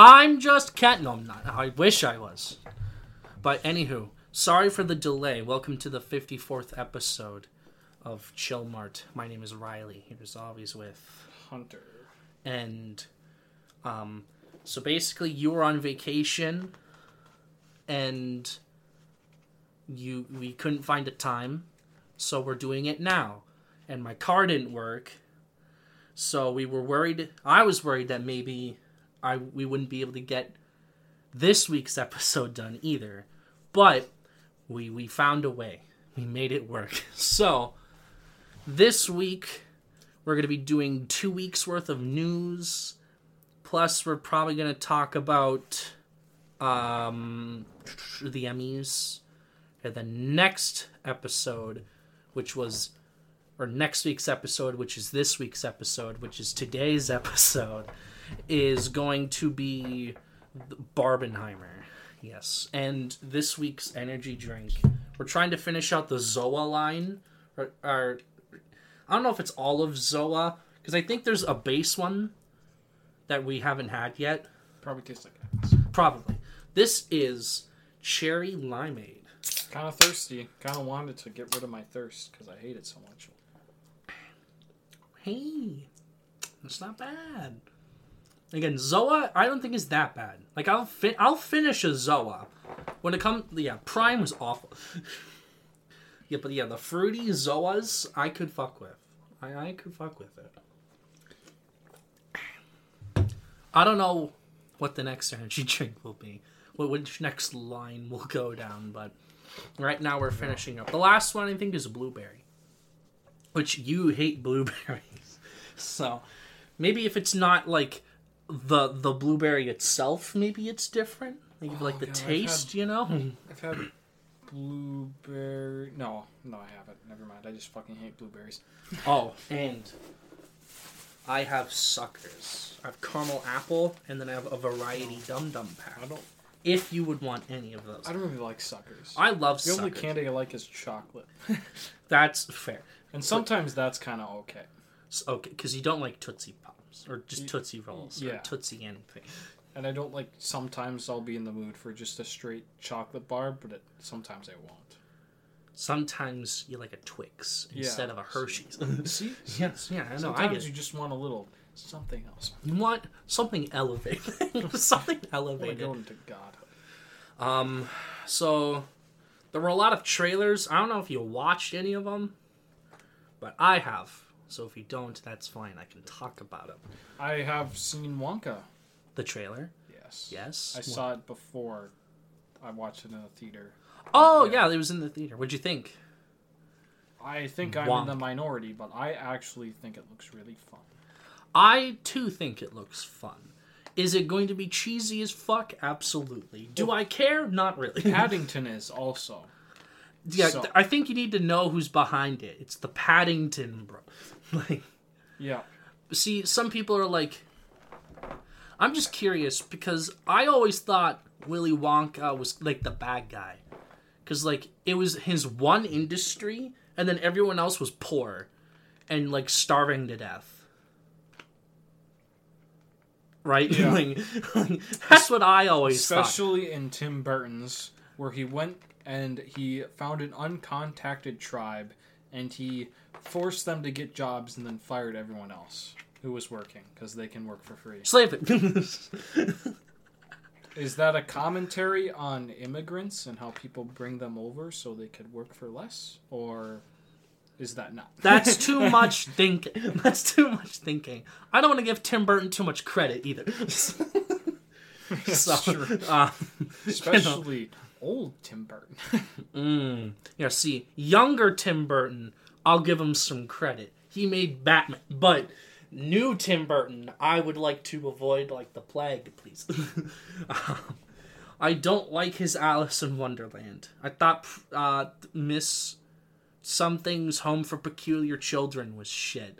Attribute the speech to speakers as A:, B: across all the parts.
A: I'm just cat. No, I'm not. I wish I was. But anywho, sorry for the delay. Welcome to the 54th episode of Chill Mart. My name is Riley. Here is always with
B: Hunter.
A: and um so basically you were on vacation and you we couldn't find a time so we're doing it now and my car didn't work so we were worried i was worried that maybe i we wouldn't be able to get this week's episode done either but we we found a way we made it work so this week we're going to be doing two weeks worth of news. Plus, we're probably going to talk about um, the Emmys. And the next episode, which was, or next week's episode, which is this week's episode, which is today's episode, is going to be Barbenheimer. Yes. And this week's energy drink, we're trying to finish out the Zoa line. Or, or I don't know if it's all of Zoa because I think there's a base one that we haven't had yet.
B: Probably tastes like ass.
A: Probably. This is cherry limeade.
B: Kind of thirsty. Kind of wanted to get rid of my thirst because I hate it so much.
A: Hey, it's not bad. Again, Zoa, I don't think is that bad. Like I'll I'll finish a Zoa. When it comes, yeah, Prime was awful. yeah, but yeah, the fruity Zoas I could fuck with. I I could fuck with it. I don't know what the next energy drink will be. What which next line will go down, but right now we're finishing up. The last one I think is blueberry, which you hate blueberries. So maybe if it's not like the the blueberry itself, maybe it's different. Maybe like oh, the
B: God, I've
A: taste, you know. Hmm.
B: I've had blueberry. No, no, I haven't. Never mind. I just fucking hate blueberries.
A: Oh, and I have suckers. I have caramel apple, and then I have a variety dum dum pack.
B: I don't.
A: If you would want any of those,
B: I don't really like suckers.
A: I love
B: the only
A: suckers.
B: candy I like is chocolate,
A: That's fair.
B: and sometimes that's kind of okay.
A: Okay, because you don't like Tootsie Pops or just Tootsie Rolls or
B: yeah.
A: Tootsie anything.
B: And I don't like. Sometimes I'll be in the mood for just a straight chocolate bar, but it, sometimes I won't.
A: Sometimes you like a Twix
B: Yeah.
A: instead of a Hershey's.
B: See,
A: yes, yeah, I know. I
B: sometimes
A: get
B: you just want a little something else.
A: You want something elevated. something
B: I want to
A: elevated.
B: go God.
A: Um, so there were a lot of trailers. I don't know if you watched any of them, but I have. So if you don't, that's fine. I can talk about them.
B: I have seen Wonka.
A: The trailer,
B: Yes.
A: yes.
B: I saw it before. I watched it in the theater.
A: Oh
B: yeah.
A: yeah, it was in the theater. What'd you think?
B: I think I'm
A: Wonk.
B: in the minority, but I actually think it looks really fun.
A: I too think it looks fun. Is it going to be cheesy as fuck? Absolutely. Do I care? Not really.
B: Paddington is also.
A: yeah,
B: so-
A: th- I think you need to know who's behind it. It's the Paddington, bro. Like,
B: Yeah.
A: see, some people are like, I'm just curious because I always thought Willy Wonka was like the bad guy, because like it was his one industry, and then everyone else was poor, and like starving to death. Right?
B: Yeah.
A: Like, like, that's what I always thought.
B: Especially in Tim Burton's, where he went and he found an uncontacted tribe and he forced them to get jobs and then fired everyone else who was working because they can work for free.
A: Slave it.
B: Is that a commentary on immigrants and how people bring them over so they could work for less? Or is that not?
A: That's too much thinking. That's too much thinking. I don't want to give Tim Burton too much credit either. So,
B: true.
A: um,
B: Especially old Tim Burton.
A: mm, yeah, see, younger Tim Burton, I'll give him some credit. He made Batman, but new Tim Burton, I would like to avoid like the plague, please. Um, I don't like his Alice in Wonderland. I thought uh, Miss Something's Home for Peculiar Children was shit.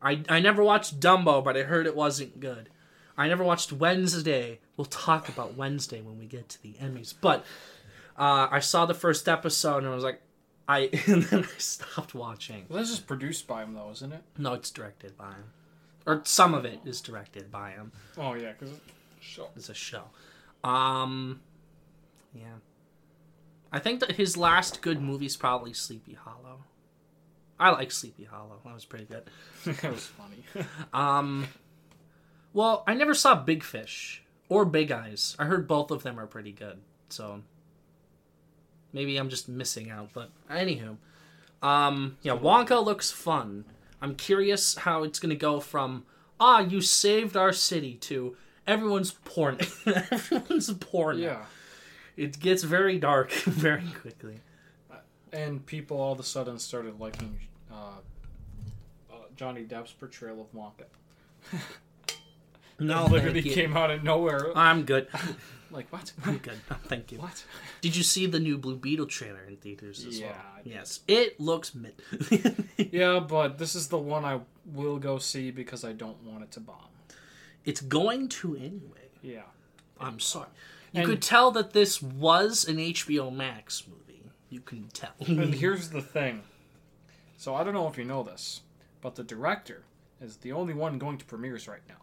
A: I I never watched Dumbo, but I heard it wasn't good. I never watched Wednesday. We'll talk about Wednesday when we get to the Emmys. But uh, I saw the first episode and I was like, I and then I stopped watching.
B: Well, this is produced by him, though, isn't it?
A: No, it's directed by him, or some of it is directed by him.
B: Oh yeah, because Show.
A: It's a show. Um, yeah. I think that his last good movie is probably Sleepy Hollow. I like Sleepy Hollow. That was pretty good.
B: that was funny.
A: Um, well, I never saw Big Fish or Big Eyes. I heard both of them are pretty good. So maybe I'm just missing out. But anywho, um, yeah, Wonka looks fun. I'm curious how it's gonna go from ah, you saved our city to everyone's porn. everyone's porn.
B: yeah.
A: it gets very dark very quickly.
B: And people all of a sudden started liking uh, uh, Johnny Depp's portrayal of Wonka.
A: No,
B: Literally came out of nowhere.
A: I'm good.
B: like what?
A: I'm good. No, thank you.
B: what?
A: Did you see the new Blue Beetle trailer in theaters as
B: Yeah,
A: well? Yes, it looks mid.
B: Yeah, but this is the one I will go see because I don't want it to bomb.
A: it's going to anyway.
B: Yeah.
A: I'm sorry. You
B: And-
A: could tell that this was an HBO Max movie. You can tell.
B: And here's the thing. So I don't know if you know this, but the director is the only one going to premieres right now.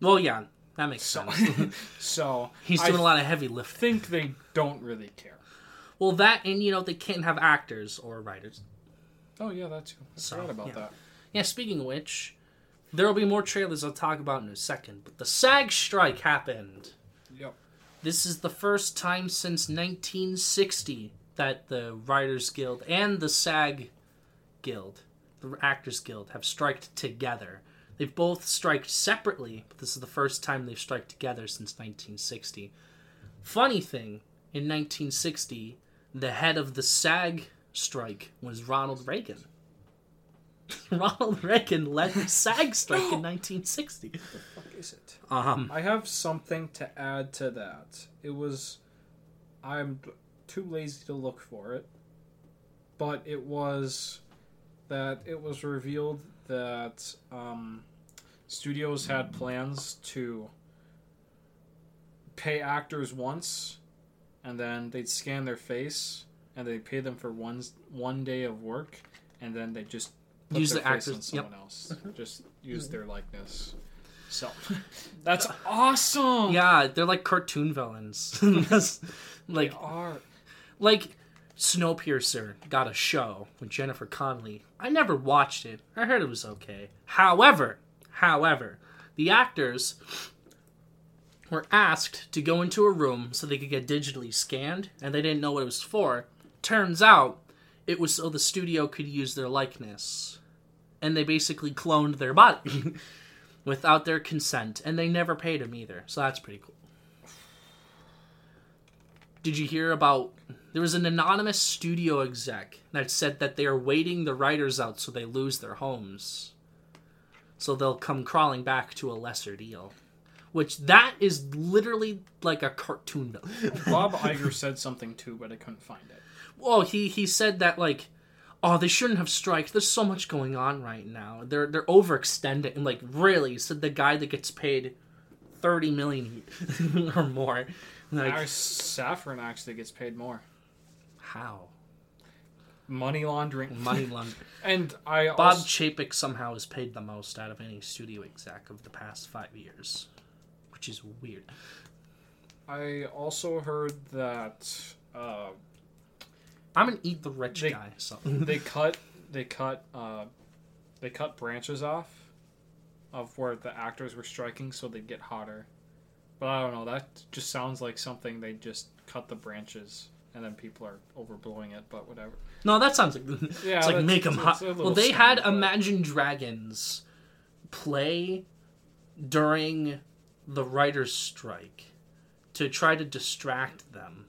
A: Well, yeah, that makes
B: So,
A: sense.
B: so
A: He's doing a lot of heavy lifting.
B: think they don't really care.
A: Well, that and you know they can't have actors or writers.
B: Oh yeah, that too. I
A: So,
B: forgot about
A: yeah.
B: that.
A: Yeah, speaking of which, there will be more trailers I'll talk about in a second. But the SAG strike happened.
B: Yep.
A: This is the first time since 1960 that the Writers Guild and the SAG Guild, the Actors Guild, have striked together. They've both striked separately, but this is the first time they've striked together since 1960. Funny thing, in 1960, the head of the SAG strike was Ronald Reagan. Ronald Reagan led the SAG strike in 1960.
B: Fuck is it?
A: Um,
B: I have something to add to that. It was I'm too lazy to look for it. But it was that it was revealed that um, studios had plans to pay actors once and then they'd scan their face and they pay them for one one day of work and then they just put
A: Use
B: their
A: the
B: face
A: actors-
B: on
A: yep.
B: someone else just use their likeness so that's awesome
A: Yeah, they're like cartoon villains. Like
B: they are
A: like Snowpiercer got a show with Jennifer Connelly. I never watched it. I heard it was okay. However, however, the actors were asked to go into a room so they could get digitally scanned, and they didn't know what it was for. Turns out it was so the studio could use their likeness. And they basically cloned their body without their consent, and they never paid them either. So that's pretty cool. Did you hear about there was an anonymous studio exec that said that they are waiting the writers out so they lose their homes. So they'll come crawling back to a lesser deal. Which that is literally like a cartoon.
B: bob Iger said something too but i couldn't find it
A: well, he he said that like oh they shouldn't have striked. There's so much going on right now. They're they're overextended and like really said the guy that gets paid 30 million or more. Like
B: our saffron actually gets paid more
A: how?
B: money laundering
A: Money laundering.
B: and i
A: Bob
B: also,
A: Chapek somehow is paid the most out of any studio exec of the past five years, which is weird.
B: I also heard that uh,
A: I'm an eat the rich
B: They-
A: guy, so
B: they cut they cut uh, they cut branches off of where the actors were striking so they'd get hotter. But I don't know. That just sounds like something they just cut the branches and then people are overblowing it. But whatever.
A: no, that sounds like
B: Yeah,
A: it's like make them hot. Well, they had Imagine Dragons play during the writers' strike to try to distract them.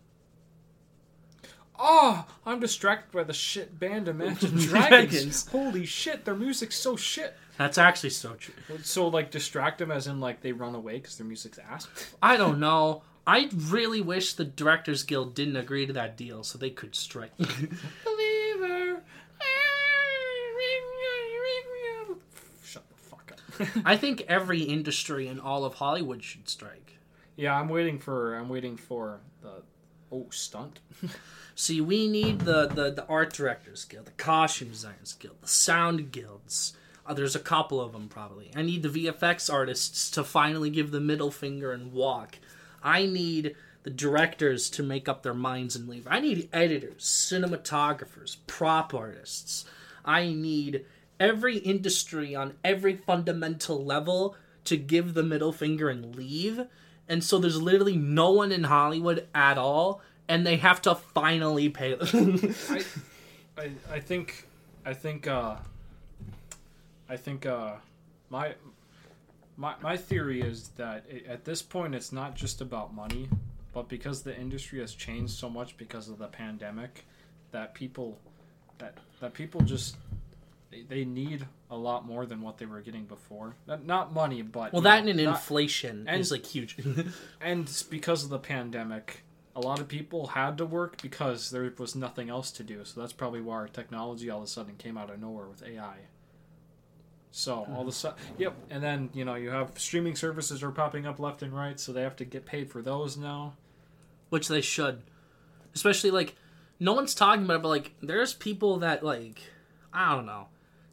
B: Oh, I'm distracted by the shit band Imagine Dragons.
A: Dragons.
B: Holy shit, their music's so shit.
A: That's actually so true.
B: So like distract them as in like they run away because their music's ass.
A: I don't know. I really wish the Directors Guild didn't agree to that deal so they could strike.
B: Believer. Shut the fuck up.
A: I think every industry in all of Hollywood should strike.
B: yeah, I'm waiting for I'm waiting for the oh stunt.
A: See, we need the, the, the art directors guild, the costume designers guild, the sound guilds, Uh, there's a couple of them probably. I need the VFX artists to finally give the middle finger and walk. I need the directors to make up their minds and leave. I need editors, cinematographers, prop artists. I need every industry on every fundamental level to give the middle finger and leave. And so there's literally no one in Hollywood at all, and they have to finally pay.
B: I, I, I think, I think, uh, I think, uh, my, my, my theory is that it, at this point it's not just about money, but because the industry has changed so much because of the pandemic, that people, that that people just they, they need a lot more than what they were getting before. Not- Not money, but
A: well, that
B: know,
A: and
B: not-
A: inflation
B: and-
A: is like huge.
B: and because of the pandemic, a lot of people had to work because there was nothing else to do. So that's probably why our technology all of a sudden came out of nowhere with AI. So all the sudden, yep. And then you know you have streaming services are popping up left and right, so they have to get paid for those now.
A: which they should. Especially like no one's talking about it but like there's people that like i don't know.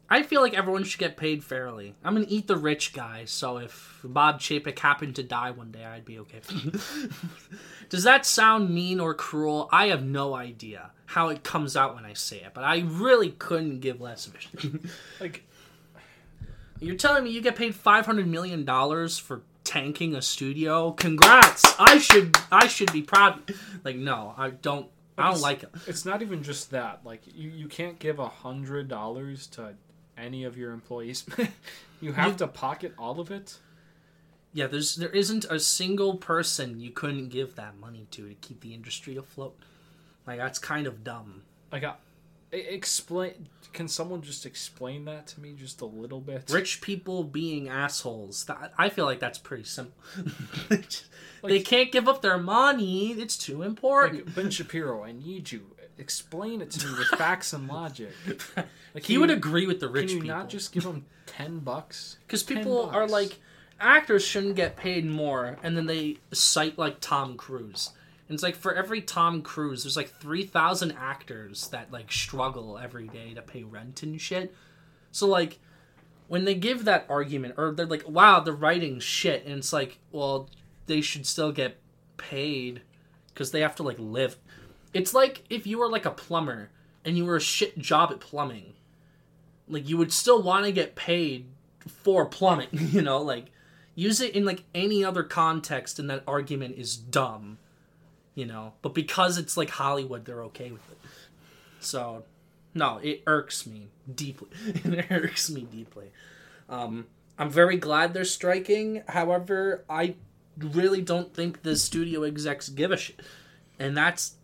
A: I feel like everyone should get paid fairly. I'm gonna eat the rich guy so if bob chapek happened to die one day i'd be okay. Does that sound mean or cruel? I have no idea how it comes out when i say it but i really couldn't give less of a shit.
B: Like
A: You're telling me you get paid five hundred million dollars for tanking a studio? Congrats! I should I should be proud. Like no, I don't. I don't like it.
B: it's not even just that. Like you, you can't give a hundred dollars to any of your employees. you have
A: You-
B: to pocket all of it.
A: Yeah, there's there isn't a single person you couldn't give that money to to keep the industry afloat. Like that's kind of dumb.
B: Like, I, explain. Can someone just explain that to me just a little bit?
A: Rich people being assholes. That, I feel like that's pretty simple. they can't give up their money. It's too important.
B: Like Ben Shapiro, I need you. Explain it to me with facts and logic. Like,
A: he would
B: you-
A: agree with the rich
B: Can you
A: people.
B: not just give them ten bucks?
A: Because
B: 10
A: people are like, actors shouldn't get paid more, and then they cite like Tom Cruise. And it's like for every Tom Cruise, there's like three thousand actors that like struggle every day to pay rent and shit. So like, when they give that argument, or they're like, "Wow, they're writing shit," and it's like, well, they should still get paid because they have to like live. It's like if you were like a plumber and you were a shit job at plumbing like you would still want to get paid for plumbing you know like use it in like any other context and that argument is dumb you know but because it's like hollywood they're okay with it so no it irks me deeply it irks me deeply um i'm very glad they're striking however i really don't think the studio execs give a shit and that's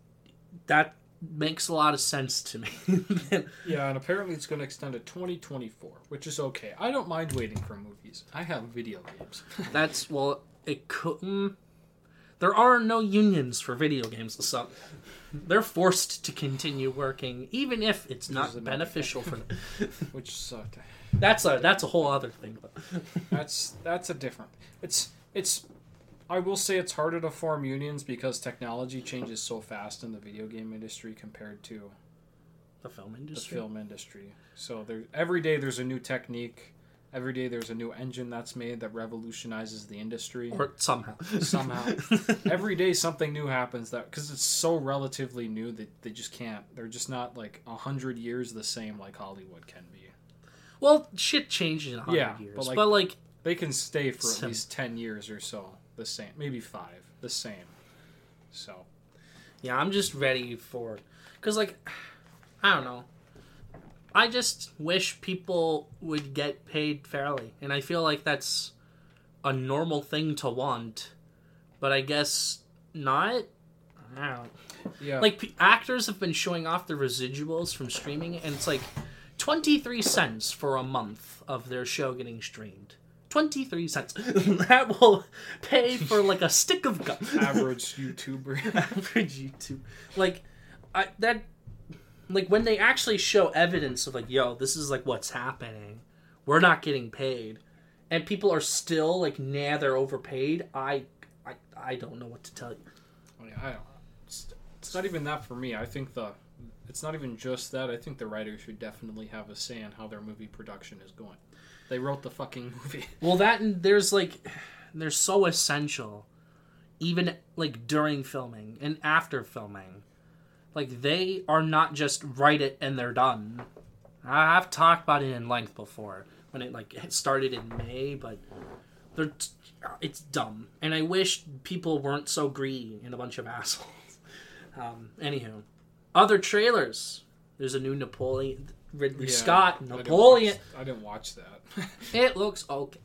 A: that makes a lot of sense to me
B: Yeah, and apparently it's going to extend to 2024, which is okay. I don't mind waiting for movies. I have video games.
A: That's well, it could. There are no unions for video games, so they're forced to continue working, even if it's not beneficial for them.
B: which sucked.
A: That's a that's a whole other thing. But
B: That's that's a different. It's it's. I will say it's harder to form unions because technology changes so fast in the video game industry compared to
A: the film industry.
B: the film industry. So there every day there's a new technique. Every day there's a new engine that's made that revolutionizes the industry.
A: Or somehow.
B: Somehow. every day something new happens that because it's so relatively new that they just can't. They're just not like a hundred years the same like Hollywood can be.
A: well, shit changes in a hundred
B: Yeah,
A: years,
B: but,
A: but
B: like-
A: like,
B: They can stay for at least ten years or so the same, maybe five the same. So
A: yeah, I'm just ready for, because like, I don't know. I just wish people would get paid fairly, and I feel like that's a normal thing to want, but I guess not. I don't.
B: yeah,
A: like p- actors have been showing off the residuals from streaming and it's like 23 cents for a month of their show getting streamed 23 cents that will pay for like a stick of gum
B: average YouTuber.
A: average youtube like I, that like when they actually show evidence of like yo this is like what's happening we're not getting paid and people are still like nah they're overpaid i i, I don't know what to tell you
B: I, mean, I don't. It's, it's not even that for me. I think the it's not even just that. I think the writers should definitely have a say in how their movie production is going. They wrote the fucking movie.
A: Well, that and there's like, they're so essential, even like during filming and after filming. Like they are not just write it and they're done. I've talked about it in length before when it like it started in May, but they're it's dumb, and I wish people weren't so greedy and a bunch of assholes. Um, anywho, other trailers. There's a new Napoleon Ridley
B: Yeah,
A: Scott
B: I didn't
A: Napoleon.
B: watch- I didn't watch that.
A: It looks okay.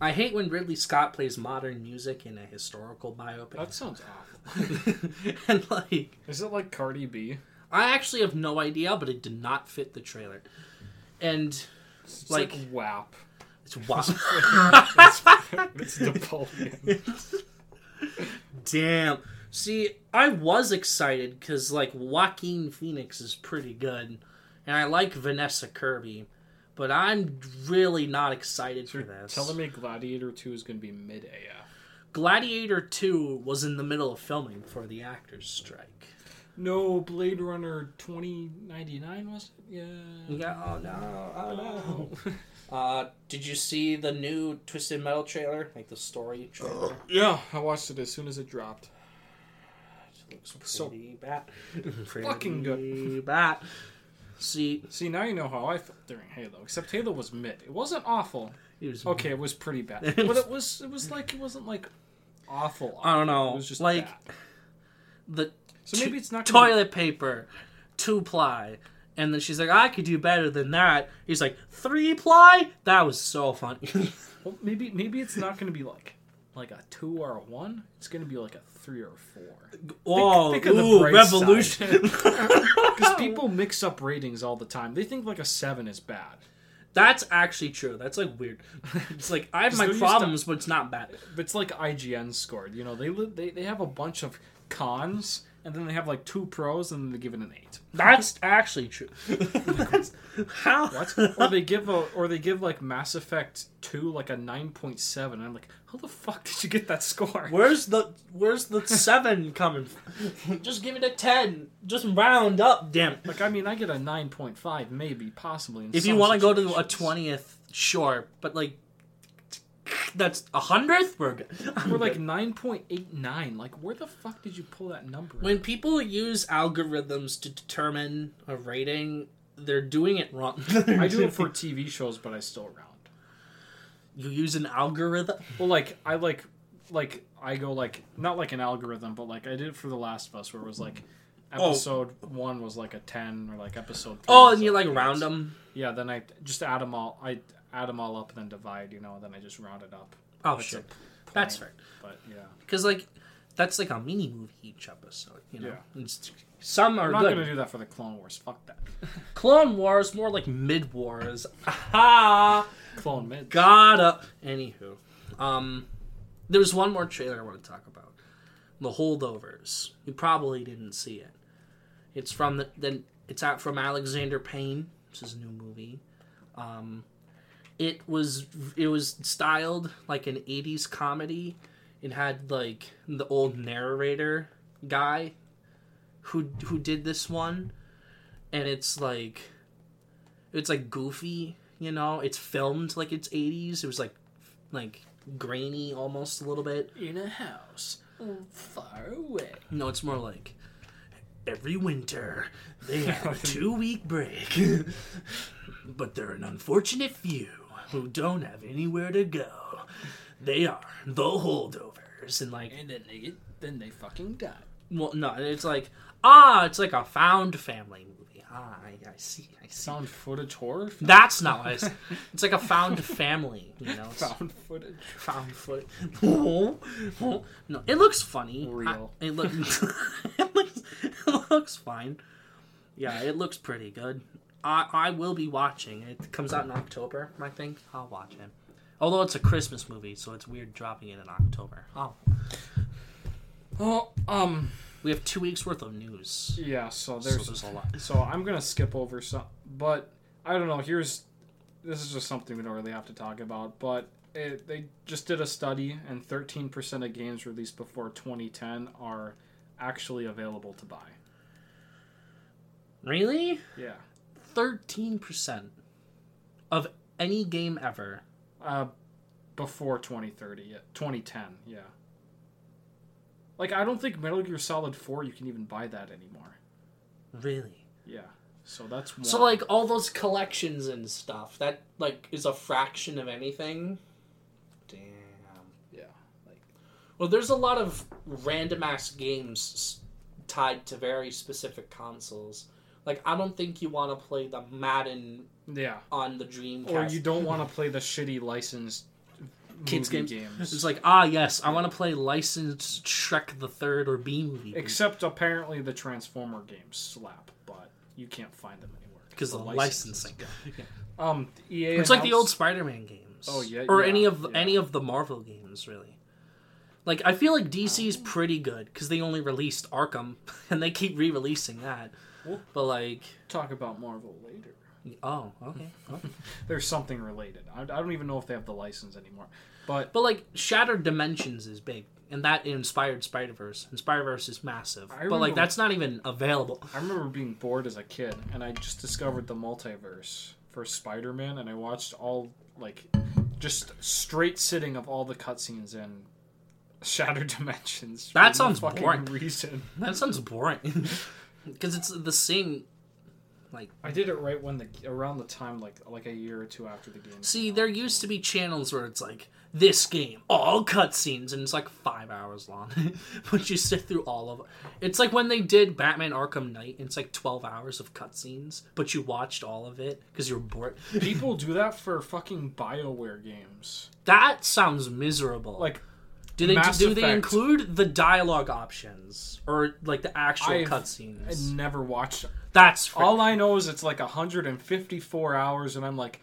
A: I hate when Ridley Scott plays modern music in a historical biopic.
B: that sounds awful.
A: and like,
B: Is it like Cardi B?
A: I actually have no idea, but it did not fit the trailer. And
B: It's
A: Like-
B: like, WAP.
A: it's wow.
B: It's Napoleon.
A: Damn. See, I was excited because like Joaquin Phoenix is pretty good, and I like Vanessa Kirby, but I'm really not excited for this.
B: Telling me Gladiator 2 is going to be mid AF.
A: Gladiator Two was in the middle of filming for the actors' strike.
B: No, Blade Runner 2099 was it? Yeah.
A: Yeah. Oh no. Oh no. Uh, did you see the new Twisted Metal trailer? Like the story trailer?
B: Yeah, I watched it as soon as it dropped.
A: It looks
B: So-
A: pretty bad.
B: Fucking good.
A: Bad. See,
B: See, now you know how I felt during Halo. Except Halo was mid. It wasn't awful.
A: it was
B: Okay, it was pretty bad, but it was it was like it wasn't like awful.
A: I don't know.
B: It was just
A: like
B: bad.
A: the
B: So maybe it's not gonna
A: toilet paper, two ply, and then she's like, "I could do better than that." He's like, three ply." That was so funny.
B: Well, maybe maybe it's not going to be like like a two or a one. It's going to be like a three or a four.
A: oh,
B: think of the
A: ooh, revolution!
B: Because people mix up ratings all the time. They think like a seven is bad.
A: That's actually true. That's like weird. It's like I have my
B: they're to-
A: problems, but it's not bad.
B: But it's like IGN scored. You know, they they they have a bunch of cons, and then they have like two pros, and they give it an eight.
A: That's actually true. How?
B: What? or they give a or they give like Mass Effect two like a nine point seven. I'm like, how the fuck did you get that score?
A: Where's the Where's the seven coming? from? Just give it a ten. Just round up, damn it.
B: Like, I mean, I get a nine point five, maybe, possibly. In
A: If you want to go to a twentieth, sure, but like that's a hundredth. We're good.
B: We're like nine point eight nine. Like, where the fuck did you pull that number?
A: when people use algorithms to determine a rating, they're doing it wrong.
B: I do it for TV shows, but I still round.
A: you use an algorithm.
B: Well, like I like like I go like not like an algorithm, but like I did it for The Last of Us, where it was like
A: Oh.
B: episode one was like a ten, or like episode. Three
A: Oh,
B: was
A: and you like round them.
B: Yeah, then I just add them all. I add them all up and then divide. You know, and then I just round it up.
A: Oh
B: That's
A: shit,
B: a
A: that's
B: point,
A: fair.
B: But yeah,
A: Because like that's like a mini movie each episode. You know,
B: Yeah.
A: It's- some are
B: I'm not
A: good.
B: gonna do that for the Clone Wars. Fuck that.
A: Clone Wars more like mid wars. Aha!
B: Clone mid.
A: Gotta. Anywho, um, there was one more trailer I want to talk about. The Holdovers. You probably didn't see it. It's from the then. It's out from Alexander Payne. This is a new movie. Um, it was it was styled like an '80s comedy. It had like the old narrator guy who who did this one, and it's like it's like goofy, you know. It's filmed like it's '80s. It was like like grainy almost a little bit.
B: In a house far away.
A: No, it's more like every winter they have a two week break, but they're an unfortunate few who don't have anywhere to go. They are the holdovers, and like,
B: And then they get then they fucking die.
A: well, no, it's like ah, it's like a found family movie. Ah, I, I see, I see.
B: Found footage horror.
A: That's not what I said. It's like a found family, you know. It's
B: Found footage.
A: found foot. no, it looks funny.
B: Real.
A: I- it, look, it looks. It looks fine. Yeah, it looks pretty good. I I will be watching. It comes out in October, I think. I'll watch it. Although it's a Christmas movie, so it's weird dropping it in October. Oh,
B: Oh, um,
A: we have two weeks worth of news.
B: yeah. So
A: So
B: there's
A: there's a lot.
B: So I'm gonna skip over some, but I don't know. Here's this is just something we don't really have to talk about, but it, they just did a study, and 13% of games released before 2010 are actually available to buy.
A: Really?
B: Yeah.
A: Thirteen percent of any game ever.
B: Uh, before 2030, yeah, 2010, yeah. Like I don't think Metal Gear Solid 4 you can even buy that anymore.
A: Really?
B: Yeah. So that's one.
A: So like all those collections and stuff, that like is a fraction of anything. Damn.
B: yeah. Like
A: Well, there's a lot of random ass games tied to very specific consoles. Like I don't think you want to play the Madden
B: yeah.
A: on the Dreamcast.
B: Or you don't want to play the shitty licensed
A: Kids
B: movie
A: games. It's like ah yes, I want to play licensed Shrek the Third or Bee Movie
B: Except apparently the Transformer games slap, but you can't find them anywhere
A: because the
B: licenses.
A: licensing.
B: Um, EA.
A: It's like the old Spider-Man games.
B: Oh, yeah,
A: or
B: yeah,
A: any of
B: yeah.
A: any of the Marvel games really. Like I feel like DC's pretty good because they only released Arkham and they keep re-releasing that.
B: Well-
A: But like,
B: Talk about Marvel later.
A: oh okay.
B: There's something related. I, I don't even know if they have the license anymore. But
A: But like Shattered Dimensions is big, and that inspired Spider Verse. And Spider Verse is massive,
B: I
A: but like that's not even available.
B: I remember being bored as a kid, and I just discovered the multiverse for Spider-Man, and I watched all like just straight sitting of all the cutscenes in Shattered Dimensions.
A: That
B: no
A: sounds
B: fucking
A: boring.
B: Reason.
A: That sounds boring, because it's the same. Like,
B: I did it right when the around the time like like a year or two after the game.
A: see, there used to be channels where it's like this game, all cutscenes, and it's like five hours long. but you sit through all of it. It's like when they did Batman Arkham Knight. It's like twelve hours of cutscenes, but you watched all of it because you're bored.
B: People do that for fucking Bioware games.
A: that sounds miserable.
B: Like
A: Do they
B: Mass
A: do they include the dialogue options or like the actual
B: I've- I never watched.
A: That's fr-
B: All I know is it's like 154 hours, and I'm like,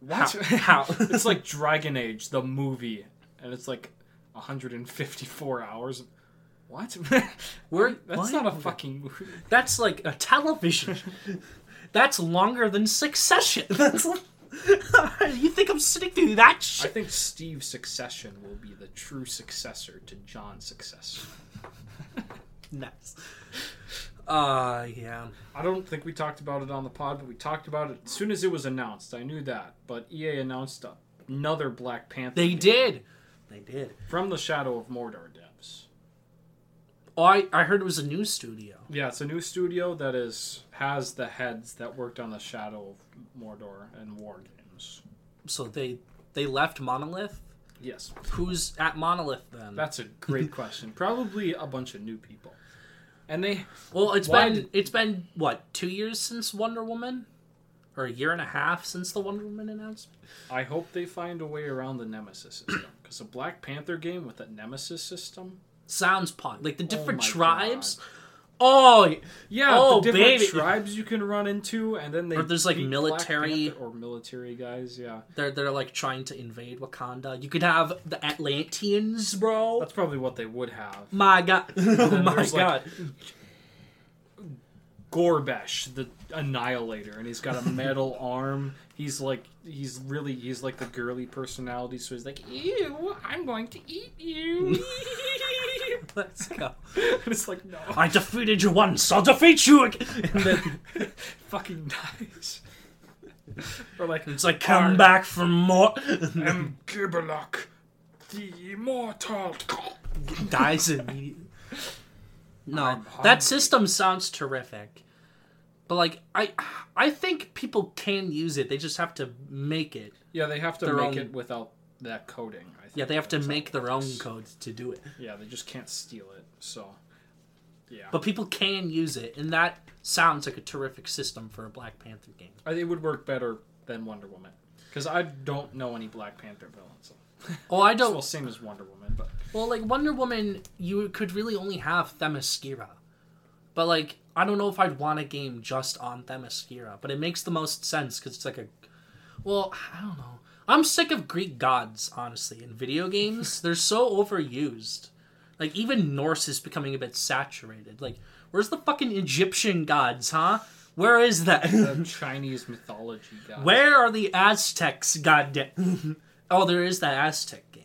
B: what?
A: How- how?
B: it's like Dragon Age, the movie, and it's like 154 hours. What?
A: We're-
B: That's
A: what?
B: not a fucking movie.
A: that's like a television. that's longer than Succession. That's you think I'm sitting through that shit?
B: I think Steve's succession will be the true successor to John's successor.
A: Nice. Uh, yeah.
B: I don't think we talked about it on the pod, but we talked about it as soon as it was announced. I knew that, but EA announced another Black Panther.
A: They
B: game
A: did. They did.
B: from the Shadow of Mordor devs.
A: Oh, I I heard it was a new studio.
B: Yeah, it's a new studio that is has the heads that worked on the Shadow of Mordor and War games.
A: So they they left Monolith.
B: Yes,
A: Who's at Monolith then?
B: that's a great question. Probably a bunch of new people, and they
A: Well, it's been
B: did-
A: it's been what two years since Wonder Woman, or a year and a half since the Wonder Woman announcement.
B: I hope they find a way around the Nemesis system because a Black Panther game with a Nemesis system.
A: Sounds pun like the different oh
B: my
A: tribes. Oh,
B: Yeah,
A: Oh,
B: the different
A: baby.
B: tribes you can run into, and then they
A: Or there's, like, military-
B: or military guys. Yeah,
A: they're they're like trying to invade Wakanda. You could have the Atlanteans, bro.
B: that's probably what they would have.
A: my God, oh my
B: there's, like,
A: God.
B: Gorbash, the Annihilator, and he's got a metal arm. He's like he's really he's like the girly personality, so he's like, "Ew, I'm going to eat you."
A: Let's go.
B: and it's like, no,
A: I defeated you once. I'll defeat you again. And then
B: fucking dies. or like,
A: it's like come back for more.
B: I'm Gibbalock, the immortal.
A: dies immediately. No, that system sounds terrific. But like I I think people can use it. They just have to make it.
B: Yeah, they have to make
A: own-
B: it without that coding. I think
A: Yeah, they have to make their own code to do it.
B: Yeah, they just can't steal it. So, yeah,
A: But people can use it, and that sounds like a terrific system for a Black Panther game.
B: It would work better than Wonder Woman because I don't know any Black Panther villains.
A: Oh, I don't.
B: Well, same as Wonder Woman, but
A: Well, like Wonder Woman, you could really only have Themyscira. But like, I don't know if I'd want a game just on Themyscira. But it makes the most sense because it's like a. Well, I don't know. I'm sick of Greek gods, honestly, in video games. They're so overused. Like even Norse is becoming a bit saturated. Like, where's the fucking Egyptian gods, huh? Where is that?
B: the Chinese mythology guy.
A: Where are the Aztecs? Goddamn. oh, there is that Aztec game,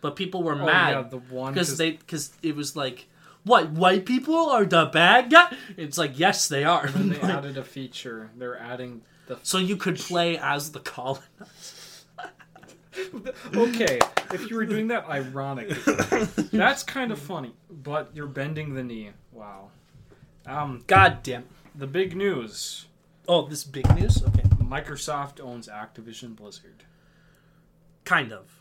A: but people were
B: Oh,
A: mad
B: yeah, the one
A: because
B: 'cause-
A: they because it was like, what white people are the bad guy? It's like yes, they are.
B: And they added a feature. They're adding the.
A: so you could play as the colonizer.
B: Okay, if you were doing that ironically, that's kind of funny. But you're bending the knee. Wow. Um,
A: God damn.
B: the big news:
A: Oh, this big news. Okay,
B: Microsoft owns Activision Blizzard.
A: kind of.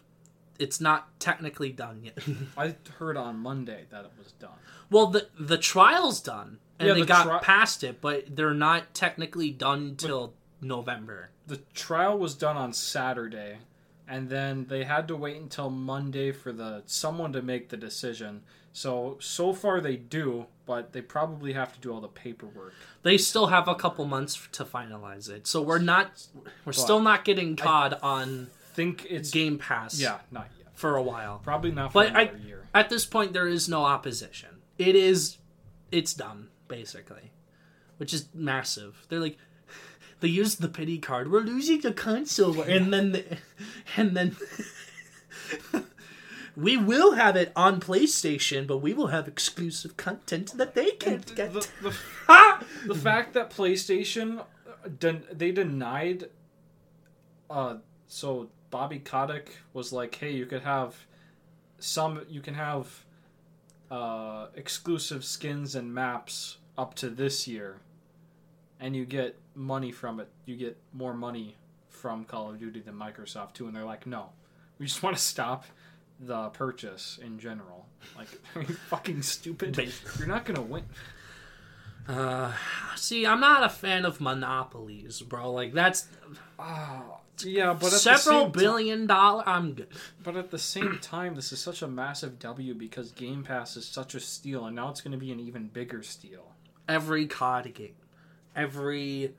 A: It's not technically done yet.
B: I heard on Monday that it was done.
A: well, the the trial's done, and
B: Yeah,
A: they
B: the
A: got
B: tri-
A: past it, but they're not technically done till November.
B: The trial was done on Saturday, and then they had to wait until Monday for the someone to make the decision. So so far they do, but they probably have to do all the paperwork.
A: They still have a couple months to finalize it, so we're not we're still not getting COD on
B: Think it's
A: Game Pass.
B: yeah, not yet.
A: for a while.
B: Probably not for
A: But I-
B: another year.
A: At this point, there is no opposition. It is, it's done basically, which is massive. They're like, they use the pity card. We're losing the console, and then, the, and then. We will have it on PlayStation, but we will have exclusive content that they can't get.
B: The, the, the fact that PlayStation uh, den- they denied uh so Bobby Kotick was like, "Hey, you could have some you can have uh exclusive skins and maps up to this year and you get money from it. You get more money from Call of Duty than Microsoft too." And they're like, "No. We just want to stop the purchase in general." Like, are you fucking stupid? You're not going to win.
A: Uh, see, I'm not a fan of monopolies, bro. Like that's
B: Oh, yeah, but at
A: several
B: the same
A: billion dollar. I'm good.
B: but at the same time, this is such a massive W because Game Pass is such a steal, and now it's going to be an even bigger steal.
A: Every COD game, every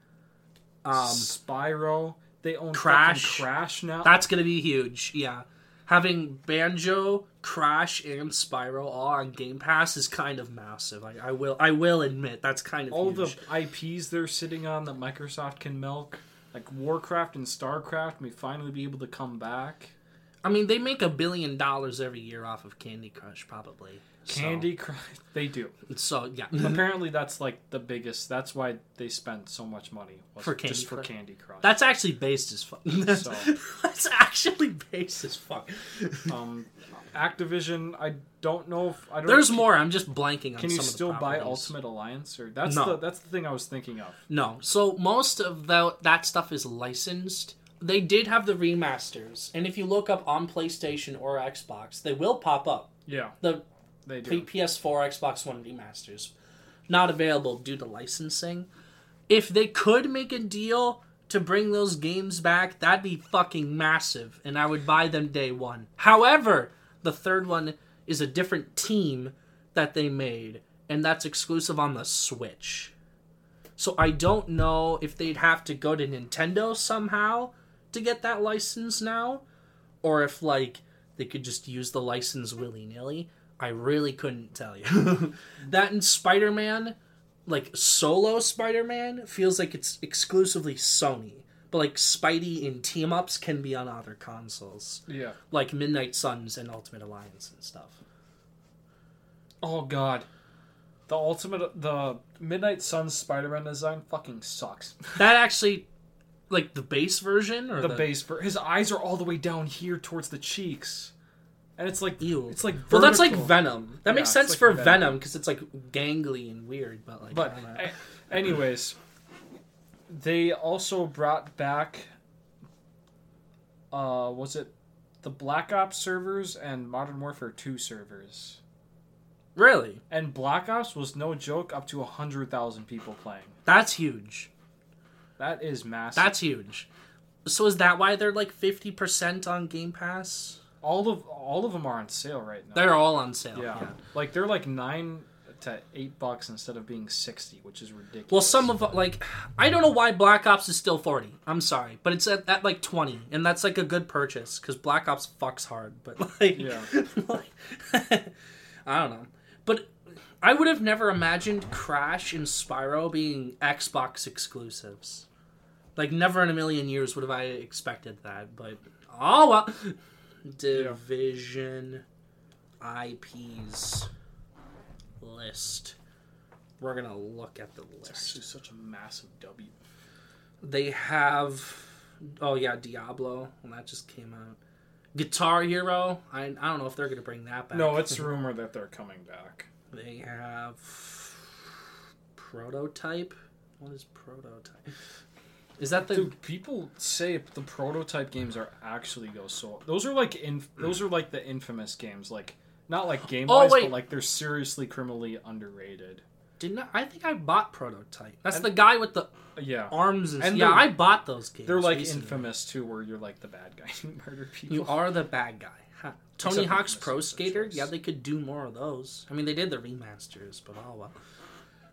A: um,
B: Spyro, they own
A: Crash.
B: Crash now.
A: that's gonna be huge. Yeah, having Banjo, Crash, and Spyro all on Game Pass is kind of massive. I, I will, I will admit that's kind of
B: All
A: huge.
B: the IPs they're sitting on that Microsoft can milk, like Warcraft and Starcraft, may finally be able to come back.
A: I mean, they make a billion dollars every year off of Candy Crush, probably. So-
B: Candy Crush, they do.
A: So, yeah,
B: Apparently, that's like the biggest. That's why they spent so much money was
A: For Candy
B: just for Candy Crush.
A: that's actually based as fuck. That's,
B: So-
A: that's actually based as fuck.
B: Um, Activision, I don't know if I don't.
A: There's more. I'm just blanking on
B: Can you
A: some of the
B: still buy. Ultimate Alliance or that's
A: No.
B: the that's the thing I was thinking of.
A: No. So most of the, that stuff is licensed. They did have the remasters, and if you look up on PlayStation or Xbox, they will pop up.
B: Yeah,
A: The
B: they do.
A: PS4, Xbox One remasters, not available due to licensing. If they could make a deal to bring those games back, that'd be fucking massive, and I would buy them day one. However, the third one is a different team that they made, and that's exclusive on the Switch. So I don't know if they'd have to go to Nintendo somehow to get that license now, or if like they could just use the license willy nilly. I really couldn't tell you. that in Spider Man, like solo Spider Man, feels like it's exclusively Sony. But like Spidey in team ups can be on other consoles,
B: Yeah.
A: like Midnight Suns and Ultimate Alliance and stuff.
B: Oh god, the ultimate the Midnight Suns Spider-Man design fucking sucks.
A: That actually, like the base version or
B: the base for his eyes are all the way down here towards the cheeks, and it's like
A: Ew.
B: It's like
A: Well, that's like. Venom. That
B: Yeah,
A: makes sense
B: like
A: for
B: Venom.
A: Because it's like gangly and weird, but like.
B: But
A: I don't know.
B: anyways, they also brought back. Uh, was it the Black Ops servers and Modern Warfare Two servers?
A: really,
B: And Black Ops was no joke, up to hundred thousand people playing.
A: that's huge.
B: That is massive.
A: That's huge. So is that why they're like fifty percent on Game Pass?
B: all of all of them are on sale right now.
A: They're all on sale.
B: yeah.
A: yeah.
B: like they're like nine to eight bucks instead of being sixty, which is ridiculous.
A: Well, some of like I don't know why Black Ops is still forty. I'm sorry, but it's at, at like twenty, and that's like a good purchase because Black Ops fucks hard. But like,
B: Yeah.
A: like, I don't know. But I would have never imagined Crash and Spyro being Xbox exclusives. Like, never in a million years would have I expected that. But oh well. Division IPs. List. We're gonna look at the
B: It's
A: list.
B: actually such a massive W.
A: They have, oh yeah, Diablo. and that just came out. Guitar Hero. I I don't know if they're gonna bring that back.
B: No, it's rumor that they're coming back.
A: They have Prototype. What is Prototype? Is that the
B: Dude, people say the prototype games are actually go so. Those are like in. Those hmm. are like the infamous games, like not like game oh, wise,
A: Oh,
B: but like they're seriously criminally underrated.
A: Didn't I, I think I bought Prototype? That's the guy with the
B: Yeah,
A: arms and,
B: And
A: yeah. I bought those games.
B: they're like
A: recently.
B: infamous too, where you're like the bad guy who murder people.
A: You are the bad guy. Huh. Tony
B: Except
A: Hawk's Pro Skater.
B: choice.
A: Yeah, they could do more of those. I mean, they did the remasters, but oh well.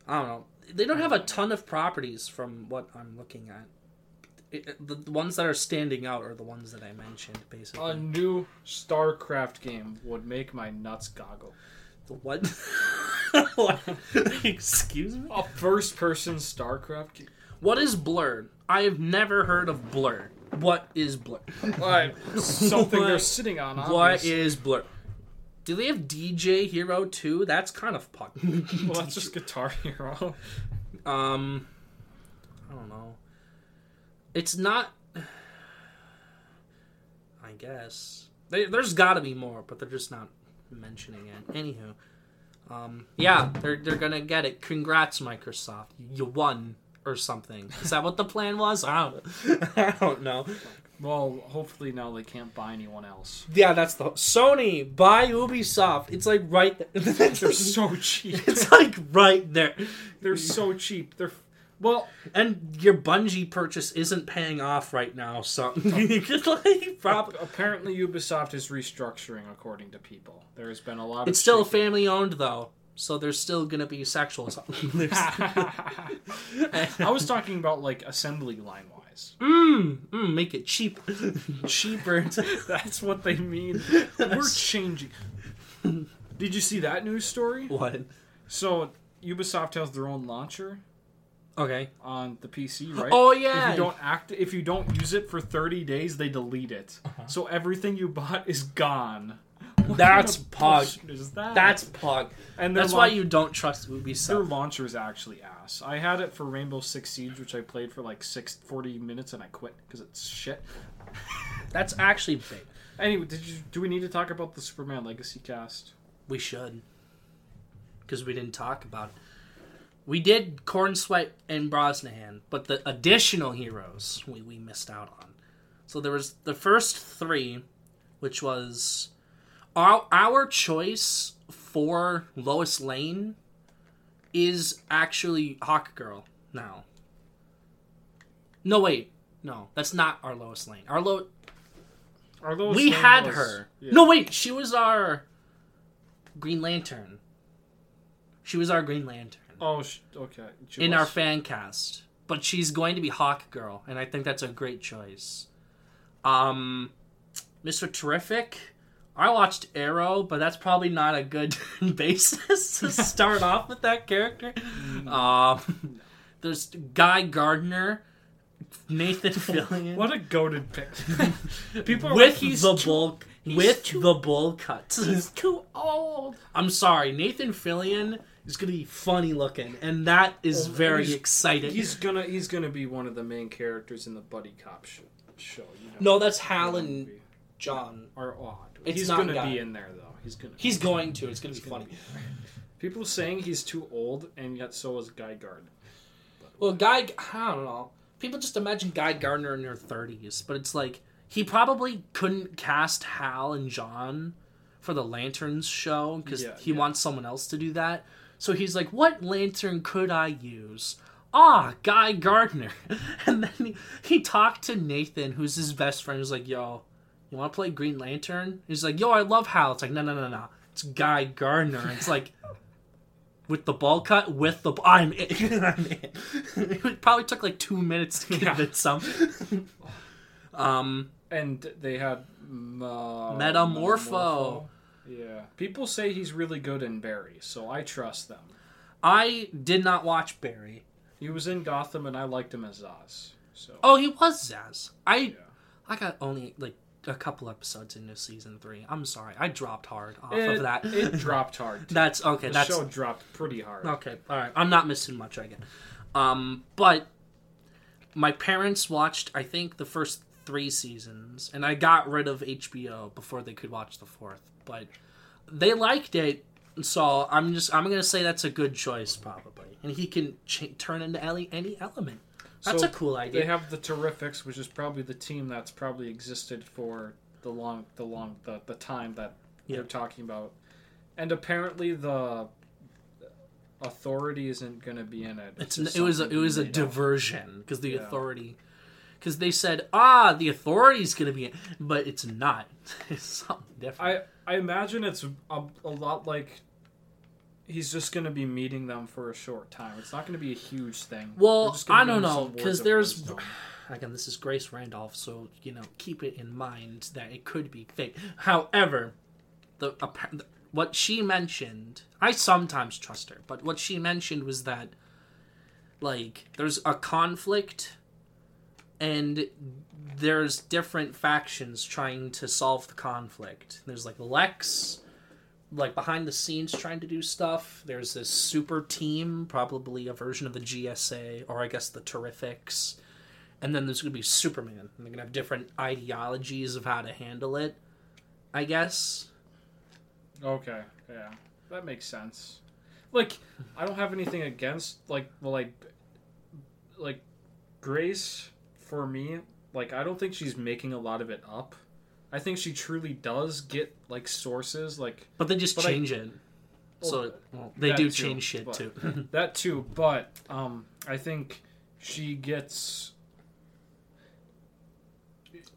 A: I don't know. They don't hmm. have a ton of properties from what I'm looking at. It- the, the ones that are standing out are the ones that I mentioned, basically.
B: A new StarCraft game would make my nuts goggle.
A: The what? Excuse me.
B: A first-person StarCraft game.
A: What is Blur? I have never heard of Blur. What is Blur?
B: What? Something they're sitting on.
A: What
B: obviously.
A: is Blur? Do they have DJ Hero too? That's kind of pun.
B: Well, that's just Guitar Hero.
A: Um, I don't know. It's not. I guess they, there's got to be more, but they're just not mentioning it. Anywho, um, yeah, they're they're gonna get it. Congrats, Microsoft. You won or something. Is that what the plan was? I don't. I don't know.
B: Well, hopefully now they can't buy anyone else.
A: Yeah, that's the Sony buy Ubisoft. It's like right there.
B: They're so cheap.
A: it's like right there.
B: They're so cheap. They're well.
A: And your Bungie purchase isn't paying off right now, so like probably.
B: Apparently, Ubisoft is restructuring, according to people. There has been a lot.
A: It's still
B: shaking.
A: family owned though, so there's still gonna be sexual.
B: I was talking about like assembly line wise.
A: mm, mm, make it cheap, cheaper.
B: That's what they mean. We're changing. Did you see that news story?
A: what?
B: So Ubisoft has their own launcher
A: Okay.
B: on the PC, right?
A: Oh, yeah.
B: If you don't act, if you don't use it for thirty days, they delete it.
A: Uh-huh.
B: So everything you bought is gone. What
A: That's
B: kind of
A: pog.
B: Is that?
A: That's pug.
B: and their
A: That's why you don't trust
B: Their
A: Ubisoft.
B: launcher is actually ass. I had it for Rainbow Six Siege, which I played for like six, 40 minutes, and I quit because it's shit.
A: That's actually big.
B: Anyway, did you? Do we need to talk about the Superman Legacy cast?
A: We should, because we didn't talk about it. We did Corenswet and Brosnahan, but the additional heroes we, we missed out on. So there was the first three, which was our, our choice for Lois Lane is actually Hawk Girl now. No, wait. No, that's not our Lois Lane. Our Lo-
B: Are those
A: we
B: Lane
A: had
B: was-
A: her.
B: yeah.
A: No, wait. She was our Green Lantern. She was our Green Lantern
B: Oh, sh- okay. She
A: in
B: was-
A: our fan cast, but she's going to be Hawk Girl, and I think that's a great choice. Um, Mr. Terrific. I watched Arrow, but that's probably not a good basis to start off with that character. Um, there's Guy Gardner, Nathan Fillion.
B: What a goaded pick. People are
A: with
B: like, he's
A: the
B: too-
A: bull with
B: too-
A: the bull cut.
B: He's too old.
A: I'm sorry, Nathan Fillion is gonna be funny looking, and that is
B: Oh,
A: very
B: he's-
A: exciting.
B: He's gonna he's gonna be one of the main characters in the buddy cop sh- show. You know,
A: no, that's Hal and. John.
B: are odd.
A: It's
B: he's
A: not
B: gonna
A: Guy.
B: be in there though. He's gonna.
A: He's going to. It's gonna be funny.
B: be. People saying he's too old, and yet so is Guy Gardner.
A: Well, Guy, I don't know. People just imagine Guy Gardner in their 30s, but it's like he probably couldn't cast Hal and John for the Lanterns show because
B: Yeah,
A: he
B: yeah.
A: wants someone else to do that. So he's like, "What lantern could I use?" Ah, Guy Gardner. And then he, he talked to Nathan, who's his best friend. He's like, "Yo, you want to play Green Lantern?" He's like, "Yo, I love Hal." It's like, "No, no, no, no. It's Guy Gardner." It's like. With the ball cut, with the I'm in. I'm in. it probably took like two minutes to
B: Yeah.
A: convince some. um,
B: And they had uh,
A: Metamorpho.
B: Yeah, people say he's really good in Barry, so I trust them.
A: I did not watch Barry.
B: He was in Gotham, and I liked him as Zsasz. So
A: Oh, he was Zsasz. I
B: yeah.
A: I got only like a couple episodes into season three. I'm sorry, I dropped hard off
B: It,
A: of that.
B: it dropped hard.
A: That's okay.
B: the
A: that's
B: show dropped pretty hard.
A: Okay, all right. I'm not missing much again. Um, but my parents watched, I think, the first three seasons, and I got rid of HBO before they could watch the fourth. But they liked it, so I'm just I'm gonna say that's a good choice probably, and he can ch- turn into any any element. That's
B: So
A: a cool idea.
B: They have the Terrifics, which is probably the team that's probably existed for the long, the long, the, the time that
A: Yeah.
B: they're talking about, and apparently the authority isn't going to be in it.
A: It's
B: just
A: it was a, it was a diversion because the
B: Yeah.
A: authority because they said ah the authority's gonna be but it's not. it's something different.
B: I I imagine it's a, a lot like he's just going to be meeting them for a short time. It's not going to be a huge thing.
A: Well,
B: They're just gonna
A: I don't know because there's
B: wisdom.
A: again this is Grace Randolph, so you know keep it in mind that it could be fake. However, the what she mentioned, I sometimes trust her, but what she mentioned was that like there's a conflict and there's different factions trying to solve the conflict. There's like Lex like behind the scenes trying to do stuff. There's this super team, probably a version of the JSA, or I guess the Terrifics. And then there's going to be Superman. And they're going to have different ideologies of how to handle it, I guess.
B: Okay, yeah, that makes sense. Like, I don't have anything against like, well, like, like Grace for me. Like, I don't think she's making a lot of it up. I think she truly does get like sources, like
A: But they just
B: But I-
A: change it. So
B: Well,
A: well, they do
B: too,
A: change shit
B: but-
A: too.
B: that too. But um, I think she gets.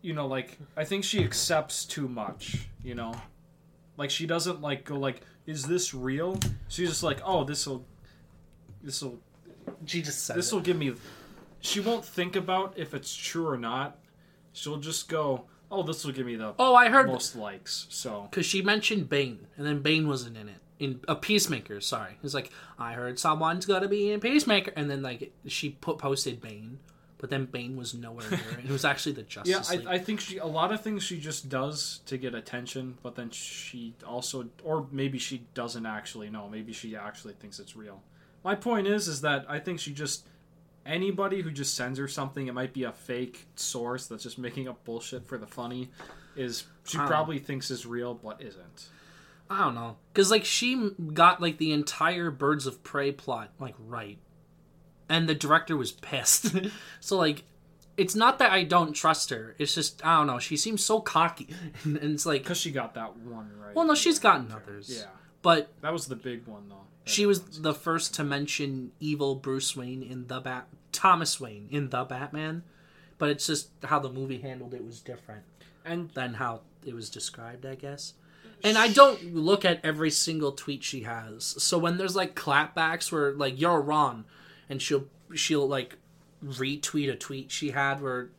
B: You know, like I think she accepts too much. You know, like she doesn't like go like, "Is this real?" She's just like, "Oh, this will, this will,
A: she just says
B: this will give me." She won't think about if it's true or not. She'll just go, "Oh, this will give me the
A: Oh, I heard
B: most likes." So
A: because she mentioned Bane, and then Bane wasn't in it. In a Peacemaker, sorry, it's like I heard someone's gonna be in Peacemaker, and then like she put posted Bane, but then Bane was nowhere near it. It was actually the
B: Yeah,
A: Justice League.
B: I, I think she a lot of things she just does to get attention, but then she also, or maybe she doesn't actually know. Maybe she actually thinks it's real. My point is, is that I think she just anybody who just sends her something, it might be a fake source that's just making up bullshit for the funny. Is she probably thinks is real, but isn't.
A: I don't know, because like she got like the entire Birds of Prey plot like right, and the director was pissed. so like, it's not that I don't trust her. It's just I don't know. She seems so cocky, and it's like,
B: Because she got that one right.
A: well, no, she's gotten others.
B: Yeah,
A: but
B: that was the big one though.
A: she was the first to mention evil Bruce Wayne in the Bat, Thomas Wayne in the Batman. But it's just how the movie handled it was different
B: and
A: than how it was described, I guess. And I don't look at every single tweet she has. So when there's like clapbacks where like you're wrong, and she'll she'll like retweet a tweet she had where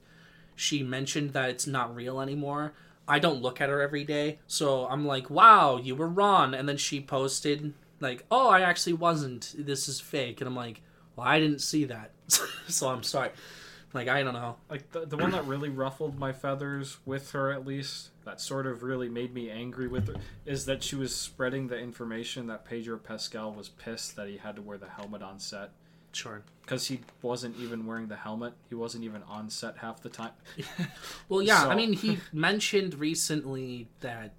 A: she mentioned that it's not real anymore. I don't look at her every day, so I'm like, "Wow, you were wrong." And then she posted like, "Oh, I actually wasn't. This is fake." And I'm like, "Well, I didn't see that." so I'm sorry. Like I don't know.
B: like the, the one that really ruffled my feathers with her at least that sort of really made me angry with her is that she was spreading the information that pedro pascal was pissed that he had to wear the helmet on set
A: Sure.
B: because he wasn't even wearing the helmet he wasn't even on set half the time
A: Well, yeah. I mean, he mentioned recently that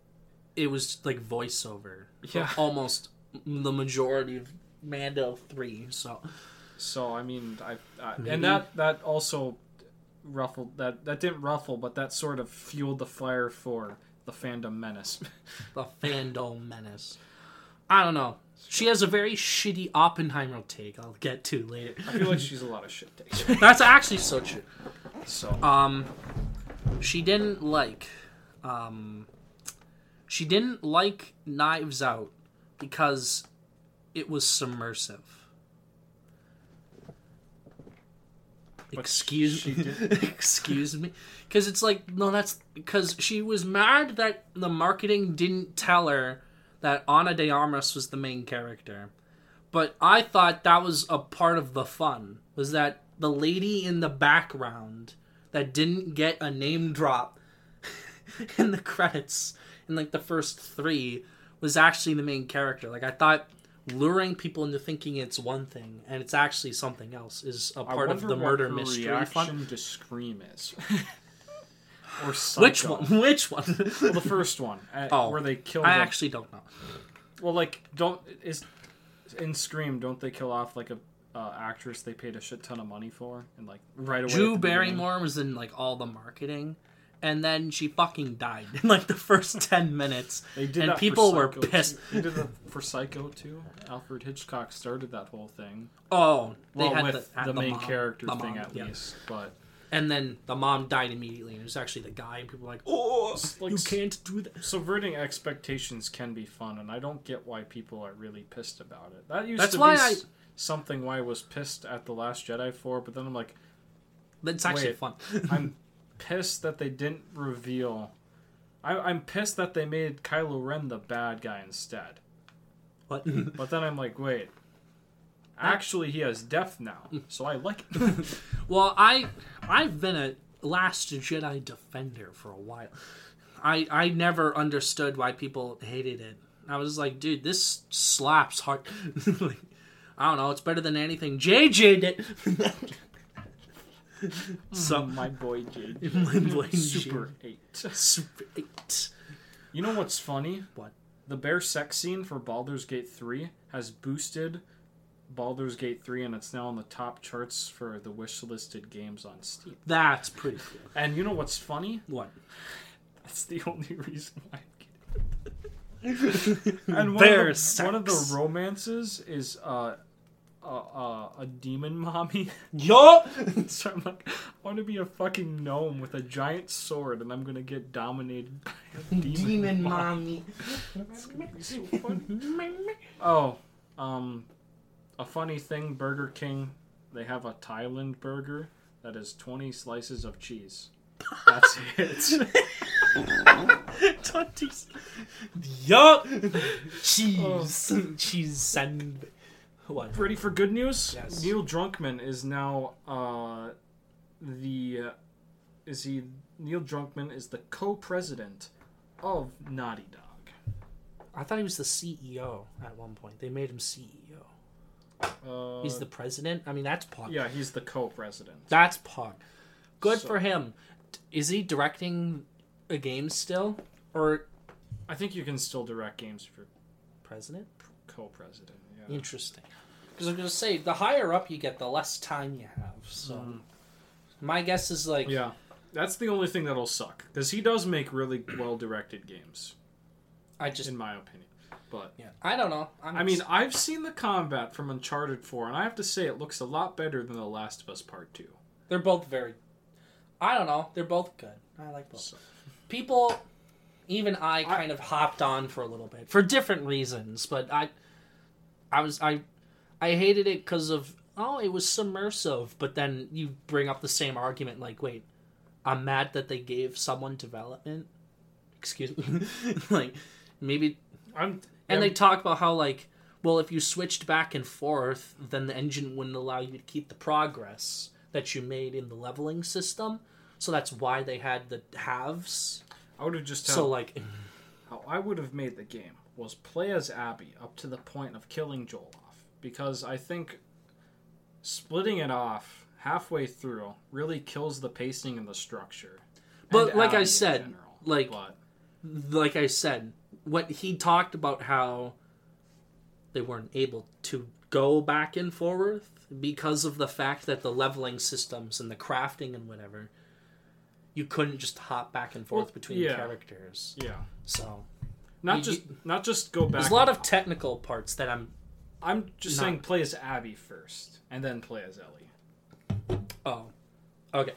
A: it was like voiceover.
B: Yeah.
A: Almost the majority of Mando three. So
B: so i mean i, I and that that also ruffled that that didn't ruffle but that sort of fueled the fire for the fandom menace
A: the fandom menace. I don't know. She has a very shitty Oppenheimer take. I'll get to later.
B: i feel like she's a lot of shit takes
A: That's actually so true.
B: so
A: Um, she didn't like, um, she didn't like Knives Out because it was submersive.
B: But
A: Excuse
B: she
A: me. Excuse me. Because it's like no, that's because she was mad that the marketing didn't tell her that Ana de Armas was the main character. But I thought that was a part of the fun. Was that the lady in the background that didn't get a name drop in the credits in like the first three was actually the main character. Like I thought luring people into thinking it's one thing and it's actually something else is a part of the murder mystery
B: reaction to Scream is. or
A: Which one? Which one?
B: Well, the first one, uh,
A: Oh,
B: where they kill.
A: I
B: the-
A: actually don't know.
B: Well, like, don't is in Scream, don't they kill off like a uh, actress they paid a shit ton of money for, and like right away?
A: Drew
B: the beginning?
A: Barrymore was in like all the marketing, and then she fucking died in like the first ten minutes.
B: They did
A: and people were pissed.
B: Too. They did for Psycho too. Alfred Hitchcock started that whole thing.
A: Oh, they
B: Well,
A: had
B: with
A: the,
B: the, main
A: mom-
B: character
A: the
B: thing
A: mom,
B: at
A: yeah.
B: least, but
A: And then the mom died immediately, and it was actually the guy, and people were like, "Oh,
B: like
A: you can't do that."
B: subverting expectations can be fun, and I don't get why people are really pissed about it. That used
A: That's
B: to
A: why
B: be
A: I-
B: something why I was pissed at the Last Jedi for, but then I'm like,
A: That's actually
B: Wait,
A: fun.
B: I'm pissed that they didn't reveal. I, I'm pissed that they made Kylo Ren the bad guy instead.
A: what?
B: But then I'm like, wait. Actually, he has depth now, so I like it.
A: well, I I've been a Last Jedi defender for a while. I I never understood why people hated it. I was like, dude, this slaps hard. like, I don't know. It's better than anything JJ did. so
B: my boy Jade.
A: My boy
B: Super 8.
A: Super eight.
B: You know what's funny?
A: What?
B: The bear sex scene for Baldur's Gate 3 has boosted Baldur's Gate 3 and it's now on the top charts for the wish listed games on Steam.
A: That's pretty cool.
B: And you know what's funny?
A: What?
B: That's the only reason why I get it. and one,
A: Bear
B: of the, one of the romances is uh, uh, a demon mommy.
A: Yo.
B: so I'm like, I want to be a fucking gnome with a giant sword, and I'm gonna get dominated by a demon,
A: Demon
B: mom.
A: mommy.
B: It's gonna be so fun. Oh, um, a funny thing: Burger King, they have a Thailand burger that is 20 slices of cheese. That's it.
A: Twenties. Yup. Cheese. Cheese sand. What?
B: Ready for good news?
A: Yes.
B: Neil Druckmann is now uh, the uh, is he Neil Druckmann is the co-president of Naughty Dog.
A: I thought he was the CEO at one point. They made him CEO.
B: Uh,
A: He's the president. I mean, that's pog.
B: yeah, he's the co-president.
A: That's pog. Good
B: So-
A: for him. Is he directing a game still, or
B: I think you can still direct games if you're
A: president?
B: co-president. Yeah.
A: Interesting. Because I'm gonna say, the higher up you get, the less time you have. So, mm-hmm. my guess is like,
B: Yeah, that's the only thing that'll suck because he does make really well-directed games,
A: I just,
B: in my opinion. But
A: yeah, I don't know. I'm
B: I mean, I've seen the combat from Uncharted 4, and I have to say it looks a lot better than The Last of Us Part 2.
A: they're both very. I don't know. They're both good. I like both.
B: So-
A: people even I kind of hopped on for a little bit for different reasons, but I I was I I hated it because of oh it was submersive, but then you bring up the same argument like wait I'm mad that they gave someone development. Excuse me, like maybe
B: I'm
A: and they talk about how like well if you switched back and forth then the engine wouldn't allow you to keep the progress that you made in the leveling system. So that's why they had the halves.
B: I would have just
A: So
B: so
A: like
B: how I would have made the game was play as Abby up to the point of killing Joel because I think splitting it off halfway through really kills the pacing and the structure.
A: But like I said,
B: general.
A: like-
B: but
A: like I said, what he talked about how they weren't able to go back and forth because of the fact that the leveling systems and the crafting and whatever, you couldn't just hop back and forth
B: Well,
A: between
B: yeah.
A: characters.
B: yeah,
A: So
B: not
A: You-
B: just not just go back.
A: there's a lot of technical parts that I'm
B: I'm just
A: not-
B: saying play as Abby first and then play as Ellie
A: oh okay.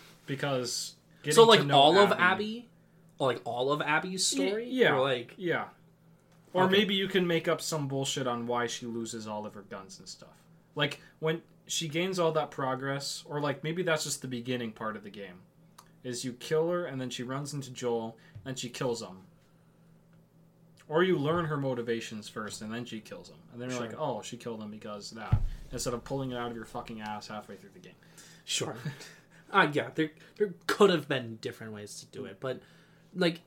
B: because getting
A: so
B: to
A: like
B: know
A: all of Abby, like all of Abby's
B: Y-
A: story,
B: yeah.
A: or like
B: Yeah. Or
A: Okay.
B: maybe you can make up some bullshit on why she loses all of her guns and stuff. Like when she gains all that progress, or like maybe that's just the beginning part of the game. Is you kill her and then she runs into Joel and she kills him. Or you learn her motivations first and then she kills him. And then you're
A: Sure.
B: like, oh, she killed him because of that. Instead of pulling it out of your fucking ass halfway through the game.
A: Sure. uh, yeah, there there could have been different ways to do it, but like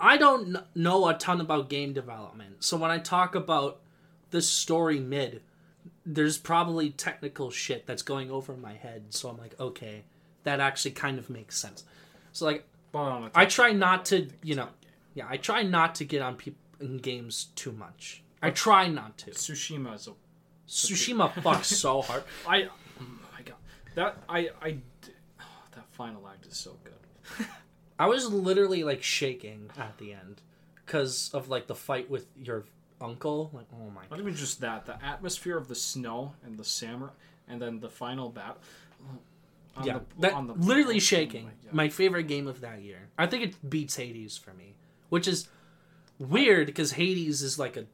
A: I don't know a ton about game development. So when I talk about this story mid, there's probably technical shit that's going over my head. So I'm like, okay, that actually kind of makes sense. So like
B: on
A: try not to, you know, yeah, I try not to get on people in games too much. I try not to.
B: Tsushima is a
A: Tsushima fucks so hard.
B: I oh my god that I I oh, that final act is so good.
A: I was literally like shaking at the end because of like the fight with your uncle. Like, oh my god.
B: Not even just that, the atmosphere of the snow and the samurai, and then the final battle. on
A: yeah,
B: the-
A: that
B: the-
A: literally
B: oh
A: shaking.
B: my God.
A: my favorite game of that year. I think it beats Hades for me, which is weird because Hades is like a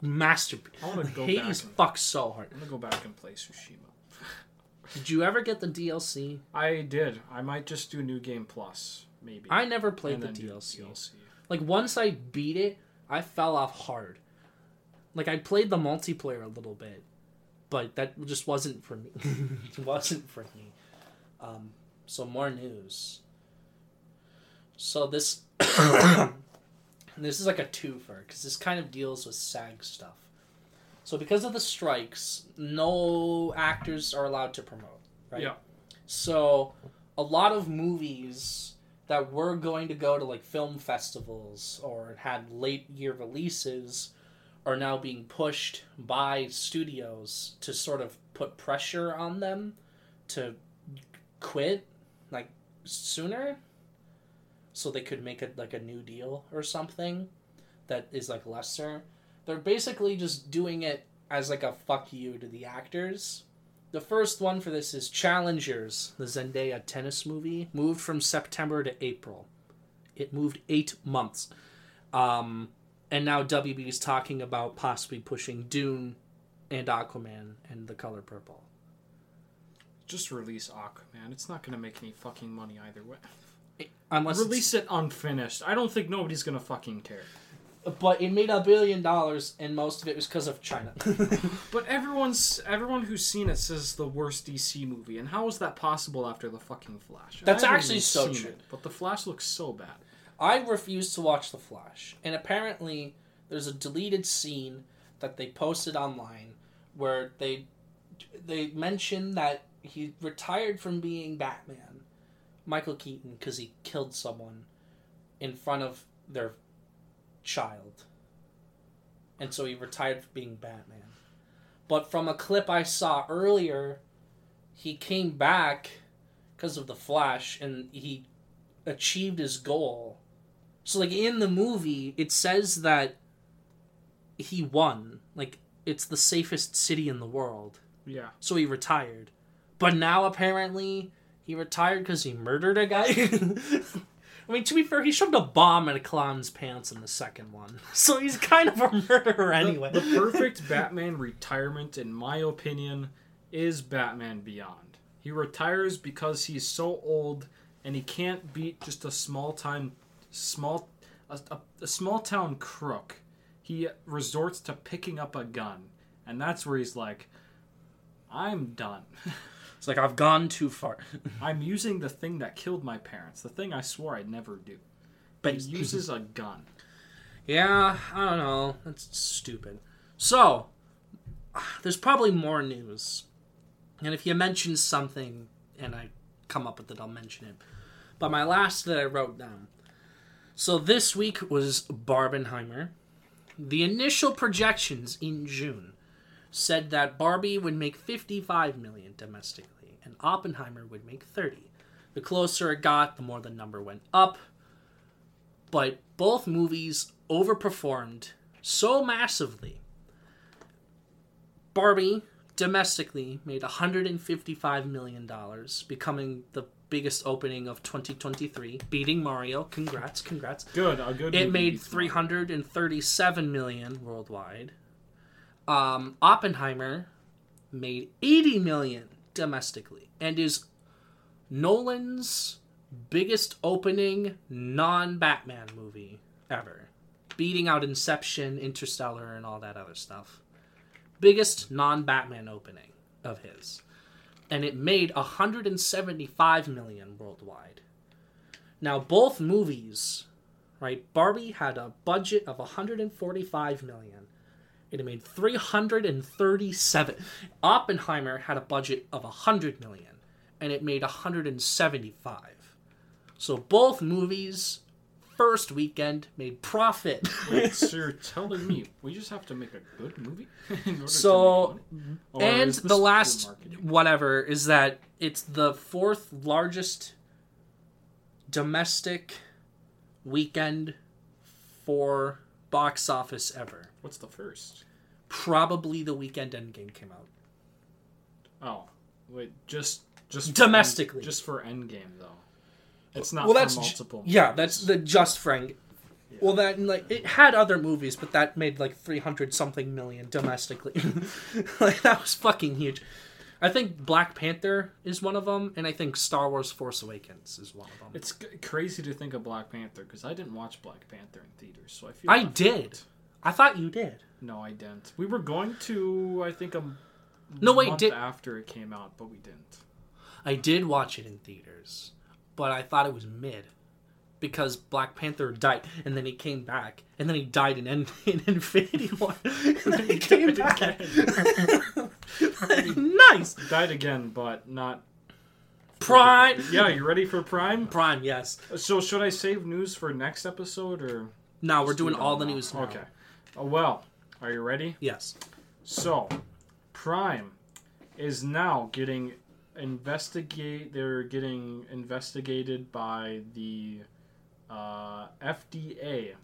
A: masterpiece.
B: I wanna go
A: Hades
B: back
A: fucks so hard.
B: I'm gonna go back and play Tsushima.
A: Did you ever get the DLC?
B: I did. I might just do New Game Plus, maybe.
A: I never played the DLC.
B: DLC.
A: Like once I beat it, I fell off hard. Like I played the multiplayer a little bit, but that just wasn't for me. it wasn't for me. Um, so more news. So this this is like a twofer because this kind of deals with SAG stuff. So because of the strikes, no actors are allowed to promote, right?
B: Yeah.
A: So a lot of movies that were going to go to like film festivals or had late year releases are now being pushed by studios to sort of put pressure on them to quit like sooner so they could make it like a new deal or something that is like lesser they're basically just doing it as like a fuck you to the actors the first one for this is Challengers, the Zendaya tennis movie, moved from September to April. It moved eight months. Um, and now WB is talking about possibly pushing Dune and Aquaman and The Color Purple.
B: Just release Aquaman. It's not gonna make any fucking money either way.
A: Unless it's-
B: Release it unfinished. I don't think nobody's gonna fucking care.
A: but it made a billion dollars, and most of it was because of China.
B: But everyone's everyone who's seen it says the worst DC movie, and how is that possible after the fucking Flash?
A: That's
B: I
A: actually so
B: seen
A: true.
B: it, but the Flash looks so bad.
A: I refuse to watch The Flash. And apparently, there's a deleted scene that they posted online where they they mention that he retired from being Batman, Michael Keaton, because he killed someone in front of their child. And so he retired from being Batman. But from a clip I saw earlier, he came back because of the Flash and he achieved his goal. So like in the movie, it says that he won. Like it's the safest city in the world.
B: Yeah.
A: So he retired. But now apparently he retired because he murdered a guy. I mean, to be fair, he shoved a bomb in a clown's pants in the second one. So he's kind of a murderer anyway.
B: The perfect Batman retirement, in my opinion, is Batman Beyond. He retires because he's so old and he can't beat just a small time, small, a, a, a small town crook. He resorts to picking up a gun, and that's where he's like, "I'm done.
A: It's like I've gone too far.
B: I'm using the thing that killed my parents, the thing I swore I'd never do."
A: But
B: But he uses a gun.
A: Yeah, I don't know. That's stupid. So, there's probably more news. And if you mention something and I come up with it, I'll mention it. But my last that I wrote down. So this week was Barbenheimer. The initial projections in June said that Barbie would make 55 million domestically and Oppenheimer would make 30. The closer it got, the more the number went up but both movies overperformed so massively. Barbie domestically made 155 million dollars, becoming the biggest opening of 2023, beating Mario. Congrats, congrats.
B: Good, a good.
A: It made 337 million worldwide. Um, Oppenheimer made 80 million domestically and is Nolan's biggest opening non-Batman movie ever, beating out Inception, Interstellar, and all that other stuff. Biggest non-Batman opening of his, and it made 175 million worldwide. Now both movies right? Barbie had a budget of 145 million. It made 337. Oppenheimer had a budget of 100 million and it made 175. So both movies first weekend made profit.
B: Wait, so you're telling me we just have to make a good movie? in order
A: So,
B: to make money?
A: And the last whatever is that it's the fourth largest domestic weekend for box office ever.
B: What's the first?
A: Probably the weekend Endgame came out.
B: Oh, wait, just just
A: Domestically.
B: End- just for Endgame though. It's not
A: well,
B: for
A: that's ju-
B: multiple.
A: yeah, that's the just Frank. Well, that like it had other movies, but that made like three hundred something million domestically. like that was fucking huge. I think Black Panther is one of them, and I think Star Wars: Force Awakens is one of them.
B: It's c- crazy to think of Black Panther because I didn't watch Black Panther in theaters, so I feel
A: I did. I thought you did.
B: No, I didn't. We were going to, I think, a
A: No, wait,
B: month
A: did-
B: after it came out, but we didn't.
A: I did watch it in theaters, but I thought it was mid because Black Panther died, and then he came back, and then he died in, in, in Infinity War, and then he came
B: died
A: back. nice
B: Died again, but not.
A: Prime.
B: Yeah, you ready for Prime?
A: Prime, yes.
B: So should I save news for next episode or?
A: No, we're doing all the news now.
B: Okay. Oh, well, are you ready?
A: Yes.
B: So, Prime is now getting investigate. They're getting investigated by the uh, FDA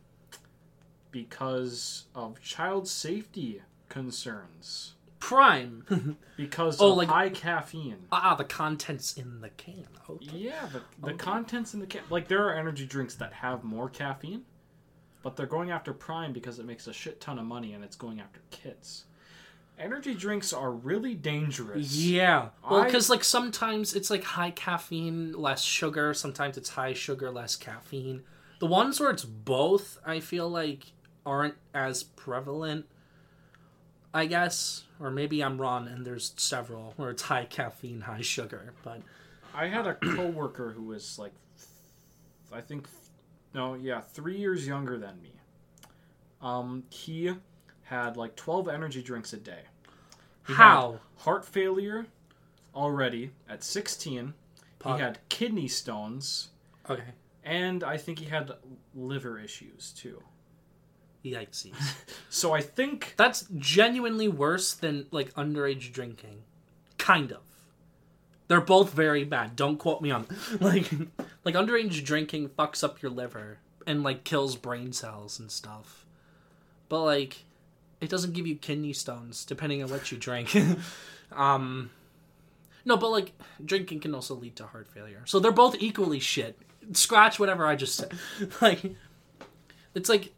B: because of child safety concerns.
A: Prime.
B: Because
A: Oh,
B: of
A: like-
B: high caffeine.
A: ah, the contents in the can. Okay.
B: Yeah, the, the
A: Okay.
B: contents in the can. like there are energy drinks that have more caffeine, but they're going after Prime because it makes a shit ton of money and it's going after kids. Energy drinks are really dangerous.
A: Yeah. Well, because like sometimes it's like high caffeine, less sugar. Sometimes it's high sugar, less caffeine. The ones where it's both, I feel like aren't as prevalent. I guess, or maybe I'm wrong, and there's several where it's high caffeine, high sugar. But
B: I had a coworker who was like, I think, no, yeah, three years younger than me. Um, he had like twelve energy drinks a day. He had
A: how?
B: heart failure already at sixteen.
A: Pop-
B: He had kidney stones.
A: Okay.
B: And I think he had liver issues too.
A: Yikesies.
B: So I think
A: That's genuinely worse than like underage drinking. Kind of. They're both very bad. Don't quote me on like like underage drinking fucks up your liver and like kills brain cells and stuff. But like it doesn't give you kidney stones depending on what you drink. um no, but like drinking can also lead to heart failure. So they're both equally shit. Scratch whatever I just said. like it's like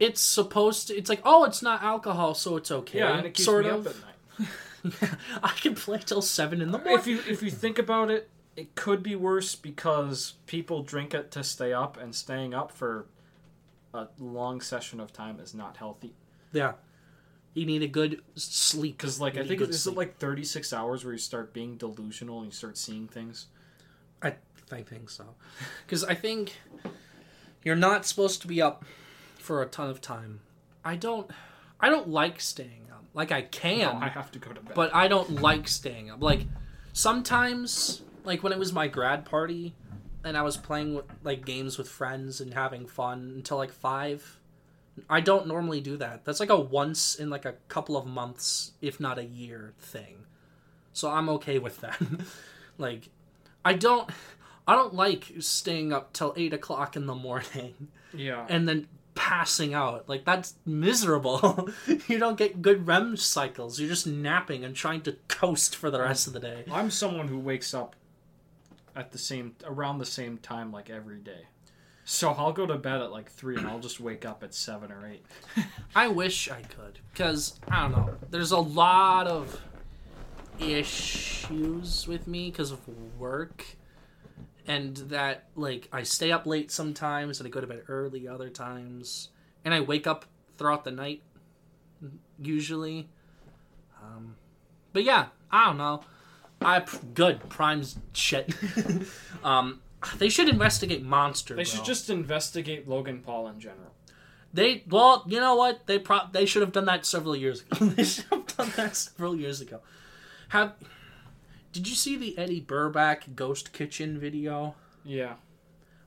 A: it's supposed to it's like oh it's not alcohol so it's okay
B: yeah, and it keeps
A: sort
B: me
A: of
B: up at night.
A: i can play till seven in the morning
B: If you if you think about it, it could be worse because people drink it to stay up, and staying up for a long session of time is not healthy.
A: yeah you need a good sleep
B: Because like
A: You
B: I think it's
A: sleep.
B: like thirty six hours where you start being delusional and you start seeing things.
A: I, I think so because i think you're not supposed to be up for a ton of time i don't i don't like staying up like i can
B: I have to go to bed.
A: but I don't like staying up. Like sometimes, like when it was my grad party, and I was playing with, like games with friends and having fun until like five. I don't normally do that. That's like a once in like a couple of months, if not a year, thing. So I'm okay with that. like, I don't, I don't like staying up till eight o'clock in the morning
B: yeah,
A: and then passing out. Like that's miserable. you don't get good REM cycles. You're just napping and trying to coast for the rest of the day.
B: I'm someone who wakes up at the same around the same time like every day. So I'll go to bed at like three, and I'll just wake up at seven or eight.
A: I wish I could because I don't know. There's a lot of issues with me because of work. And that, like, I stay up late sometimes and I go to bed early other times. And I wake up throughout the night, usually. Um, but yeah, I don't know. I good prime's shit. um, They should investigate Monster.
B: They
A: bro.
B: should just investigate Logan Paul in general.
A: They well, you know what? They pro they should have done that several years ago. they should have done that several years ago. Have did you see the Eddy Burback Ghost Kitchen video?
B: Yeah.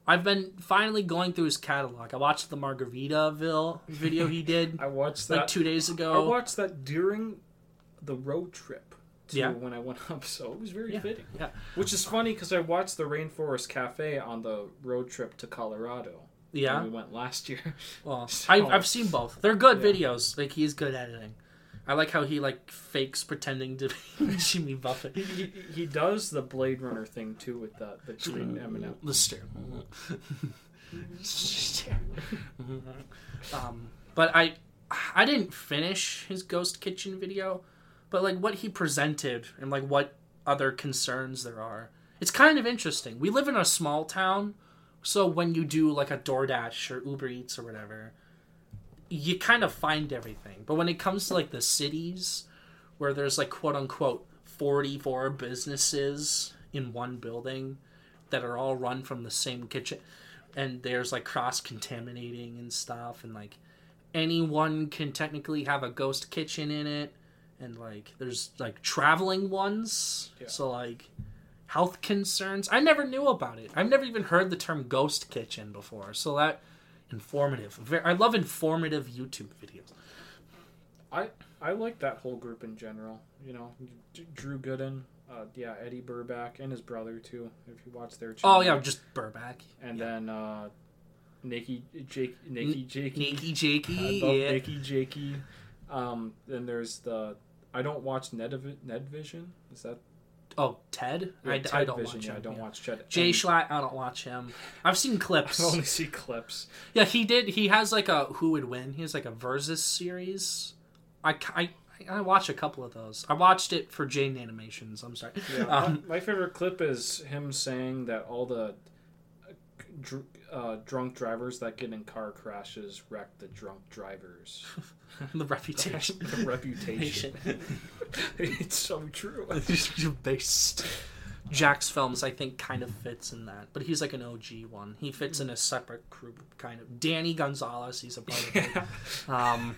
A: I've been finally going through his catalog. I watched the Margaritaville video he did
B: I watched that
A: like
B: that.
A: two days ago.
B: I watched that during the road trip. To
A: Yeah.
B: When I went up, so it was very
A: Yeah.
B: fitting.
A: Yeah.
B: Which is funny because I watched the Rainforest Cafe on the road trip to Colorado.
A: Yeah.
B: we went last year.
A: Well,
B: So-
A: I, I've seen both. They're good
B: Yeah.
A: videos. Like he's good editing. I like how he like fakes pretending to be Jimmy Buffett.
B: he, he, he does the Blade Runner thing too with the the green M&M.
A: The. Stare. um, but I, I didn't finish his Ghost Kitchen video, but like what he presented and like what other concerns there are. It's kind of interesting. We live in a small town, so when you do like a DoorDash or Uber Eats or whatever, you kind of find everything. But when it comes to like the cities, where there's like quote unquote 44 businesses in one building that are all run from the same kitchen and there's like cross contaminating and stuff and like anyone can technically have a ghost kitchen in it and like there's like traveling ones
B: Yeah.
A: so like health concerns i never knew about it i've never even heard the term ghost kitchen before so that informative i love informative youtube videos
B: I I like that whole group in general. You know, Drew Gooden, uh, yeah, Eddy Burback, and his brother too. If you watch their channel.
A: oh yeah just burback
B: and then uh, Nikki Jake Nikki Jakey.
A: Nikki Jakey
B: love
A: yeah.
B: Nikki Jakey. Um, then there's the I don't watch Ned Nedvision. Is that
A: oh ted
B: Yeah,
A: I,
B: Ted
A: I don't
B: Vision,
A: watch
B: yeah,
A: him
B: I don't
A: yeah.
B: watch Ched.
A: Jschlatt, I don't watch him. I've seen clips.
B: I only see clips.
A: Yeah, he did. He has like a who would win. He has like a versus series. I, I, I watched a couple of those. I watched it for Jaiden Animations. I'm sorry.
B: Yeah,
A: Um,
B: my, my favorite clip is him saying that all the uh, dr- uh, drunk drivers that get in car crashes wreck the drunk drivers.
A: the reputation.
B: the reputation. it's so true.
A: based. Jacksfilms, I think, kind of fits in that, but he's like an OG one. He fits in a separate group, kind of. Danny Gonzalez, he's a part of it. Um,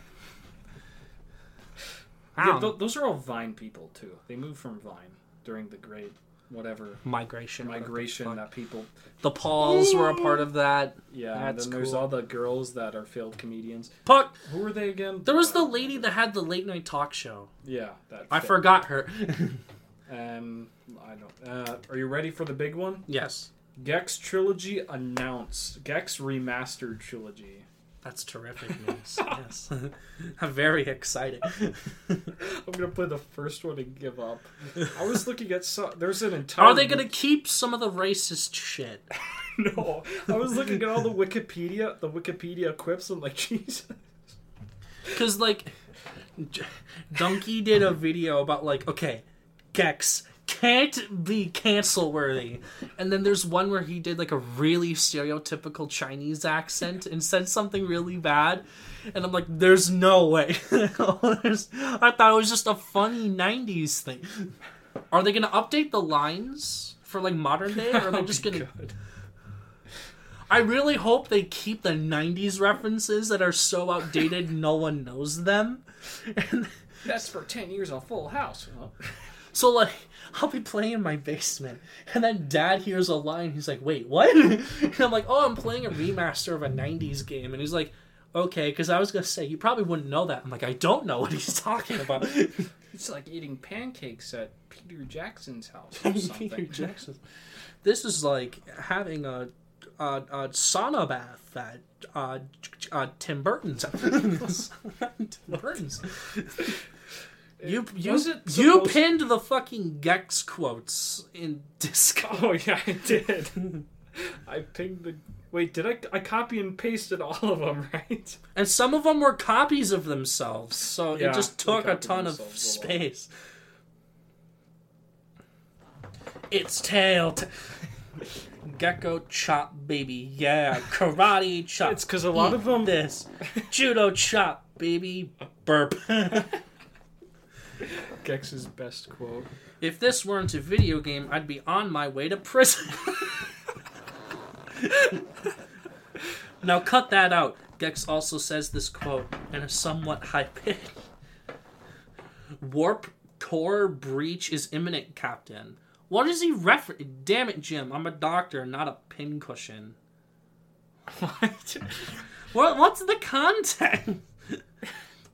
B: Yeah, th- those are all Vine people too. They moved from Vine during the great whatever
A: migration.
B: migration that people.
A: The Pauls were a part of that.
B: Yeah,
A: That's
B: and then there's
A: cool.
B: all the girls that are failed comedians.
A: Puck.
B: Who are they again?
A: There was the lady that had the late night talk show.
B: Yeah, that.
A: I forgot her.
B: Um, I don't. Uh, are you ready for the big one?
A: yes,
B: Gex trilogy announced. Gex remastered trilogy.
A: That's terrific news. yes, I'm very excited.
B: I'm gonna play the first one and give up. I was looking at so there's an entire.
A: Are they gonna keep some of the racist shit?
B: No, I was looking at all the Wikipedia, the Wikipedia quips. I'm like, Jesus.
A: Because like, Dunkey did a video about like, okay, Gex can't be cancel worthy, and then there's one where he did like a really stereotypical Chinese accent and said something really bad, and I'm like, there's no way. There's- I thought it was just a funny '90s thing. Are they gonna update the lines for like modern day, or are they
B: That'd
A: oh
B: just
A: gonna? I really hope they keep the '90s references that are so outdated no one knows them. And
B: That's for ten years on Full House. Huh?
A: So like, I'll be playing in my basement, and then Dad hears a line. He's like, "Wait, what?" And I'm like, "Oh, I'm playing a remaster of a '90s game," and he's like. Okay, because I was gonna say you probably wouldn't know that. I'm like, I don't know what he's talking about.
B: It's like eating pancakes at Peter Jackson's house or something.
A: Peter Jackson. This is like having a a, a sauna bath at uh, uh, Tim Burton's. Tim Burton's. You you you pinned the fucking Gex quotes in Discord.
B: Oh yeah, I did. I pinged the. Wait, did I? I copy and pasted all of them, right?
A: And some of them were copies of themselves, so
B: Yeah,
A: it just took a ton of
B: themselves a lot.
A: space. It's tail. T- Gecko chop, baby. Yeah. Karate chop.
B: It's because a lot of them-
A: This. Judo chop, baby. Burp.
B: Gex's best quote.
A: if this weren't a video game, I'd be on my way to prison. now cut that out. Gex also says this quote in a somewhat high pitch. Warp core breach is imminent, Captain. What is he refer? Damn it, Jim! I'm a doctor, not a pincushion.
B: What?
A: What? What's the content?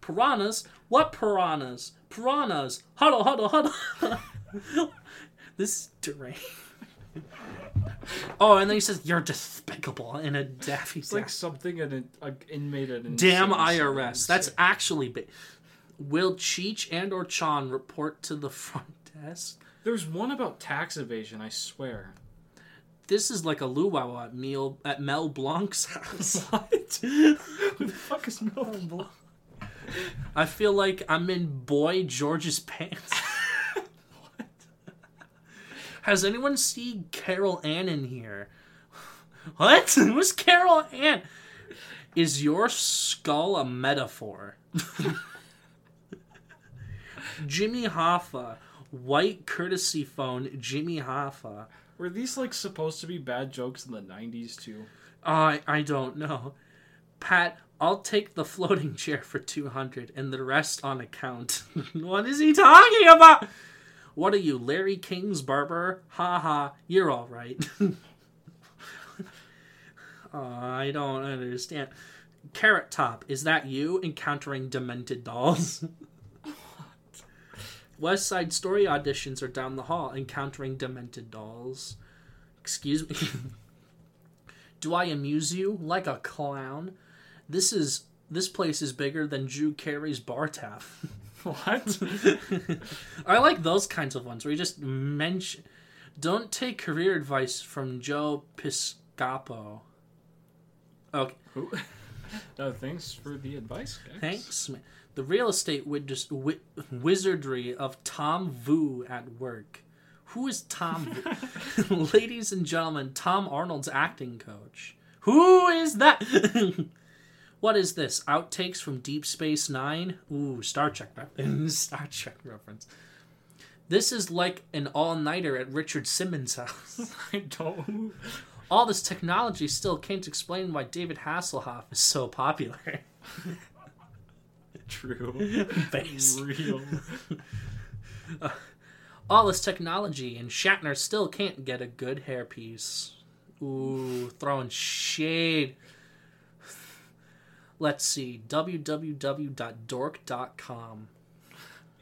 A: piranhas? What piranhas? Piranhas! Huddle, huddle, huddle. this is deranged. Oh, and then he says, "You're despicable" in a daffy.
B: It's like something an, an inmate at an
A: Damn IRS. That's actually big. Will Cheech and or Chan report to the front desk?
B: There's one about tax evasion. I swear.
A: This is like a luau at Mel at Mel Blanc's house.
B: What? Who the fuck is Mel Blanc?
A: I feel like I'm in Boy George's pants. What? Has anyone seen Carol Ann in here? What? Who's Carol Ann? Is your skull a metaphor? Jimmy Hoffa. White courtesy phone, Jimmy Hoffa.
B: Were these like supposed to be bad jokes in the '90s too?
A: I I don't know. Pat, I'll take the floating chair for 200 and the rest on account. what is he talking about? What are you, Larry King's barber? Ha ha, you're all right. Aw, I don't understand. Carrot Top, is that you encountering demented dolls? West Side Story auditions are down the hall, encountering demented dolls. Excuse me. Do I amuse you like a clown? This is this place is bigger than Drew Carey's bar tap.
B: What?
A: I like those kinds of ones where you just mention. Don't take career advice from Joe Piscopo. Okay,
B: Who? No, oh, thanks for the advice, guys.
A: thanks. man. The real estate wi- wizardry of Tom Vu at work. Who is Tom? Vu? Ladies and gentlemen, Tom Arnold's acting coach. Who is that? What is this? Outtakes from Deep Space Nine? Ooh, Star Trek reference. Star Trek reference. This is like an all-nighter at Richard Simmons' house.
B: I don't.
A: All this technology still can't explain why David Hasselhoff is so popular.
B: True.
A: Base.
B: Real.
A: All this technology, and Shatner still can't get a good hairpiece. Ooh, throwing shade. Let's see. www.dork.com.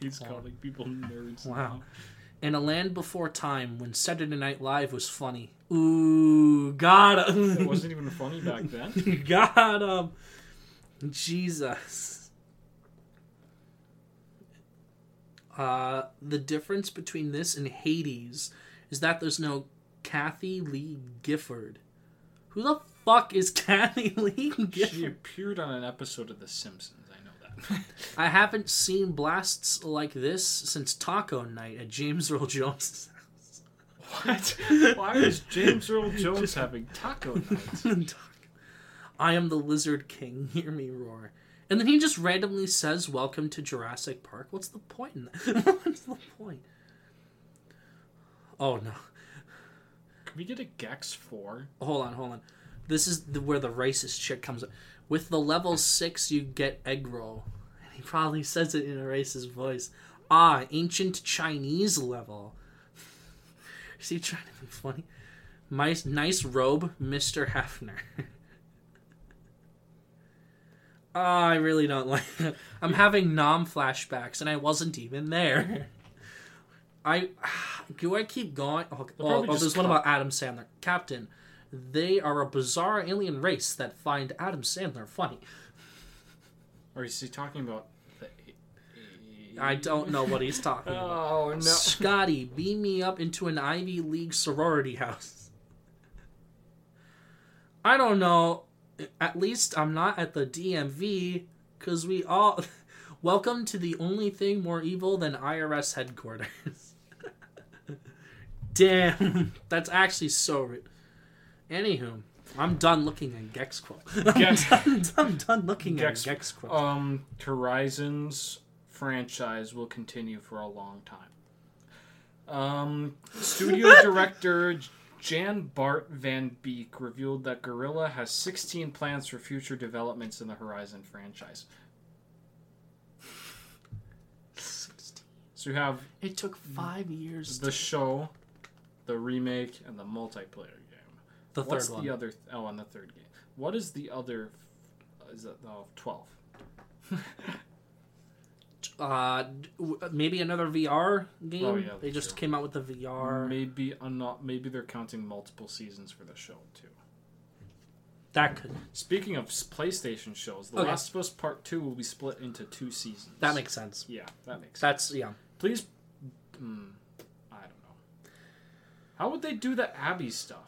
B: He's calling people nerds.
A: Wow. In a land before time when Saturday Night Live was funny. Ooh, got
B: It wasn't even funny back then.
A: got him. Jesus. Uh, the difference between this and Hades is that there's no Kathie Lee Gifford. Who the fuck is Kathie Lee
B: She
A: Gifford?
B: appeared on an episode of The Simpsons. I know that.
A: I haven't seen blasts like this since Taco Night at James Earl Jones' house.
B: what? Why is James Earl Jones having taco night?
A: I am the Lizard King. Hear me roar. And then he just randomly says, "Welcome to Jurassic Park." What's the point in that? What's the point? Oh no!
B: Can we get a Gex four?
A: Hold on, hold on. This is the, where the racist shit comes. up. With the level six, you get egg roll. And he probably says it in a racist voice. Ah, ancient Chinese level. Is he trying to be funny? Nice, nice robe, Mister Hefner. Ah, I really don't like that. I'm having 'Nam flashbacks, and I wasn't even there. I do I keep going? Oh, oh, oh, there's one about Adam Sandler, Captain. They are a bizarre alien race that find Adam Sandler funny.
B: Or is he talking about the?
A: I don't know what he's talking oh, about.
B: Oh no!
A: Scotty, beam me up into an Ivy League sorority house. I don't know. At least I'm not at the DMV, because we all. Welcome to the only thing more evil than IRS headquarters. Damn, that's actually so. Ri- Anywho, I'm done looking at Gex Quill. I'm,
B: Gex-
A: done, I'm done looking
B: Gex-
A: at Gex Quill.
B: Um, Horizon's franchise will continue for a long time. Um, studio director Jan Bart Van Beek revealed that Guerrilla has 16 plans for future developments in the Horizon franchise. So you have
A: It took five years.
B: the show, the remake, and the multiplayer.
A: The third
B: What's
A: one.
B: the other? Oh, on the third game. What is the other? Is it oh, 12?
A: uh, maybe another VR game.
B: Oh, yeah,
A: they just
B: true.
A: came out with the VR.
B: Maybe I'm not. Maybe they're counting multiple seasons for the show too.
A: That could
B: Speaking of PlayStation shows, The
A: Okay.
B: Last of Us Part Two will be split into two seasons.
A: that makes sense.
B: yeah, that makes sense.
A: That's yeah.
B: Please, mm, I don't know. How would they do the Abby stuff?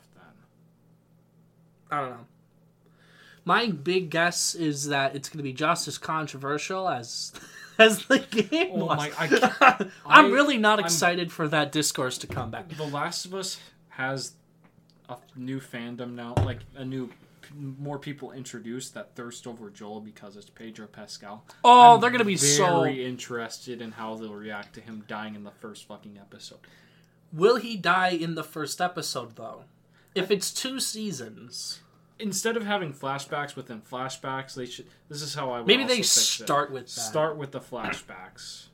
A: I don't know. My big guess is that it's going to be just as controversial as as the game
B: Oh
A: was.
B: my- I can't-
A: I'm
B: I-
A: really not
B: I'm-
A: excited for that discourse to come back.
B: The Last of Us has a new fandom now, like a new, more people introduced that thirst over Joel because it's Pedro Pascal.
A: Oh,
B: I'm
A: they're going to be so.
B: very interested in how they'll react to him dying in the first fucking episode.
A: Will he die in the first episode though? If it's two seasons,
B: Instead of having flashbacks within flashbacks, they should. This is how I would
A: maybe they
B: fix it.
A: start with that.
B: start with the flashbacks.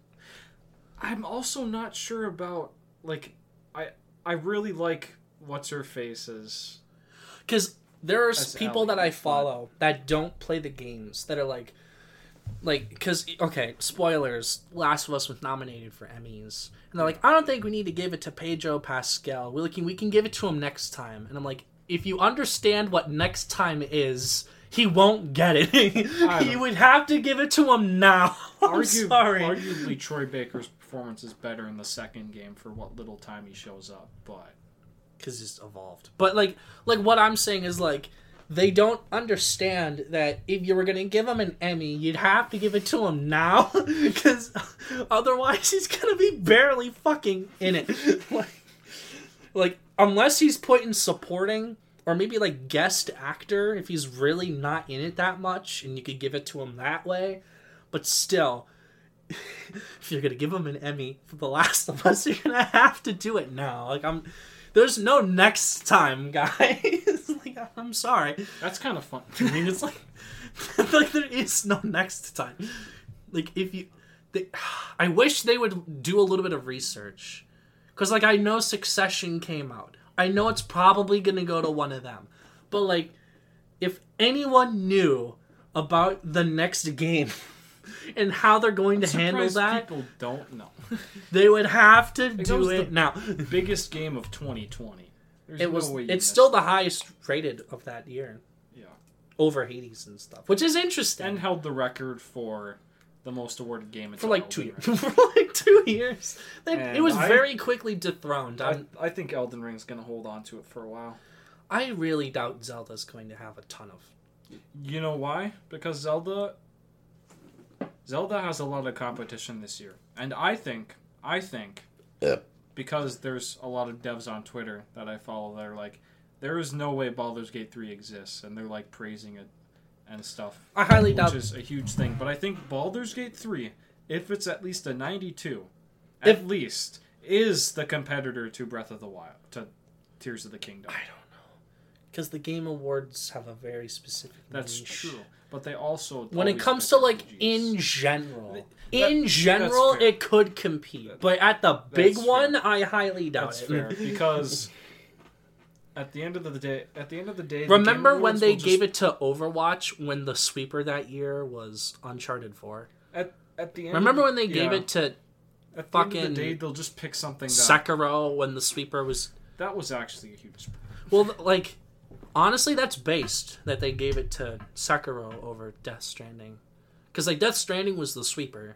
B: I'm also not sure about like I I really like what's her face's
A: because there are people
B: Ellie,
A: that I
B: but-
A: follow that don't play the games that are like, like because okay, spoilers. Last of Us was nominated for Emmys, and they're like, I don't think we need to give it to Pedro Pascal. We can we can give it to him next time. And I'm like, if you understand what next time is. He won't get it. You would have to give it to him now. I'm
B: Argu-
A: sorry.
B: Arguably, Troy Baker's performance is better in the second game for what little time he shows up. But
A: because it's evolved. But like, like what I'm saying is like, they don't understand that if you were gonna give him an Emmy, you'd have to give it to him now, because otherwise he's gonna be barely fucking in it. like, like unless he's put in supporting or maybe like guest actor, if he's really not in it that much, and you could give it to him that way. But still. If you're gonna give him an Emmy for The Last of Us, you're gonna have to do it now. Like I'm, there's no next time, guys. Like I'm sorry.
B: that's kind of fun.
A: I mean, it's like, like there is no next time. Like if you, they, I wish they would do a little bit of research, because like I know Succession came out. I know it's probably gonna go to one of them, but like, if anyone knew about the next game. And how they're going to handle that,
B: people don't know.
A: they would have to do it
B: the-
A: now.
B: Biggest game of 2020. There's
A: It was.
B: No way
A: it's still
B: it.
A: the highest rated of that year
B: yeah,
A: over Hades and stuff, which is interesting.
B: and held the record for the most awarded game
A: for
B: until
A: like two years.
B: Ring.
A: for like two years, They- it was
B: I-
A: very quickly dethroned.
B: I,
A: I'm,
B: think Elden Ring's gonna hold on to it for a while.
A: I really doubt Zelda's going to have a ton of.
B: You know why? Because Zelda Zelda has a lot of competition this year. And I think I think because there's a lot of devs on Twitter that I follow that are like there is no way Baldur's Gate 3 exists and they're like praising it and stuff.
A: I highly
B: Which
A: doubt.
B: is a huge thing, but I think Baldur's Gate 3 if it's at least a 92 at least is the competitor to Breath of the Wild to Tears of the Kingdom.
A: I don't know, because the Game Awards have a very specific.
B: That's
A: niche.
B: true. But they also
A: When it comes to like in general,
B: That-
A: in general, it could compete, but at the big
B: That's
A: one,
B: fair.
A: I highly doubt
B: That's
A: it.
B: fair because at the end of the day, at the end of the day,
A: Remember
B: Game
A: when they gave
B: just-
A: it to Overwatch when the sweeper that year was Uncharted 4?
B: at at the end?
A: Remember when they gave
B: yeah,
A: it to
B: at the end
A: fucking
B: of the day, they'll just pick something that
A: Sekiro when the sweeper was
B: that was actually a huge.
A: well like honestly that's based that they gave it to Sekiro over Death Stranding. Cuz like Death Stranding was the sweeper.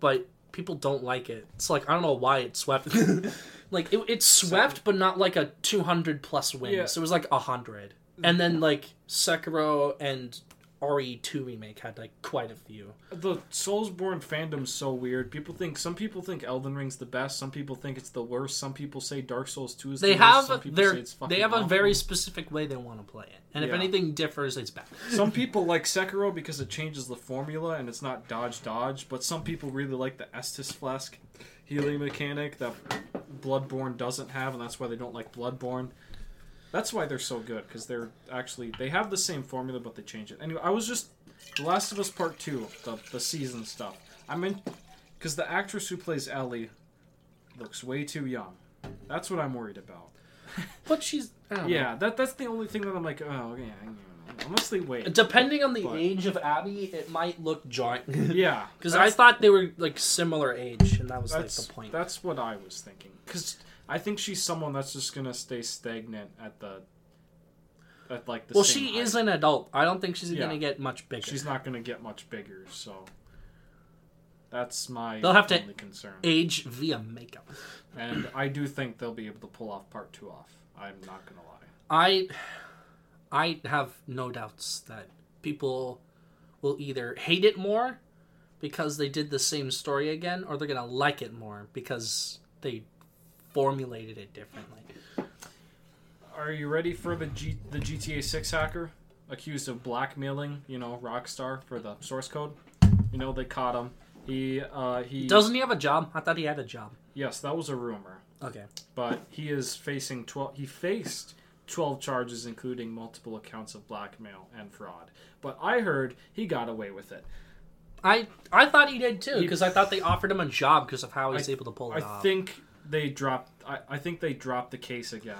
A: But people don't like it. It's like I don't know why it swept. like it, it swept but not like a 200 plus wins.
B: Yeah.
A: It was like 100. And then like Sekiro and RE2 remake had like quite a few.
B: The Soulsborne fandom's so weird. People think some people think Elden Ring's the best. Some people think it's the worst. Some people say Dark Souls Two is.
A: They
B: the worst. Some
A: have
B: people
A: their
B: say it's
A: they have a very specific way they want to play it. And if
B: Yeah.
A: anything differs, it's bad.
B: Some people like Sekiro because it changes the formula and it's not dodge dodge, but some people really like the Estus Flask healing mechanic that Bloodborne doesn't have, and that's why they don't like Bloodborne. That's why they're so good because they're actually they have the same formula, but they change it. Anyway, I was just The Last of Us Part Two, the the season stuff. I mean, because the actress who plays Ellie looks way too young. That's what I'm worried about.
A: But she's don't know.
B: Yeah, that that's the only thing that I'm like, oh yeah. yeah. They wait.
A: Depending on the
B: But-
A: age of Abby, it might look joint.
B: Yeah,
A: Because I thought they were like similar age, and that was like the point.
B: that's what I was thinking. Because I think she's someone that's just gonna stay stagnant at the at like the.
A: well, she
B: height.
A: is an adult. I don't think she's
B: Yeah.
A: gonna get much bigger.
B: She's not gonna get much bigger, so that's my
A: They'll have to
B: concern.
A: age via makeup.
B: And I do think they'll be able to pull off part two off. I'm not gonna lie.
A: I, I have no doubts that people will either hate it more because they did the same story again, or they're gonna like it more because they formulated it differently.
B: Are you ready for the G- the GTA 6 hacker accused of blackmailing, you know, Rockstar for the source code? You know, they caught him. He uh he
A: Doesn't he have a job? I thought he had a job.
B: Yes, that was a rumor.
A: Okay.
B: But he is facing 12 he faced 12 charges including multiple accounts of blackmail and fraud. But I heard he got away with it.
A: I I thought he did too because I thought they offered him a job because of how he's
B: I-
A: able to pull
B: I
A: it off.
B: think they dropped I, I think they dropped the case again.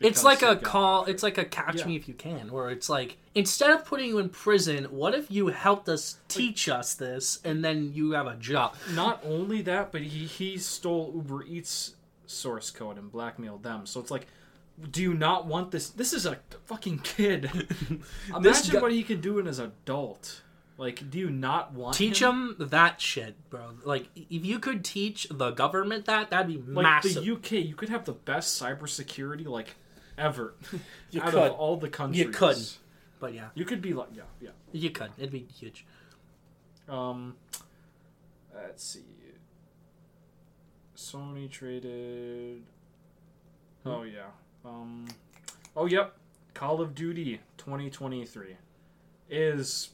A: it's like a call. It's like a catch
B: Yeah.
A: me if you can, where it's like instead of putting you in prison, what if you helped us teach us this, and then you have a job?
B: Not only that, but he he stole Uber Eats source code and blackmailed them. So it's like do you not want this? This is a fucking kid. Imagine
A: guy-
B: what he can do in as adult. Like, do you not want
A: Teach
B: him?
A: them that shit, bro. Like if you could teach the government that, that'd be
B: Like
A: massive.
B: the UK, you could have the best cybersecurity like ever
A: You
B: out
A: could.
B: of all the countries.
A: You could. but yeah,
B: You could be like, yeah, yeah.
A: you could. It'd be huge.
B: Um, let's see. Sony traded. Oh yeah. Um. Oh yep. Call of Duty 2023 is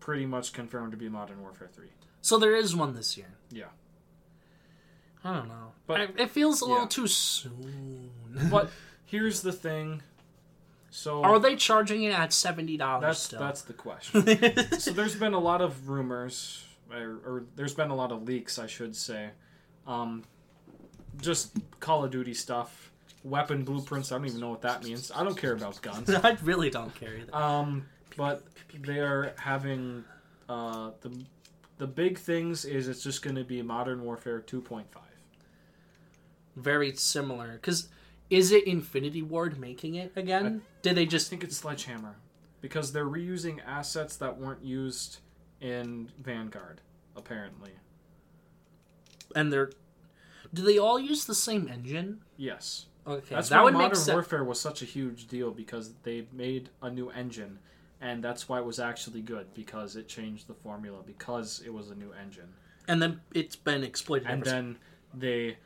B: pretty much confirmed to be Modern Warfare 3.
A: So there is one this year.
B: Yeah.
A: I don't know,
B: But-
A: I, it feels a little too soon.
B: But here's the thing. So
A: Are they charging it at seventy dollars
B: that's
A: still?
B: that's the question. so there's been a lot of rumors, or, or there's been a lot of leaks, I should say. Um, just Call of Duty stuff, weapon blueprints. I don't even know what that means. I don't care about guns.
A: I really don't care either.
B: Um, but they are having uh, the the big things is it's just going to be Modern Warfare 2.5.
A: Very similar. Because is it Infinity Ward making it again? Did they
B: I
A: just
B: think it's Sledgehammer because they're reusing assets that weren't used in Vanguard, apparently.
A: and they're do they all use the same engine?
B: Yes.
A: Okay,
B: That's
A: that
B: why
A: would
B: Modern
A: make sense.
B: Warfare was such a huge deal because they made a new engine, and that's why it was actually good because it changed the formula because it was a new engine,
A: And then it's been exploited.
B: and
A: ever since.
B: then they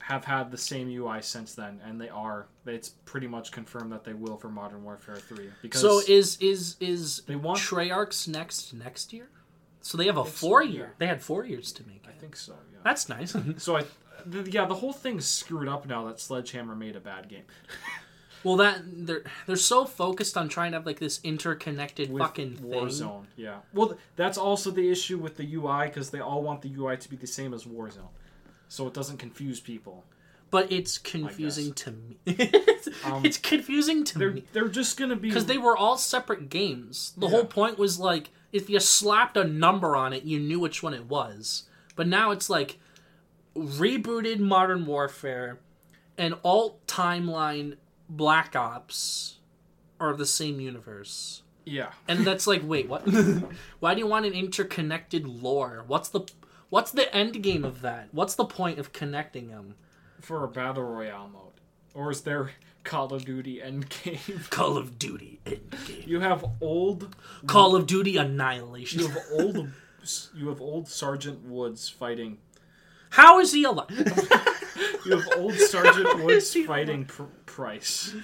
B: have had the same UI since then, and they are. It's pretty much confirmed that they will for Modern Warfare Three because
A: So is is is
B: they want.
A: Treyarch's next next year? So they have a
B: It's-
A: four year.
B: yeah.
A: They had four years to make It.
B: I think so. Yeah.
A: That's nice.
B: So I, the, yeah, the whole thing's screwed up now that Sledgehammer made a bad game.
A: well, that they're they're so focused on trying to have like this interconnected
B: with
A: fucking thing.
B: Warzone. Yeah. Well, th- that's also the issue with the UI because they all want the UI to be the same as Warzone, so it doesn't confuse people.
A: But it's confusing to me.
B: Um,
A: it's confusing to
B: They're
A: me
B: they're just gonna be
A: because they were all separate games. The
B: Yeah.
A: whole point was like if you slapped a number on it, you knew which one it was. But now it's like rebooted Modern Warfare and alt timeline Black Ops are the same universe.
B: yeah.
A: And that's like, wait, what? Why do you want an interconnected lore? What's the what's the end game of that? What's the point of connecting them?
B: for a battle royale mode, or is there Call of Duty Endgame?
A: Call of Duty Endgame.
B: You have old
A: Call of Duty Annihilation.
B: you have old you have old Sergeant Woods fighting.
A: How is he alive?
B: You have old Sergeant Woods fighting pr- Price.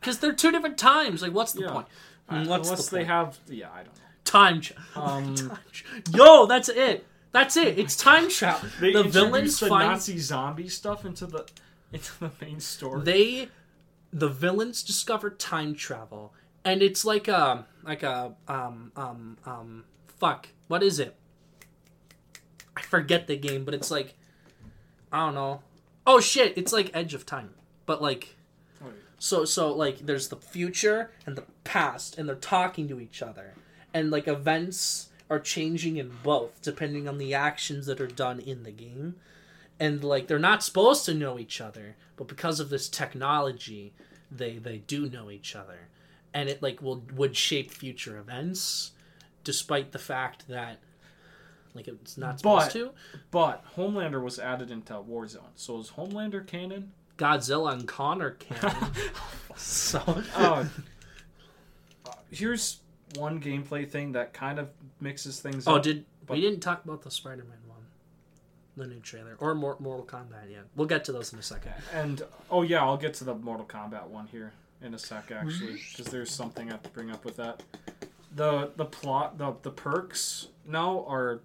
A: Because they're two different times. Like, what's the
B: Yeah.
A: point?
B: Uh,
A: What's
B: Unless
A: the
B: they
A: point?
B: have, yeah, I don't know.
A: Time. Ch-
B: Um,
A: time ch- Yo, that's it. That's it. It's time travel.
B: They
A: the villains
B: the
A: find
B: Nazi zombie stuff into the into the main story.
A: they the villains discover time travel and it's like a like a um um um fuck what is it forget the game but it's like i don't know. Oh shit it's like edge of time but like
B: oh,
A: so so like there's the future and the past and they're talking to each other. And like events are changing in both depending on the actions that are done in the game. And like they're not supposed to know each other but because of this technology they they do know each other. And it like will would shape future events despite the fact that like it's not supposed
B: But-
A: to
B: But Homelander was added into Warzone. So is Homelander canon?
A: godzilla and connor canon so
B: Uh, here's one gameplay thing that kind of mixes things
A: oh
B: up.
A: did
B: but-
A: we didn't talk about the spider-man one the new trailer or Mor- mortal kombat yet we'll get to those in a second
B: And oh yeah, I'll get to the Mortal Kombat one here in a sec actually, because there's something I have to bring up with that. The the plot the the perks now are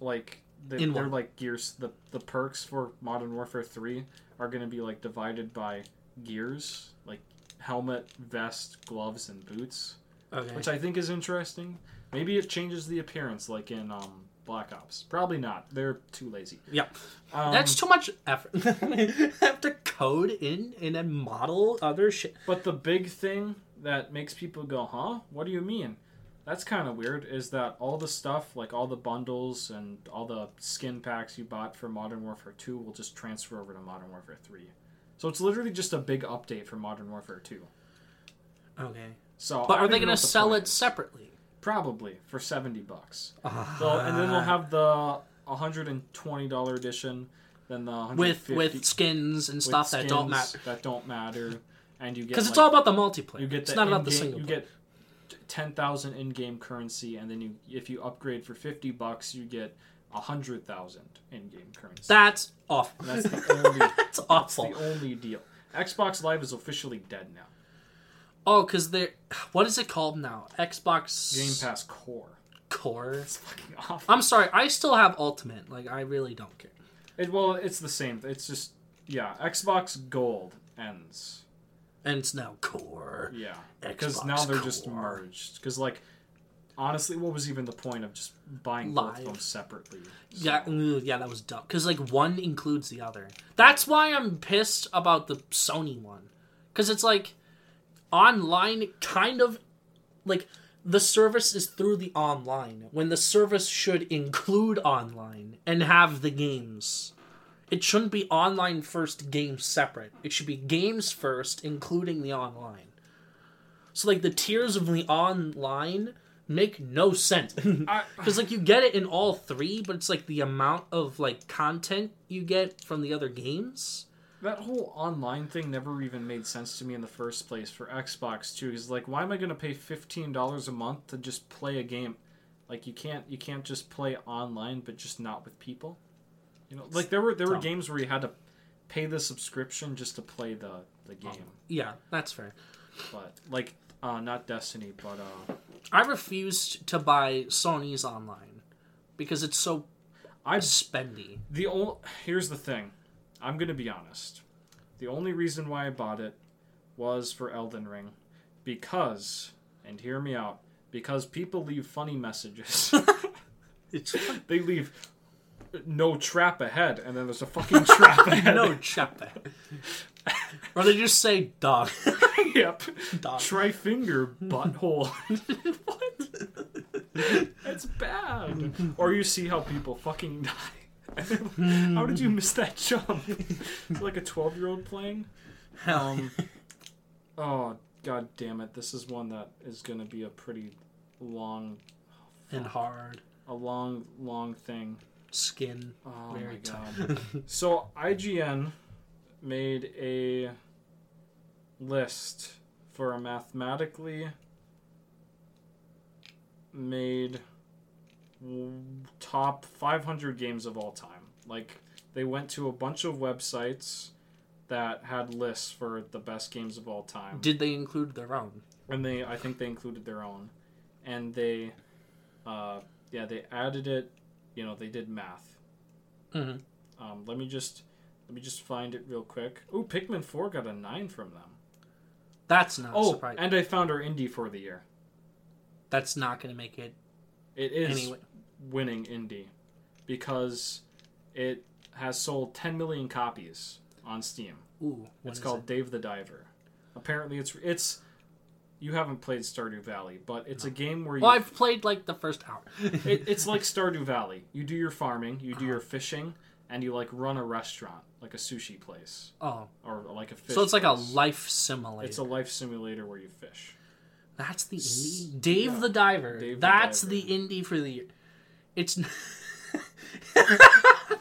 B: like they,
A: what?
B: like gears. The the perks for Modern Warfare Three are going to be like divided by gears, like helmet, vest, gloves, and boots,
A: okay
B: which I think is interesting. Maybe it changes the appearance, like in um, Black Ops. Probably not. They're too lazy.
A: yeah
B: Um,
A: that's too much effort have to code in and then model other shit
B: But the big thing that makes people go, huh? What do you mean? That's kind of weird, is that all the stuff, like all the bundles and all the skin packs you bought for Modern Warfare 2, will just transfer over to Modern Warfare 3. So it's literally just a big update for Modern Warfare 2.
A: okay
B: So
A: but
B: I
A: are they gonna
B: the
A: sell
B: point
A: it
B: is.
A: separately
B: Probably for 70 bucks.
A: Ah.
B: So, and then they'll have the $120 edition, then the
A: with with skins and stuff that don't matter
B: That don't matter. And you get
A: because it's
B: like,
A: all about the multiplayer.
B: You get
A: it's
B: the
A: not about the single.
B: You
A: player.
B: get ten thousand in-game currency, and then you, if you upgrade for fifty bucks, you get a hundred thousand in-game currency.
A: That's awful.
B: That's the only.
A: That's
B: that's
A: awful.
B: the only deal. Xbox Live is officially dead now.
A: Oh, because they're what is it called now? Xbox
B: Game Pass Core.
A: Core.
B: It's fucking awful.
A: I'm sorry, I still have Ultimate. Like I really don't care.
B: It, well, it's the same. It's just yeah. Xbox Gold ends.
A: And it's now Core.
B: Yeah, because now they're just merged. Because like. Honestly, what was even the point of just buying both of them separately?
A: Yeah,
B: So-
A: ooh, yeah, that was dumb. Because like one includes the other. That's why I'm pissed about the Sony one. Because it's like online, kind of like the service is through the online when the service should include online and have the games. It shouldn't be online first, games separate. It should be games first, including the online. So like the tiers of the online make no sense. Because like you get it in all three, but it's like the amount of like content you get from the other games.
B: That whole online thing never even made sense to me in the first place for Xbox too. Because like, why am I going to pay fifteen dollars a month to just play a game? Like, you can't you can't just play online, but just not with people. You know, like there were there were
A: Dumb.
B: games where you had to pay the subscription just to play the the game.
A: Yeah, that's fair.
B: But like, uh, not Destiny, but uh,
A: I refused to buy Sony's online because it's so
B: I
A: spendy.
B: The only here's the thing. I'm gonna be honest. The only reason why I bought it was for Elden Ring, because, and hear me out, because people leave funny messages.
A: It's
B: they leave no trap ahead, and then there's a fucking trap ahead.
A: no chap Or they just say dog.
B: yep.
A: dog.
B: Try finger butthole. what? That's bad. Or you see how people fucking die. how did you miss that jump? Like a 12 year old playing. Um, oh, god damn it. This is one that is going to be a pretty long,
A: and hard
B: a long, long thing.
A: Skin.
B: Oh
A: Very
B: my
A: tough.
B: god. so IGN made a list for a mathematically made top 500 games of all time. Like they went to a bunch of websites that had lists for the best games of all time
A: Did they include their own?
B: and they I think they included their own, and they, uh, yeah, they added it you know they did math.
A: hmm
B: Um, let me just let me just find it real quick. Oh, Pikmin Four got a nine from them.
A: That's not
B: Oh,
A: surprising.
B: and I found our indie for the year.
A: That's not going to make it
B: It is
A: anyway.
B: winning indie because it has sold 10 million copies on Steam.
A: Ooh,
B: it's called
A: it?
B: Dave the Diver. Apparently, it's it's you haven't played Stardew Valley, but it's a game where you
A: Well, I've played like the first hour.
B: it, it's like Stardew Valley. You do your farming, you do
A: Uh-huh.
B: your fishing, and you like run a restaurant, like a sushi place
A: oh,
B: or like a fish.
A: so it's like a
B: place.
A: life simulator.
B: It's a life simulator where you fish.
A: That's the indie. Dave the Diver.
B: Dave the
A: That's
B: Diver.
A: the indie for the year. It's.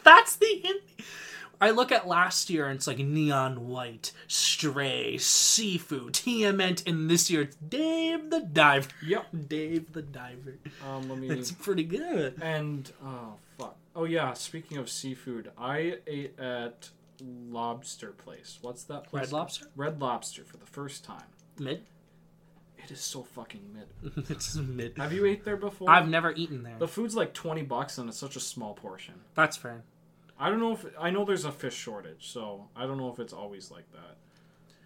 A: That's the indie. I look at last year and it's like Neon White, Stray, Sifu, TMNT, and this year it's Dave the Diver.
B: Yep.
A: Dave the Diver.
B: Um, let me.
A: It's pretty good.
B: And oh fuck. Oh yeah. Speaking of seafood, I ate at Lobster Place. What's that place?
A: Red Lobster?
B: Red Lobster for the first time.
A: Mid?
B: It is so fucking mid.
A: it's mid.
B: Have you ate there before?
A: I've never eaten there.
B: The food's like twenty bucks and it's such a small portion.
A: That's fair.
B: I don't know if I know there's a fish shortage, so I don't know if it's always like that.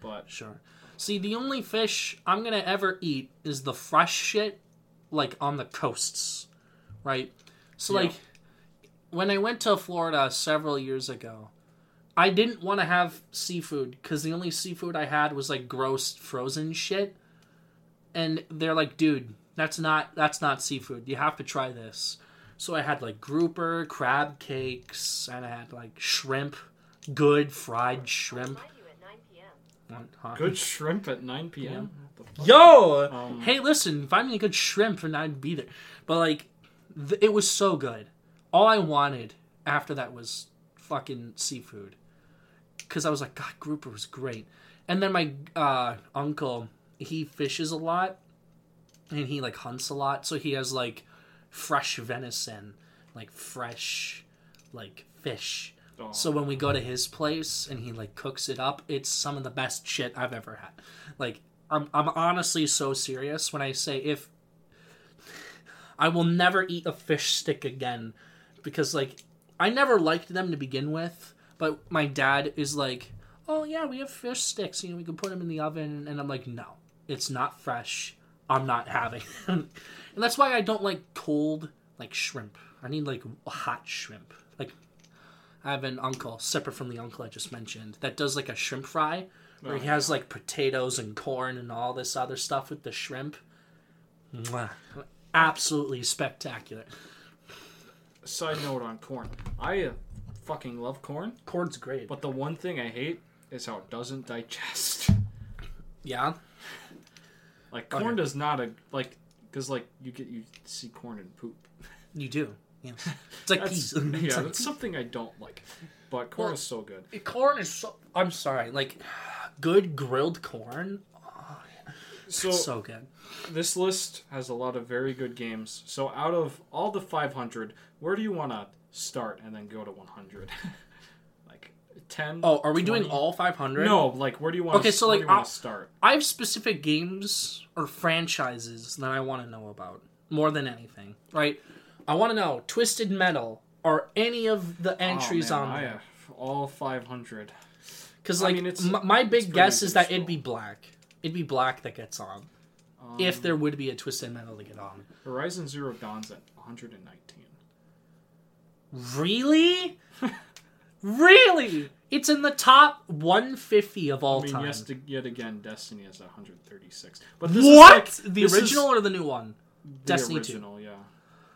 B: But
A: Sure. See, the only fish I'm gonna ever eat is the fresh shit, like on the coasts, right? So,
B: Yeah.
A: like, when I went to Florida several years ago, I didn't want to have seafood because the only seafood I had was like gross frozen shit, and they're like, "Dude, that's not that's not seafood. You have to try this." So I had like grouper, crab cakes, and I had like shrimp, good fried shrimp.
C: At 9 p.m.
A: What,
B: good shrimp at nine p.m. What the fuck?
A: Yo,
B: Um,
A: hey, listen, find me a good shrimp and I'd be there. But like, th- it was so good. All I wanted after that was fucking seafood, because I was like, God, grouper was great. And then my uh, uncle, he fishes a lot, and he like hunts a lot, so he has like fresh venison, like fresh, like fish.
B: Oh.
A: So when we go to his place and he like cooks it up, it's some of the best shit I've ever had. Like I'm I'm honestly so serious when I say if I will never eat a fish stick again because like I never liked them to begin with, but my dad is like, "Oh yeah, we have fish sticks, you know, we can put them in the oven." And I'm like, "No, it's not fresh. I'm not having." and that's why I don't like cold like shrimp. I need like hot shrimp. Like I have an uncle, separate from the uncle I just mentioned, that does like a shrimp fry where he
B: Oh,
A: has like potatoes and corn and all this other stuff with the shrimp. Mwah. Absolutely spectacular.
B: Side note on corn. I uh, fucking love corn,
A: Corn's great.
B: but the one thing I hate is how it doesn't digest.
A: Yeah.
B: Like corn
A: Okay.
B: does not a like because like you get you see corn and poop.
A: You do. Yes. It's like
B: That's,
A: peas. It's like
B: that's something I don't like. But corn
A: Well,
B: is so good.
A: corn is so. I'm sorry. Like good grilled corn.
B: Oh, so,
A: so good.
B: this list has a lot of very good games. So out of all the 500, where do you want to start and then go to 100? like 10?
A: Oh, are we doing all 500?
B: No, like where do you want?
A: Okay, so, like,
B: do you want
A: I'll-
B: start?
A: I have specific games or franchises that I want to know about more than anything. Right? I want to know Twisted Metal or any of the entries
B: oh, man,
A: on
B: I
A: there.
B: all 500.
A: Because
B: I
A: like
B: mean, it's-
A: m- my big guess is that it'd be black. It'd be black that gets on.
B: Um,
A: if there would be a Twisted Metal to get on.
B: Horizon Zero Dawn's at 119.
A: Really? really? It's in the top 150 of all
B: I mean,
A: time.
B: yes, to, yet again, Destiny is 136. But this is
A: what?
B: like-
A: the
B: this is-
A: original or the new one?
B: The
A: Destiny 2.
B: original, yeah.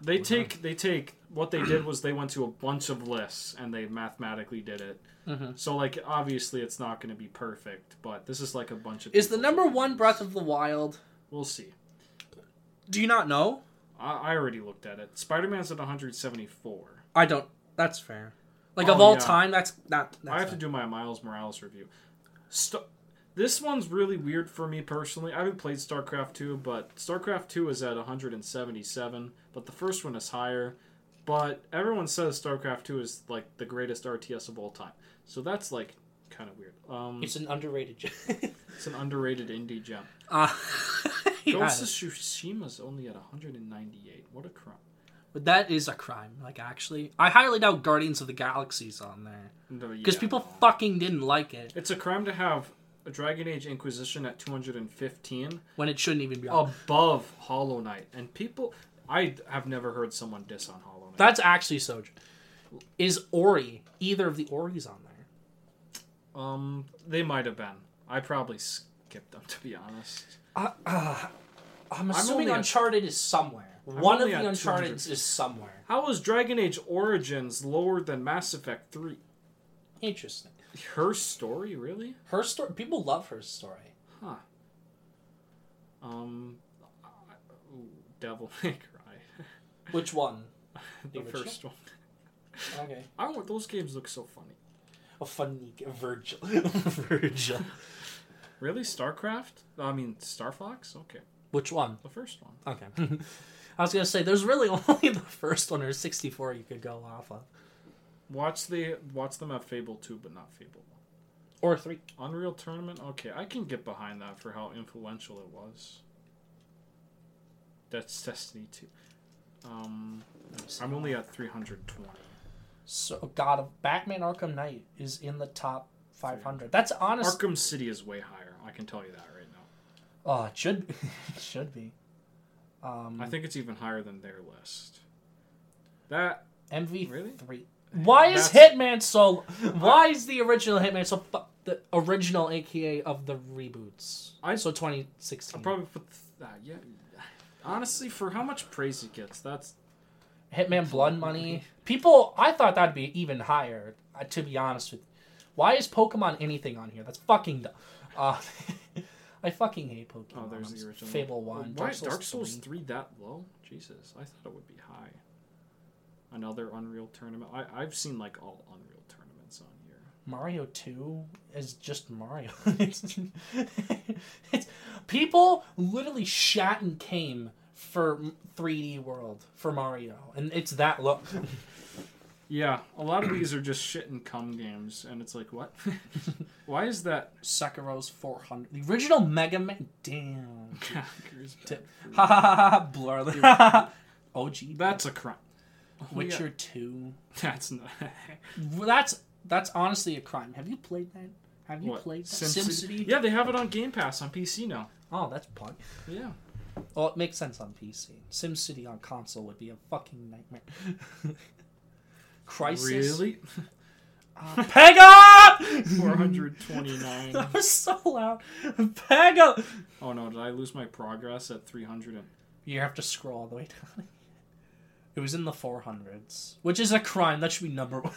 B: They take they take what they did was they went to a bunch of lists and they mathematically did it.
A: Mhm.
B: So like obviously it's not going to be perfect, but this is like a bunch of.
A: Is the number one
B: opinions.
A: Breath of the Wild?
B: We'll see.
A: Do you not know?
B: I, I already looked at it. Spider Man's at 174.
A: I don't. That's fair. Like
B: Oh,
A: of all
B: yeah.
A: time, that's not. That's
B: I have to do my Miles Morales review. St- this one's really weird for me personally. I haven't played StarCraft 2, but StarCraft 2 is at 177, but the first one is higher. But everyone says StarCraft 2 is like the greatest RTS of all time. So that's like kind of weird. Um,
A: It's an underrated. gem.
B: it's an underrated indie gem.
A: uh, yeah.
B: Ghost of Tsushima's only at 198. What a crap.
A: But that is a crime. Like actually, I highly doubt Guardians of the Galaxy's on there because
B: Yeah.
A: people fucking didn't like it
B: It's a crime to have a Dragon Age Inquisition at 215
A: when it shouldn't even be on.
B: above Hollow Knight, and people. I have never heard someone diss on Hollow Knight.
A: That's actually so. Is Ori either of the Oris on there?
B: Um, they might have been. I probably skipped them to be honest.
A: Uh, uh, I'm assuming
B: at-
A: Uncharted is somewhere. One of the Uncharted is somewhere.
B: How was Dragon Age Origins lower than Mass Effect 3?
A: Interesting.
B: Her story, really?
A: Her story. People love her story.
B: Huh. Um, Devil May Cry.
A: Which one?
B: the
A: original?
B: first one.
A: Okay.
B: I want those games look so funny.
A: A funny Vergil. Vergil.
B: Really, StarCraft? I mean, Star Fox. Okay,
A: Which one?
B: the first one.
A: Okay. I was gonna say there's really only the first one or 64 you could go off of,
B: Watch the watch them at Fable two, but not Fable one.
A: or three.
B: Unreal Tournament. Okay, I can get behind that for how influential it was. That's Destiny two. Um, I'm only at 320.
A: So God of Batman Arkham Knight is in the top 500. That's honest.
B: Arkham City is way higher. I can tell you that right now.
A: Oh, it should it should be. Um,
B: I think it's even higher than their list. That
A: MV
B: Really?
A: three. Why is
B: That's-
A: Hitman so? Why is the original Hitman so? fu- The original, aka of the reboots.
B: I-
A: so 2016.
B: I'll probably put that. Yeah. Honestly, for how much praise it gets, that's
A: Hitman Blood Money. People, I thought that'd be even higher. Uh, to be honest with, you. why is Pokemon anything on here? That's fucking dumb. Uh, I fucking hate Pokemon.
B: oh, there's the original.
A: Fable One.
B: Why
A: Dark Souls,
B: Dark Souls
A: 3.
B: three that low? Jesus, I thought it would be high. Another Unreal Tournament. I I've seen like all Unreal tournaments on here.
A: Mario Two is just Mario. it's, it's people literally shat and came for 3D World for Mario, and it's that low.
B: Yeah, a lot of these are just shit and cum games, and it's like, what? Why is that?
A: Sekiro's 400. The original Mega Man. Damn. Tip. Ha ha ha ha. Blur. OG.
B: That's a crime.
A: Witcher
B: Yeah,
A: 2.
B: That's not.
A: That's that's honestly a crime. Have you played that? Have you
B: What?
A: played that?
B: SimCity?
A: SimCity?
B: Yeah, they have it on Game Pass on PC now.
A: Oh, that's punk.
B: Yeah.
A: Well, it makes sense on PC. SimCity on console would be a fucking nightmare. Crysis.
B: Really?
A: Uh, Peggle!
B: 429.
A: that was so loud. Peggle!
B: Oh no, did I lose my progress at 300? And...
A: You have to scroll all the way down. It was in the 400s, which is a crime. That should be number one.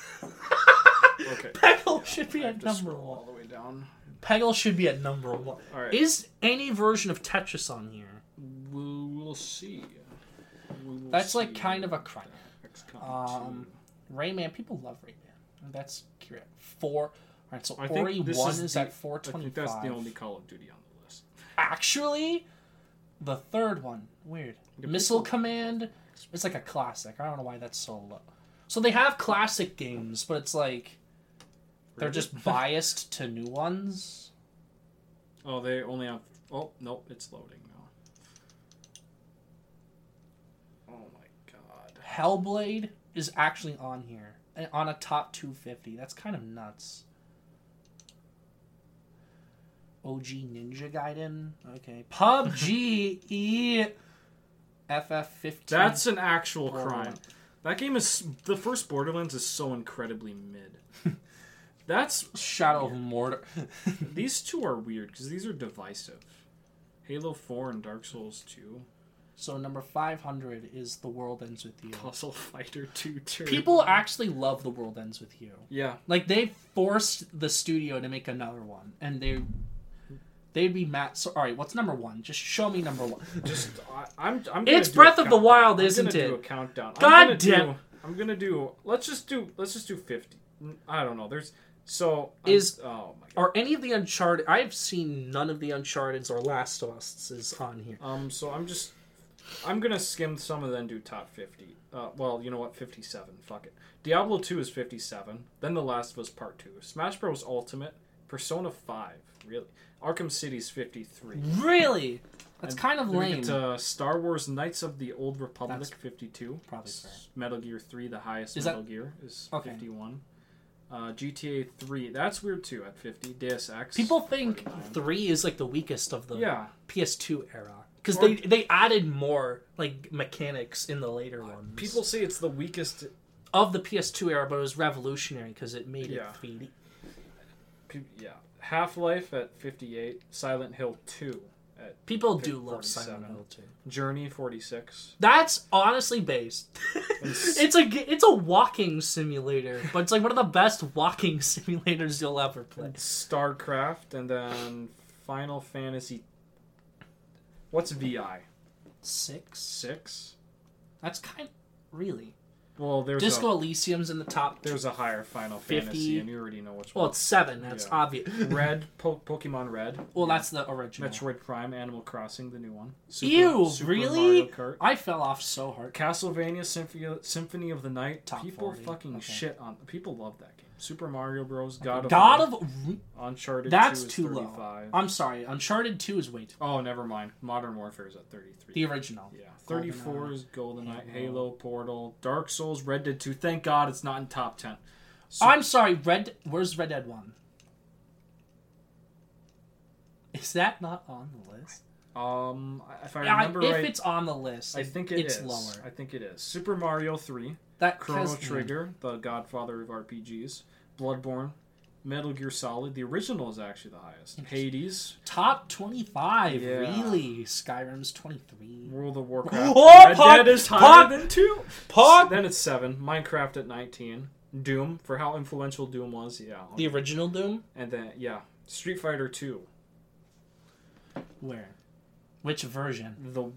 B: Okay.
A: Peggle should be
B: I have
A: at
B: to
A: number
B: scroll
A: one.
B: all the way down.
A: Peggle should be at number one.
B: Alright.
A: Is any version of Tetris on here?
B: We'll, we'll see. We will
A: That's like kind of a crime.
B: XCOM
A: Um, Rayman, people love Rayman. That's correct. Four. All right, so
B: I think
A: Ori one
B: is
A: is,
B: the-
A: at
B: I think that's the only Call of Duty on the list.
A: Actually, the third one weird.
B: Yeah,
A: Missile
B: people-
A: Command It's like a classic. I don't know why that's so low. So they have classic games, but it's like they're
B: Really?
A: just biased to new ones.
B: Oh, they only have. Oh nope, it's loading now. Oh my god.
A: Hellblade is actually on here and on a top 250. That's kind of nuts. OG Ninja Gaiden. Okay. PUBG E FF15.
B: That's an actual
A: Borderlands.
B: crime. That game is the first Borderlands is so incredibly mid. That's
A: Shadow of Mordor.
B: these two are weird because these are divisive. Halo Four and Dark Souls Two,
A: so number 500 is The World Ends With You.
B: Puzzle Fighter Two. Turbo.
A: People actually love The World Ends With You.
B: yeah,
A: Like they forced the studio to make another one, and they they'd be mad. So all right, what's number one? Just show me number one.
B: just I, I'm. I'm.
A: It's Breath of the Wild,
B: I'm
A: isn't it?
B: Do a countdown.
A: God
B: I'm
A: damn-
B: Do, I'm gonna do. Let's just do. Let's just do fifty. I don't know. There's so I'm-
A: Is-
B: oh my god.
A: Are any of the Uncharted? I've seen none of the Uncharted's or Last of Us is on here.
B: Um. So I'm just. I'm gonna skim some and then do top fifty. Uh. Well, you know what? Fifty-seven. Fuck it. Diablo Two is fifty-seven. Then The Last of Us Part Two. Smash Bros. Ultimate. Persona Five. Really. Arkham City's fifty-three.
A: Really? That's
B: And
A: kind of lame.
B: get to Star Wars Knights of the Old Republic,
A: That's
B: 52.
A: probably fair.
B: Metal Gear 3, the highest
A: Is that-
B: Metal Gear, is
A: Okay.
B: 51. Uh, GTA 3, that's weird too, at 50. Deus Ex.
A: People think
B: 49.
A: three is like the weakest of the
B: Yeah.
A: PS2 era because they they added more like mechanics in the later uh, ones.
B: People say it's the weakest.
A: of the PS2 era, but it was revolutionary because it made
B: Yeah.
A: it 3D.
B: pe- Yeah. Half Life at 58. Silent Hill 2 at
A: People do love Silent
B: 47.
A: Hill too.
B: Journey 46.
A: That's honestly based. it's a g- it's a walking simulator, but it's like one of the best walking simulators you'll ever play.
B: StarCraft, and then Final Fantasy. What's VI?
A: Six.
B: Six?
A: That's kind really.
B: Well, there's
A: Disco
B: a,
A: Elysium's in the top.
B: there's a higher Final
A: 50.
B: Fantasy, and you already know which
A: well, it's seven. That's
B: Yeah.
A: obvious.
B: Red, po- Pokemon Red.
A: Well, that's the original.
B: Metroid Prime, Animal Crossing, the new one.
A: Ew,
B: Super
A: really?
B: Mario Kart.
A: I fell off so hard.
B: Castlevania Symphony, Symphony of the Night.
A: Top
B: people
A: 40,
B: fucking
A: okay.
B: shit on. People love that game. Super Mario Bros. God of
A: God
B: War,
A: of.
B: Uncharted.
A: That's
B: 2 is
A: too low. I'm sorry. Uncharted Two is way too.
B: Oh, never mind. Modern Warfare is at 33.
A: The original.
B: yeah, 34 is GoldenEye,
A: Halo.
B: Halo, Portal, Dark Souls, Red Dead 2. Thank God it's not in top 10. Su-
A: I'm sorry. Red. Where's Red Dead One? Is that not on the list?
B: um, if I remember
A: if
B: right,
A: it's on the list,
B: I think it
A: it's
B: is.
A: lower.
B: I think it is. Super Mario 3,
A: That
B: Chrono
A: has-
B: Trigger, the godfather of RPGs, Bloodborne, Metal Gear Solid. The original is actually the highest. Hades,
A: top twenty-five.
B: Yeah.
A: Really, Skyrim's twenty-three.
B: World of Warcraft.
A: Oh,
B: Red
A: Pog-
B: Dead is higher
A: Pog-
B: than 2.
A: Pog-
B: Then it's 7. Minecraft at 19. Doom, for how influential Doom was, yeah.
A: The original Doom.
B: And then, yeah. Street Fighter 2.
A: Where? Which version?
B: The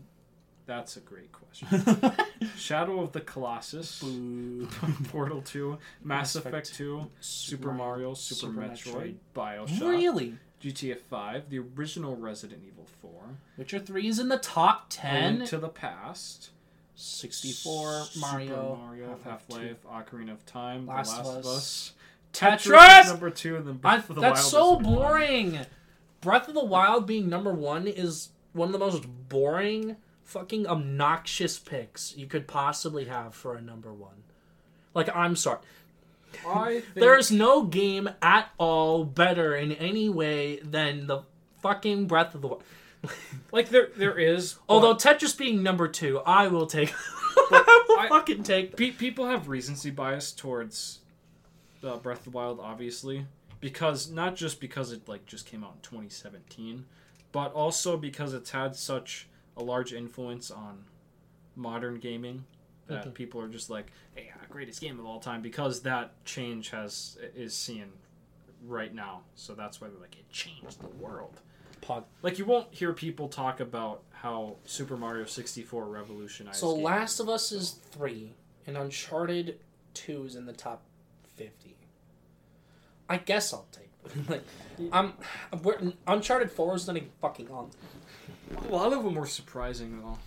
B: That's a great question. Shadow of the Colossus,
A: Boo.
B: Portal 2, Mass,
A: Mass Effect
B: Effect 2, Super Mario, Super,
A: Super
B: Metroid, Bioshock,
A: Really?
B: GTA 5, the original Resident Evil 4,
A: Witcher Three is in the top ten.
B: Link to the Past,
A: 64
B: Super
A: Mario,
B: Mario,
A: Half-Life
B: Half-Life, Ocarina of Time,
A: Last
B: The Last
A: of Us.
B: Us,
A: Tetris!
B: is number two, and then
A: I,
B: Breath of the
A: that's
B: Wild
A: so
B: number one.
A: boring. Breath of the Wild being number one is one of the most boring, fucking obnoxious picks you could possibly have for a number one. Like, I'm sorry.
B: I think
A: There's no game at all better in any way than the fucking Breath of the Wild.
B: like there there is,
A: Although Tetris being number two, I will take. I will
B: I-
A: fucking take.
B: pe- people have recency bias towards uh, Breath of the Wild, obviously, because not just because it like just came out in 2017, but also because it's had such a large influence on modern gaming that
A: Mhm.
B: people are just like, "Hey, uh, greatest game of all time," because that change has is seen right now. So that's why they're like, it changed the world.
A: Pod.
B: Like you won't hear people talk about how Super Mario 64 revolutionized.
A: So. Last of Us is three, and Uncharted two is in the top fifty. I guess I'll take. like, I'm, we're, Uncharted four is not even fucking on.
B: A lot of them were surprising though.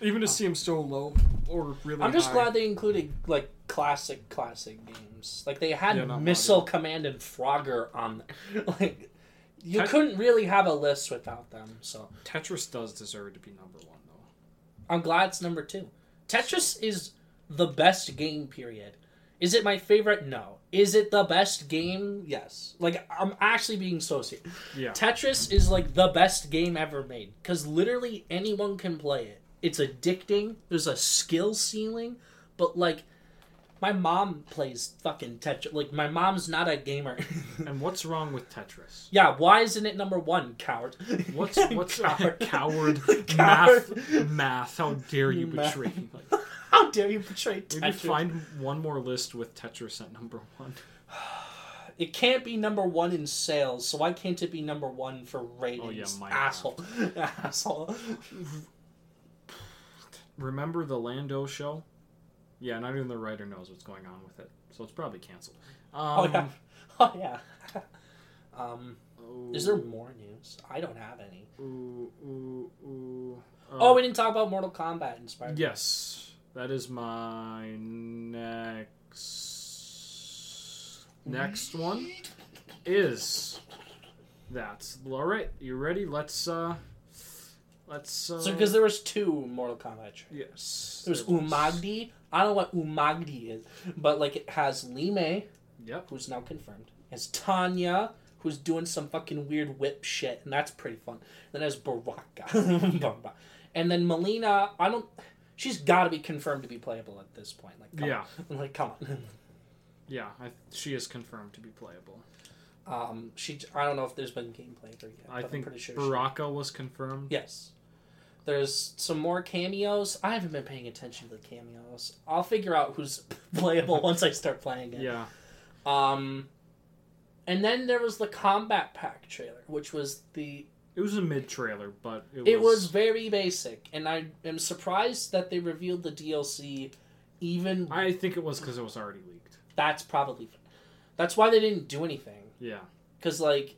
B: Even to see them so low or really.
A: I'm just
B: high.
A: glad they included like classic, classic games. Like they had
B: Yeah, not
A: Missile. Command and Frogger on. like you couldn't really have a list without them. So
B: Tetris does deserve to be number one though.
A: I'm glad it's number two. Tetris is the best game, period. Is it my favorite? No. Is it the best game? Yes. Like, I'm actually being so serious.
B: Yeah.
A: Tetris is like the best game ever made because literally anyone can play it. It's addicting. There's a skill ceiling, but like, my mom plays fucking Tetris. Like, my mom's not a gamer.
B: And what's wrong with Tetris?
A: yeah, why isn't it number one, coward?
B: What's what's
A: coward?
B: coward,
A: Coward.
B: math math? How dare you
A: Math.
B: betray? me? Like,
A: How dare you betray Tetris?
B: maybe find one more list with Tetris at number one.
A: It can't be number one in sales, so why can't it be number one for ratings?
B: Minecraft.
A: asshole, asshole.
B: Remember the Lando show? Yeah, not even the writer knows what's going on with it, so it's probably canceled.
A: Oh
B: Um,
A: yeah, oh yeah. um,
B: ooh,
A: is there more news? I don't have any.
B: Ooh, ooh, ooh. Uh,
A: Oh, we didn't talk about Mortal Kombat inspired.
B: Yes, that is my next next one is that. All right, you ready? Let's uh, let's. Uh,
A: So because there was two Mortal Kombat trailers.
B: yes,
A: There's
B: there was.
A: Umgadi. I don't know what Umgadi is, but like it has Li Mei,
B: Yep.
A: who's now confirmed. It has Tanya, who's doing some fucking weird whip shit, and that's pretty fun. Then there's Baraka. and then Mileena, I don't. She's got to be confirmed to be playable at this point. Like, come
B: Yeah,
A: on. like come on.
B: yeah. I, she is confirmed to be playable.
A: Um, she. I don't know if there's been gameplay of her yet.
B: I
A: but
B: think
A: I'm pretty sure. she-
B: Baraka was confirmed.
A: Yes. There's some more cameos. I haven't been paying attention to the cameos. I'll figure out who's playable once I start playing it.
B: Yeah.
A: Um, and then there was the combat pack trailer, which was the.
B: It was a mid trailer, but it,
A: It was very basic, and I am surprised that they revealed the DLC. Even
B: I think it was because it was already leaked.
A: that's probably. That's why they didn't do anything.
B: Yeah.
A: because like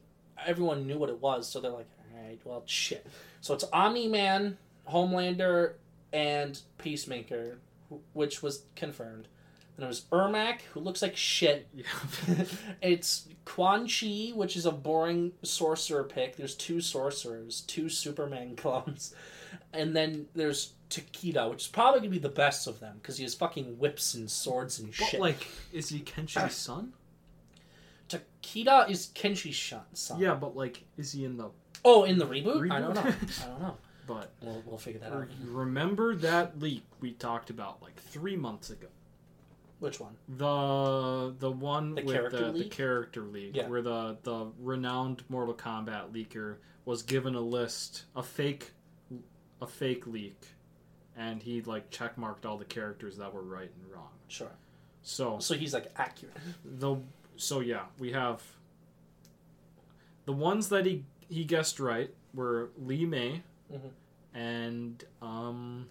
A: everyone knew what it was, so they're like, all right, well, shit. So it's Omni Man, Homelander, and Peacemaker, which was confirmed. And it was Ermac, who looks like shit.
B: Yeah.
A: it's Quan Chi, which is a boring sorcerer pick. There's two sorcerers, two Superman clones, and then there's Takeda, which is probably gonna be the best of them because he has fucking whips and swords and
B: but
A: shit.
B: like, is he Kenshi's son?
A: Takeda is Kenshi's son.
B: Yeah, but like, is he in the?
A: Oh, in the reboot? I don't know. I don't know.
B: But
A: We'll, we'll figure that out.
B: remember that leak we talked about like three months ago.
A: Which one?
B: The the one
A: The
B: with the, the character league,
A: Yeah.
B: where the the renowned Mortal Kombat leaker was given a list, a fake, a fake leak, and he like checkmarked all the characters that were right and wrong.
A: Sure.
B: So
A: So he's like accurate.
B: the so yeah, we have the ones that he he guessed right were Li Mei
A: Mhm.
B: and um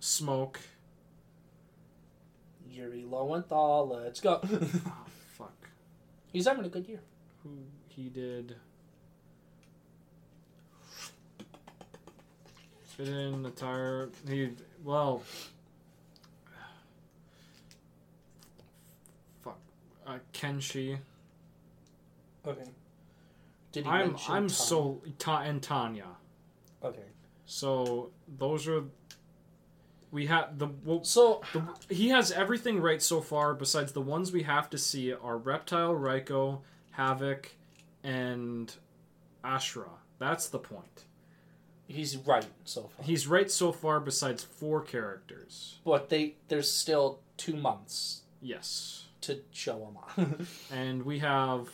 B: Smoke.
A: Yuri Lowenthal, let's go.
B: Oh, fuck.
A: he's having a good year.
B: Who he did fit in the tire he well fuck uh, Kenshi
A: Okay. Did he
B: I'm I'm so Ta- and Tanya
A: Okay.
B: so those are we have the, well,
A: So
B: the he has everything right so far besides the ones we have to see are Reptile Reiko, Havik and Ashrah that's the point
A: he's right so far.
B: He's right so far besides four characters.
A: but they there's still two months
B: Yes.
A: to show them off.
B: And we have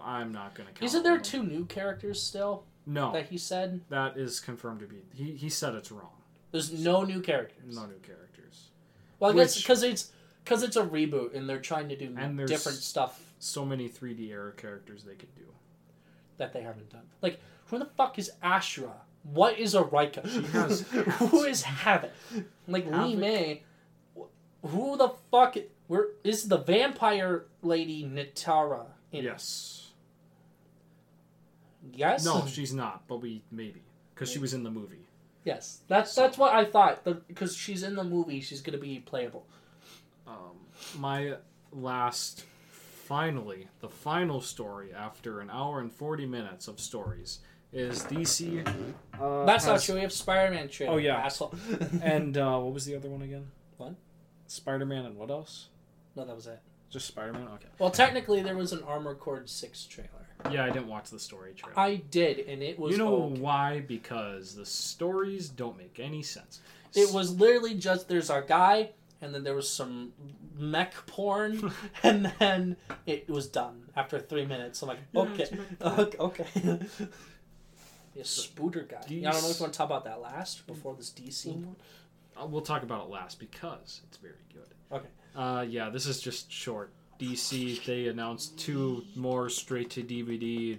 B: I'm not gonna count.
A: Isn't there two new characters still
B: No.
A: that he said?
B: that is confirmed to be he he said it's wrong.
A: There's no new characters.
B: No new characters.
A: Well, I guess because it's because it's a reboot and they're trying to do
B: And there's-
A: different stuff
B: So many 3D era characters they could do.
A: that they haven't done. Like, who the fuck is Ashura? What is a Rika? Who is Havik? Like
B: Li
A: Mei. Who the fuck? Where is the vampire lady Nitara? In it?
B: Yes.
A: Yes.
B: No, she's not, but we maybe because she was in the movie.
A: Yes. That's that's what I thought. Because she's in the movie, she's gonna be playable.
B: Um, my last, finally, the final story after an hour and 40 minutes of stories is DC. Uh,
A: That's not
B: has-
A: true. We have Spider-Man trailer.
B: Oh, yeah.
A: asshole.
B: And uh, what was the other one again?
A: What?
B: Spider Man and what else?
A: no, that was it.
B: Just Spider Man? Okay.
A: Well, technically, there was an Armored Core Six trailer.
B: Yeah, I didn't watch the story trailer.
A: I did, and it was
B: you know why? Because the stories don't make any sense.
A: It was literally just there's our guy, and then there was some mech porn, and then it was done after three minutes. I'm like, okay,
B: porn.
A: okay. okay. Yeah, Spooter guy. Yeah, I don't know if you want to talk about that last before this DC one.
B: Uh, We'll talk about it last because it's very good.
A: Okay.
B: Uh, yeah, this is just short. DC they announced two more straight to DVD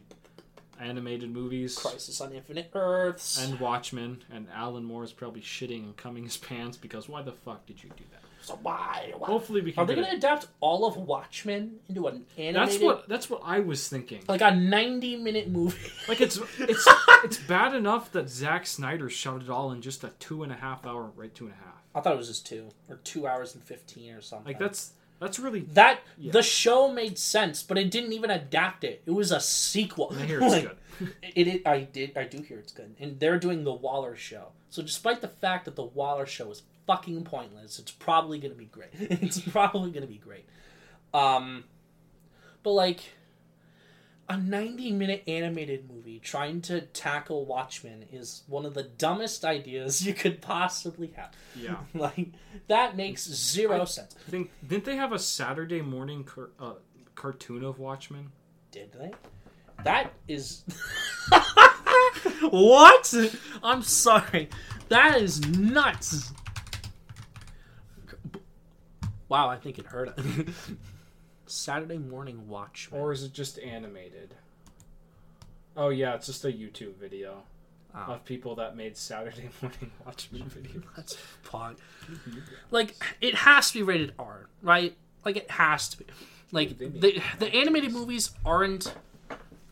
B: animated movies.
A: Crisis on Infinite Earths.
B: And Watchmen, and Alan Moore is probably shitting and coming his pants because why the fuck did you do that?
A: so why? why?
B: Hopefully we can.
A: Are they
B: get
A: going to
B: it.
A: adapt all of Watchmen into an animated?
B: That's what. That's what I was thinking.
A: Like a ninety-minute movie.
B: Like it's it's it's bad enough that Zack Snyder shot it all in just a two and a half hour, right? Two and a half.
A: I thought it was just two or two hours and fifteen or something.
B: Like that's That's really.
A: That
B: Yeah.
A: the show made sense, but it didn't even adapt it. It was a sequel.
B: I hear it's
A: Like,
B: good.
A: It, it, I did, I do hear it's good, and they're doing the Waller show. So despite the fact that the Waller show is fucking pointless, it's probably gonna be great. it's probably gonna be great. Um, but like a ninety-minute animated movie trying to tackle Watchmen is one of the dumbest ideas you could possibly have.
B: Yeah.
A: Like that makes zero
B: I-
A: sense.
B: I think didn't they have a Saturday morning car- uh, cartoon of Watchmen?
A: Did they? That is. what? I'm sorry. That is nuts. Wow, I think it hurt. Saturday morning watch.
B: Or is it just animated? Oh yeah, it's just a YouTube video
A: Oh,
B: of people that made Saturday morning Watchmen videos.
A: that's pog. Like it has to be rated R, right? Like it has to be. Like
B: make
A: the the animated movies aren't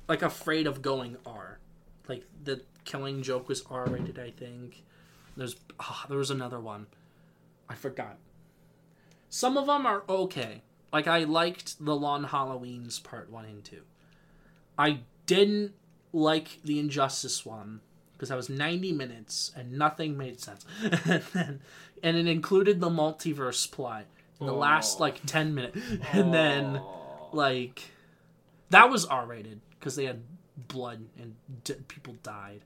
A: like afraid of going R. Like the Killing Joke was R rated, I think. There's ah, there was another one. I forgot. Some of them are okay. Like I liked the Long Halloweens part one and two. I didn't like the Injustice one because that was 90 minutes and nothing made sense. and, then, and it included the multiverse plot in the last
B: Oh.
A: like 10 minutes. And then like that was R rated because they had blood and d- people died.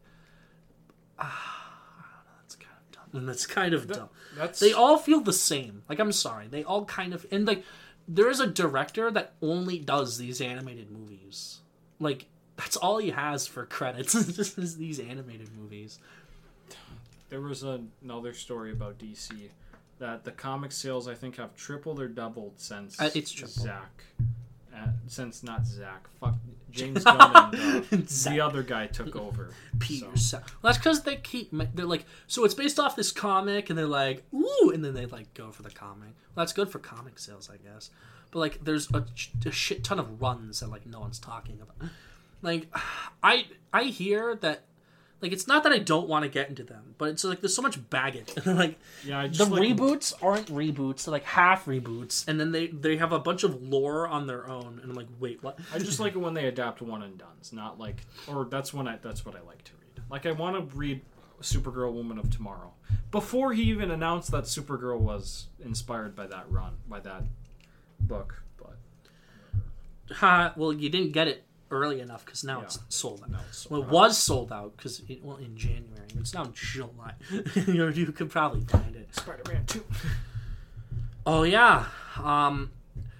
A: Ah, I know, that's kind of dumb. And that's kind of dumb.
B: that's
A: They all feel the same. Like I'm sorry, they all kind of and like there is a director that only does these animated movies. Like that's all he has for credits. Is these animated movies.
B: There was a, another story about DC that the comic sales I think have tripled or doubled since
A: Uh, it's tripled.
B: Zack. Uh, since not Zack, fuck James Gunn and uh, the other guy took over.
A: Peter.
B: So,
A: Well, that's because they keep. They're like, so it's based off this comic, and they're like, ooh, and then they like go for the comic. Well, that's good for comic sales, I guess. But like, there's a, a shit ton of runs that like no one's talking about. Like, I I hear that. Like it's not that I don't want to get into them, but it's like there's so much baggage. like
B: yeah, I
A: the
B: like,
A: reboots aren't reboots; they're like half reboots, and then they they have a bunch of lore on their own. And I'm like, wait, what?
B: I just like it when they adapt one and done's, not like, or that's when I that's what I like to read. Like I want to read Supergirl, Woman of Tomorrow before he even announced that Supergirl was inspired by that run, by that book. But
A: Ha! well, you didn't get it early enough because now
B: Yeah.
A: it's sold out.
B: no, it's so
A: Well, it
B: bad.
A: was sold out because it well in January. It's now July. you, know, you could probably find it.
B: Spider-Man two.
A: Oh yeah. Um,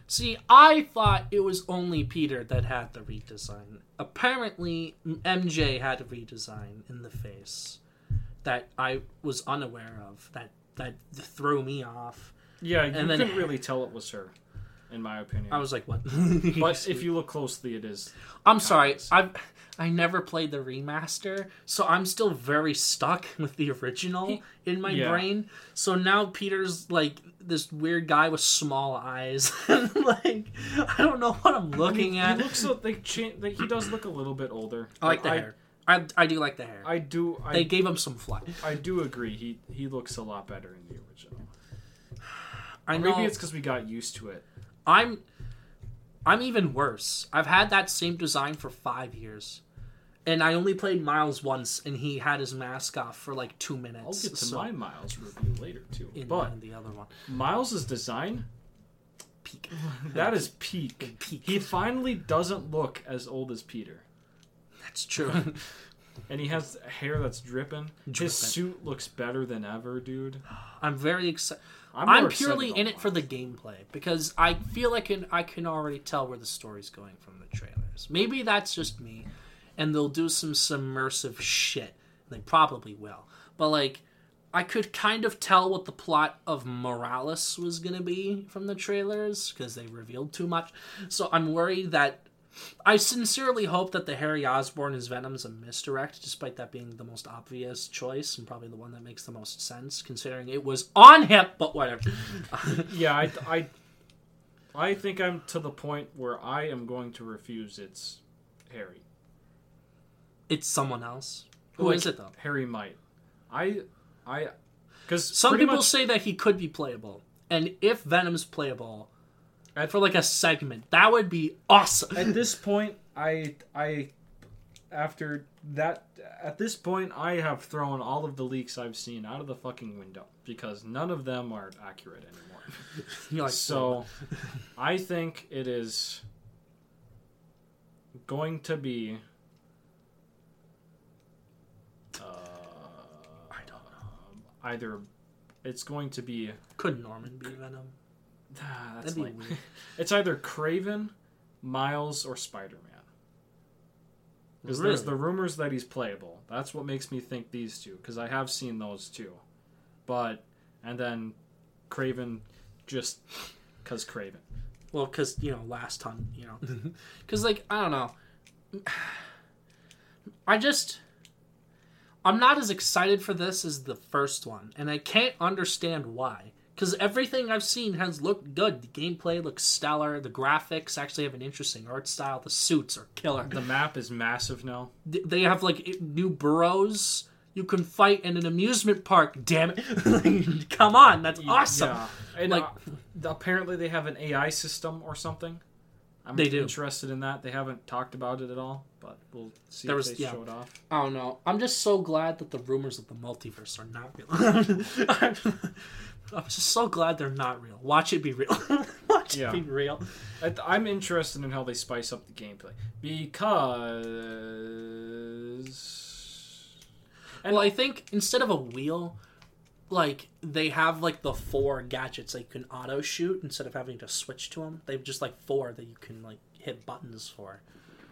A: see, I thought it was only Peter that had the redesign. Apparently, MJ had a redesign in the face that I was unaware of. That that threw me off.
B: Yeah, you
A: And
B: couldn't really tell it was her, in my opinion.
A: I was like, "What?"
B: but if you look closely, it is.
A: I'm sorry. I've I never played the remaster, so I'm still very stuck with the original in my
B: Yeah.
A: brain. So now Peter's like this weird guy with small eyes, like I don't know what I'm looking
B: he,
A: at.
B: He looks. They cha- they, He does look a little bit older.
A: I like the
B: But
A: hair. I, I do like the hair.
B: I do. I,
A: they gave him some flair.
B: I do agree. He he looks a lot better in the original.
A: I know.
B: Maybe it's because we got used to it.
A: I'm I'm even worse. I've had that same design for five years. And I only played Miles once, and he had his mask off for like two minutes.
B: I'll get to
A: so-
B: my Miles review later too.
A: in,
B: but
A: in the other one.
B: Miles's design
A: Peak.
B: that is peak.
A: Peak.
B: He finally doesn't look as old as Peter,
A: That's true.
B: and he has hair that's dripping.
A: Dripping.
B: His suit looks better than ever, dude.
A: I'm very excited.
B: I'm,
A: I'm, purely in it for the gameplay because I feel like can, I can already tell where the story's going from the trailers. Maybe that's just me, and they'll do some submersive shit. They probably will, but like. I could kind of tell what the plot of Morales was going to be from the trailers because they revealed too much. So I'm worried that I sincerely hope that the Harry Osborn as is a misdirect, despite that being the most obvious choice and probably the one that makes the most sense, considering it was on him. But whatever.
B: Yeah, I, I, I think I'm to the point where I am going to refuse it's Harry.
A: it's someone else. Who is
B: Like,
A: it though?
B: Harry might. I, I, because
A: Some people
B: much,
A: say that he could be playable, and if Venom's playable, for like a segment. That would be awesome.
B: At this point, I I after that at this point I have thrown all of the leaks I've seen out of the fucking window because none of them are accurate anymore.
A: Like,
B: So I think it is going to be uh,
A: I don't know.
B: either it's going to be
A: Could Norman be Venom?
B: Ah, that's
A: That'd be
B: like
A: weird.
B: it's either Kraven, Miles, or Spider Man. Because there's the rumors that he's playable. That's what makes me think these two. Because I have seen those two, but and then Kraven, just because Kraven.
A: Well, because you know, last time, you know, because like I don't know, I just I'm not as excited for this as the first one, and I can't understand why. Because everything I've seen has looked good. The gameplay looks stellar. The graphics actually have an interesting art style. The suits are killer.
B: The map is massive now.
A: They have like new burrows you can fight in an amusement park. Damn it! Come on, that's awesome.
B: Yeah. And
A: Like-
B: uh, apparently they have an AI system or something. I'm
A: They do.
B: interested in that. They haven't talked about it at all, but we'll see
A: There
B: if
A: was-
B: they
A: yeah.
B: show it off.
A: I don't know. I'm just so glad that the rumors of the multiverse are not real. I'm just so glad they're not real. Watch it be real. Watch
B: Yeah.
A: it be real.
B: I- I'm interested in how they spice up the gameplay because
A: well, I think instead of a wheel, like they have like the four gadgets that you can auto shoot instead of having to switch to them. They've just like four that you can like hit buttons for.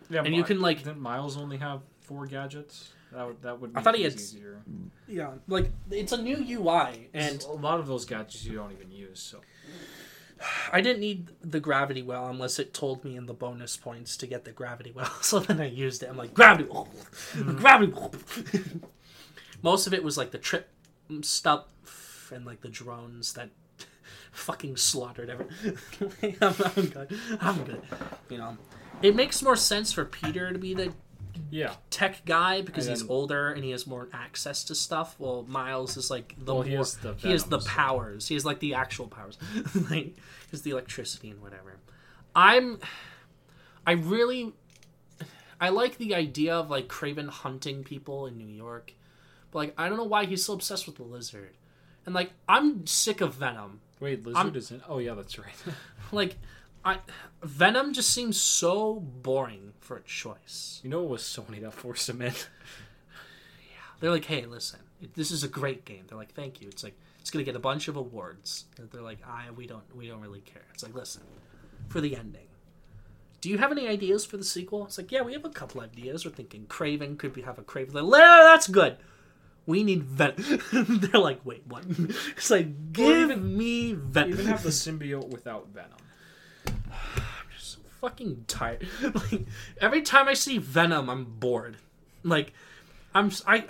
B: yeah,
A: and you can, like-
B: didn't Miles only have four gadgets? That would that would.
A: I
B: Make
A: thought he had-
B: easier.
A: Yeah, like it's a new UI, and
B: And a lot of those gadgets you don't even use. So
A: I didn't need the gravity well unless it told me in the bonus points to get the gravity well. So then I used it. I'm like gravity, well, mm-hmm. gravity. well." Most of it was like the trip stuff and like the drones that fucking slaughtered everyone. I'm, I'm good. I'm good. You know, it makes more sense for Peter to be the
B: yeah,
A: tech guy because
B: And
A: he's older and he has more access to stuff. Well, Miles is like the
B: Well,
A: more,
B: he has the
A: he has the
B: venom, so-
A: powers. He has like the actual powers, like has the electricity and whatever. I'm, I really, I like the idea of like Kraven hunting people in New York, but like I don't know why he's so obsessed with the lizard, and like I'm sick of Venom.
B: wait, lizard
A: I'm-
B: isn't? Oh yeah, that's right.
A: Like, I Venom just seems so boring for a choice.
B: you know it was Sony that forced him in. Yeah.
A: They're like, hey, listen, this is a great game. They're like, thank you. It's like it's gonna get a bunch of awards. They're like, I we don't we don't really care. It's like, listen, for the ending. Do you have any ideas for the sequel? It's like, yeah, we have a couple ideas. We're thinking Kraven could we have a Kraven. Like, "Yeah, that's good. We need Venom. They're like, wait, what? It's like, give
B: even-
A: me Venom.
B: Even have the symbiote without venom.
A: fucking tired. like every time I see Venom, I'm bored. Like I'm I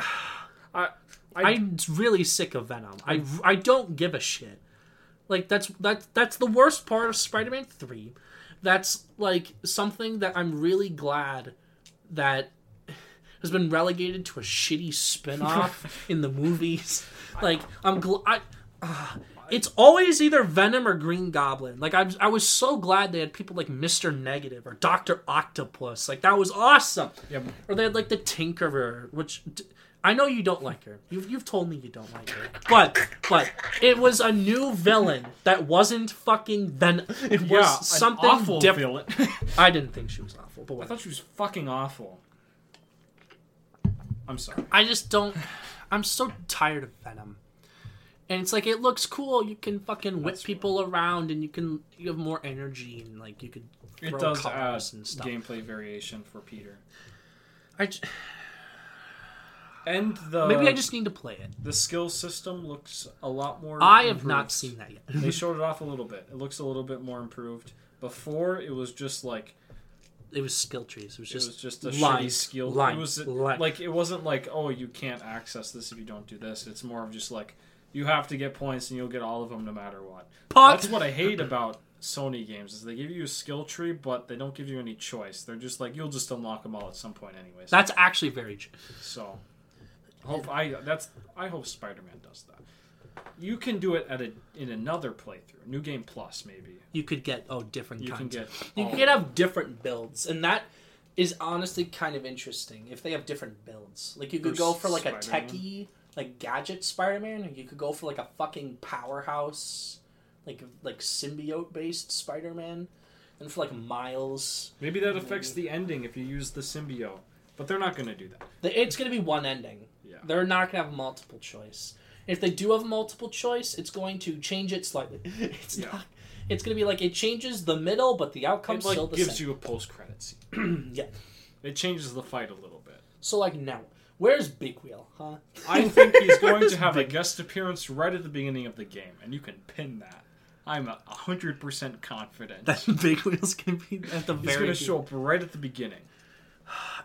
B: I, I
A: am really sick of Venom. I I don't give a shit. Like that's that's that's the worst part of Spider-Man 3. That's like something that I'm really glad that has been relegated to a shitty spin-off in the movies. Like I'm gl- I uh, it's always either Venom or Green Goblin. Like I was, I was so glad they had people like Mr. Negative or Doctor Octopus. Like that was awesome.
B: yeah,
A: Or they had like the Tinkerer, which I know you don't like her. You've you've told me you don't like her, but but it was a new villain that wasn't fucking Venom. It was
B: yeah,
A: something
B: awful
A: different. I didn't think she was awful, but
B: I thought she was fucking awful. I'm sorry.
A: I just don't. I'm so tired of Venom. And it's like it looks cool. You can fucking whip
B: That's
A: people around, and you can you have more energy, and like you could
B: It does add
A: and stuff.
B: gameplay variation for Peter.
A: I j-
B: And the
A: maybe I just need to play it.
B: the skill system looks a lot more.
A: I have not seen that yet.
B: they showed it off a little bit. It looks a little bit more improved. Before it was just like
A: it was skill trees. It was
B: it
A: just
B: was just a
A: lines,
B: shitty skill.
A: line,
B: it was
A: line.
B: like it wasn't like oh you can't access this if you don't do this. It's more of just like you have to get points and you'll get all of them no matter what.
A: Pot.
B: That's what I hate about Sony games is they give you a skill tree but they don't give you any choice. They're just like you'll just unlock them all at some point anyways.
A: That's actually very true.
B: so hope I that's I hope Spider-Man does that. You can do it at a in another playthrough, New Game Plus maybe.
A: You could get oh different
B: You can get
A: you
B: all-
A: could have different builds, and that is honestly kind of interesting. If they have different builds, like you could go for like a
B: Spider-Man.
A: techie, like gadget Spider-Man, you could go for like a fucking powerhouse, like like symbiote based Spider-Man, and for like Miles,
B: maybe that affects the ending if you use the symbiote, but they're not going to do that.
A: it's gonna be one ending.
B: Yeah.
A: They're not gonna have multiple choice. If they do have multiple choice, it's going to change it slightly. It's
B: Yeah.
A: not. It's gonna be like it changes the middle, but the
B: It
A: outcome's
B: like
A: still the
B: gives
A: same.
B: you a post credit scene.
A: yeah.
B: It changes the fight a little bit.
A: So like now, where's Big Wheel, huh?
B: I think he's going to have a guest appearance right at the beginning of the game, and you can pin that. I'm a hundred percent confident.
A: that Big Wheel's gonna be at the
B: He's
A: very.
B: going to show up right at the beginning.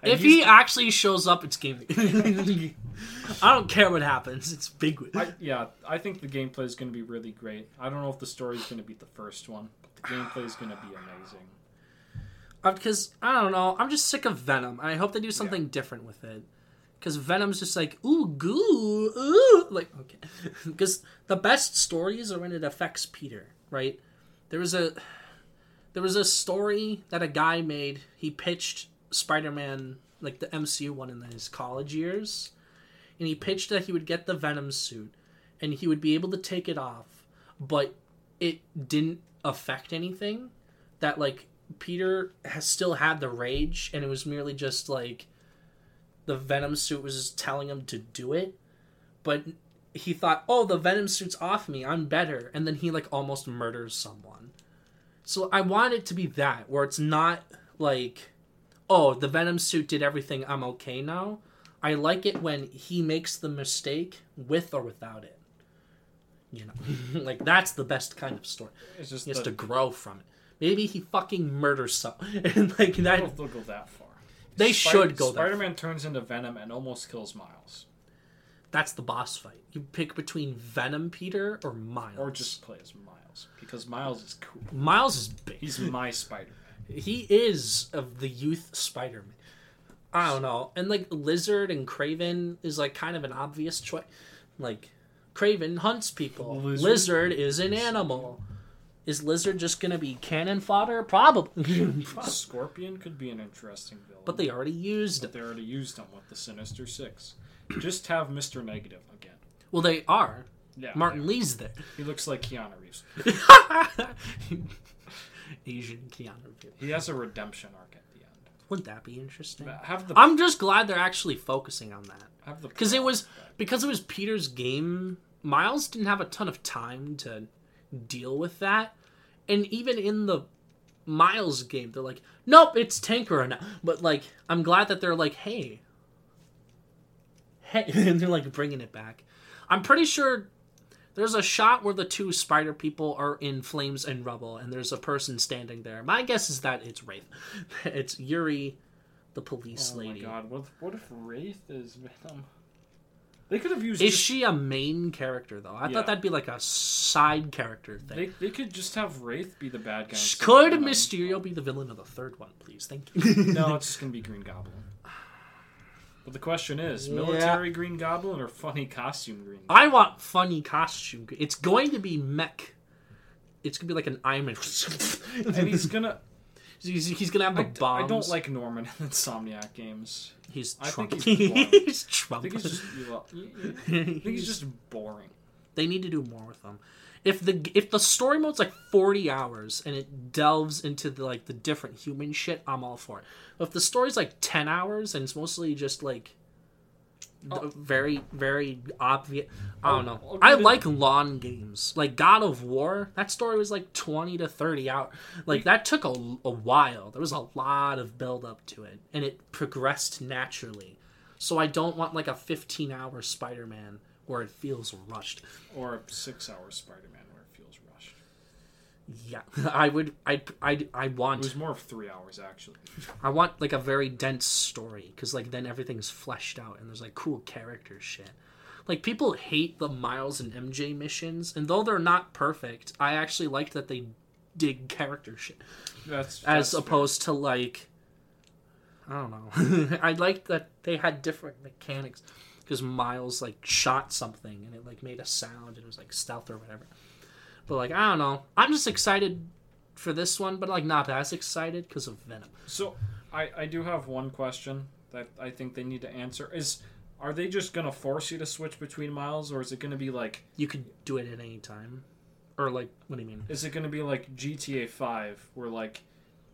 B: And
A: If
B: he's-
A: he actually shows up, it's game. I don't care what happens. It's Big Wheel.
B: I, yeah, I think the gameplay is going to be really great. I don't know if the story is going to beat the first one, but the gameplay is going to be amazing.
A: Uh, because I don't know. I'm just sick of Venom. I hope they do something different with it. Because Venom's just like ooh goo ooh like okay. Because the best stories are when it affects Peter, right? There was a there was a story that a guy made. He pitched Spider-Man like the MCU one in his college years, and he pitched that he would get the Venom suit, and he would be able to take it off, but it didn't affect anything. That like Peter has still had the rage, and it was merely just like the Venom suit was just telling him to do it. But he thought, "Oh, the Venom suit's off me. I'm better," and then he like almost murders someone. So I want it to be that, where it's not like, "Oh, the Venom suit did everything. I'm okay now." I like it when he makes the mistake with or without it. You know, like that's the best kind of story.
B: It's just
A: He has
B: the,
A: to grow from it. Maybe he fucking murders some, and like
B: I don't know
A: that.
B: if they'll go that far.
A: They should go that
B: Spider-Man turns into Venom and almost kills Miles,
A: That's the boss fight. You pick between Venom Peter or Miles.
B: or just play as Miles because Miles is cool.
A: Miles is big.
B: He's my Spider-Man.
A: he is of the youth Spider-Man. I don't know. And like Lizard and Kraven is like kind of an obvious choice. Like Kraven hunts people.
B: Lizard?
A: Lizard, is an animal. Is Lizard just gonna be cannon fodder? Probably.
B: Scorpion could be an interesting villain,
A: but they already used
B: but
A: it.
B: they already used him with the Sinister Six. Just have Mister Negative again.
A: Well, they are.
B: Yeah,
A: Martin Li's there.
B: He looks like Keanu Reeves.
A: Asian Keanu Reeves.
B: He has a redemption arc at the end.
A: Wouldn't that be interesting?
B: Have the
A: I'm just glad they're actually focusing on that.
B: have the
A: because it was because it was Peter's game. Miles didn't have a ton of time to deal with that, and even in the Miles game, they're like, "Nope, it's Tanker now." But like, I'm glad that they're like, "Hey, hey," and they're like bringing it back. I'm pretty sure there's a shot where the two spider people are in flames and rubble, and there's a person standing there. My guess is that it's Wraith. It's Yuri, the police
B: Oh
A: lady.
B: Oh my god! What if, what if Wraith is Venom? They could have used.
A: Is
B: just-
A: she a main character though? I
B: Yeah.
A: thought that'd be like a side character thing.
B: They, they could just have Wraith be the bad guy.
A: Could
B: Venom.
A: Mysterio be the villain of the third one, please? Thank you.
B: No, it's just gonna be Green Goblin. But the question is,
A: Yeah.
B: military Green Goblin or funny costume Green? Goblin?
A: I want funny costume. It's going to be mech. It's gonna be like an Iron Man.
B: And he's gonna.
A: He's, he's gonna have the
B: I,
A: bombs.
B: I don't like Norman in Insomniac games.
A: He's
B: I think
A: Trump.
B: he's
A: he's
B: I think he's just. well, y- y- I think he's just boring.
A: They need to do more with them. If the if the story mode's like forty hours and it delves into the like the different human shit, I'm all for it. But if the story's like ten hours and it's mostly just like Oh. the very very obvious, I don't know.
B: I'll
A: I like long games like God of War. That story was like twenty to thirty out. Like that took a, a while. There was a lot of build up to it, and it progressed naturally. So I don't want like a fifteen hour Spider Man where it feels rushed.
B: Or a six-hour Spider-Man where it feels rushed.
A: Yeah, I would. I I I want.
B: It was more of three hours actually.
A: I want like a very dense story because like then everything's fleshed out and there's like cool character shit. Like people hate the Miles and MJ missions, and though they're not perfect, I actually liked that they did character shit
B: That's
A: as
B: that's
A: opposed to like I don't know. I liked that they had different mechanics. because Miles like shot something and it like made a sound and it was like stealth or whatever. But like I don't know, I'm just excited for this one, but like not as excited because of Venom.
B: So I I do have one question that I think they need to answer is. Are they just gonna force you to switch between miles, or is it gonna be like
A: You could do it at any time, or like what do you mean?
B: is it going to be like GTA 5 where like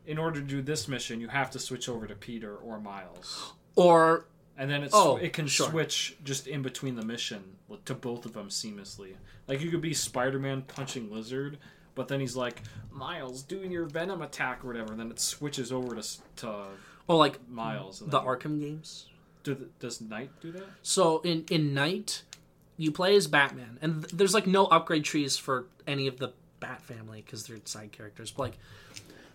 B: in order to do this mission you have to switch over to Peter or Miles
A: Or
B: and then it's
A: Oh,
B: it can
A: sure.
B: switch just in between the mission to both of them seamlessly like you could be Spider-Man punching Lizard but then he's like Miles doing your venom attack or whatever and then it switches over to to
A: or like
B: Miles
A: the Arkham games.
B: do the, does Knight do that
A: So in in Knight, you play as Batman, and th- there's like no upgrade trees for any of the Bat family because they're side characters. But like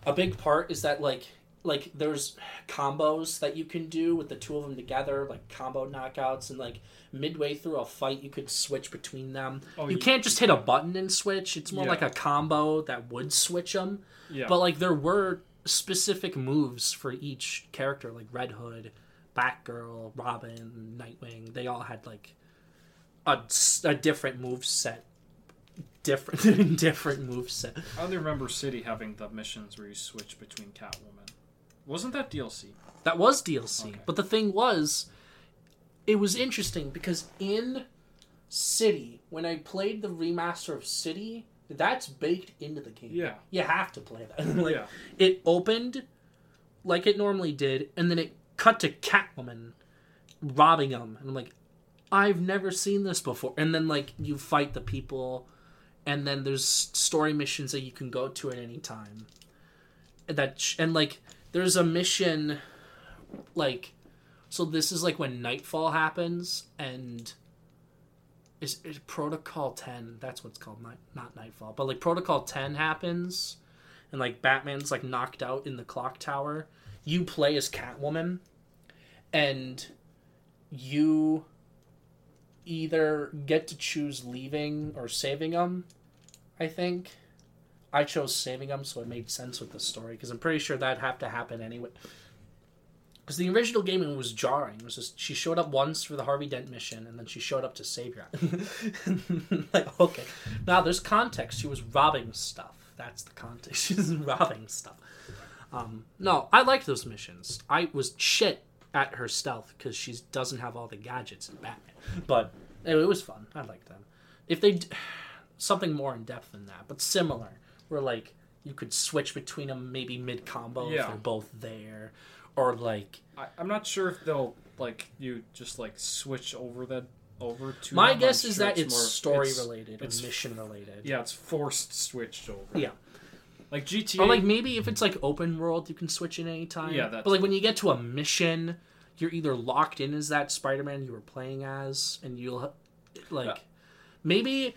A: a big part is that like like there's combos that you can do with the two of them together, like combo knockouts, and like midway through a fight you could switch between them.
B: Oh,
A: you
B: you-
A: can't just hit a button and switch. It's more
B: Yeah.
A: like a combo that would switch them.
B: yeah
A: But like there were specific moves for each character, like Red Hood, Batgirl, Robin, Nightwing. They all had like a, a different move set, different different move set.
B: I only remember City having the missions where you switch between Catwoman wasn't that DLC
A: That was DLC,
B: Okay.
A: but the thing was, it was interesting because in City, when I played the remaster of City, that's baked into the game.
B: yeah
A: you have to play that. like,
B: yeah
A: it opened like it normally did, and then it cut to Catwoman robbing him, and I'm like, I've never seen this before. And then like you fight the people, and then there's story missions that you can go to at any time. That sh- and like there's a mission, like, so this is like when Nightfall happens, and is, is Protocol Ten? That's what's called, not not Nightfall, but like Protocol Ten happens and like Batman's like knocked out in the clock tower, you play as Catwoman and you either get to choose leaving or saving them I think. I chose saving him, so it made sense with the story because I'm pretty sure that'd have to happen anyway. Because the original game it was jarring. It was just she showed up once for the Harvey Dent mission, and then she showed up to save you. like okay, now there's context. She was robbing stuff. That's the context. She's robbing stuff. Um, no, I liked those missions. I was shit at her stealth because she doesn't have all the gadgets in Batman. But it, it was fun. I liked them. If they d- something more in depth than that, but similar, where like you could switch between them maybe mid combo if they're both there, or like
B: I, I'm not sure if they'll like you just like switch over that over to.
A: my
B: them.
A: guess
B: I'm
A: is
B: sure
A: that it's,
B: more-
A: story
B: it's-
A: related
B: it's-
A: or mission related.
B: Yeah, it's forced switched over.
A: Yeah.
B: like GTA.
A: Or like maybe if it's like open world, you can switch in any time.
B: Yeah, that's-
A: but like when you get to a mission, you're either locked in as that Spider-Man you were playing as, and you'll like
B: Yeah.
A: maybe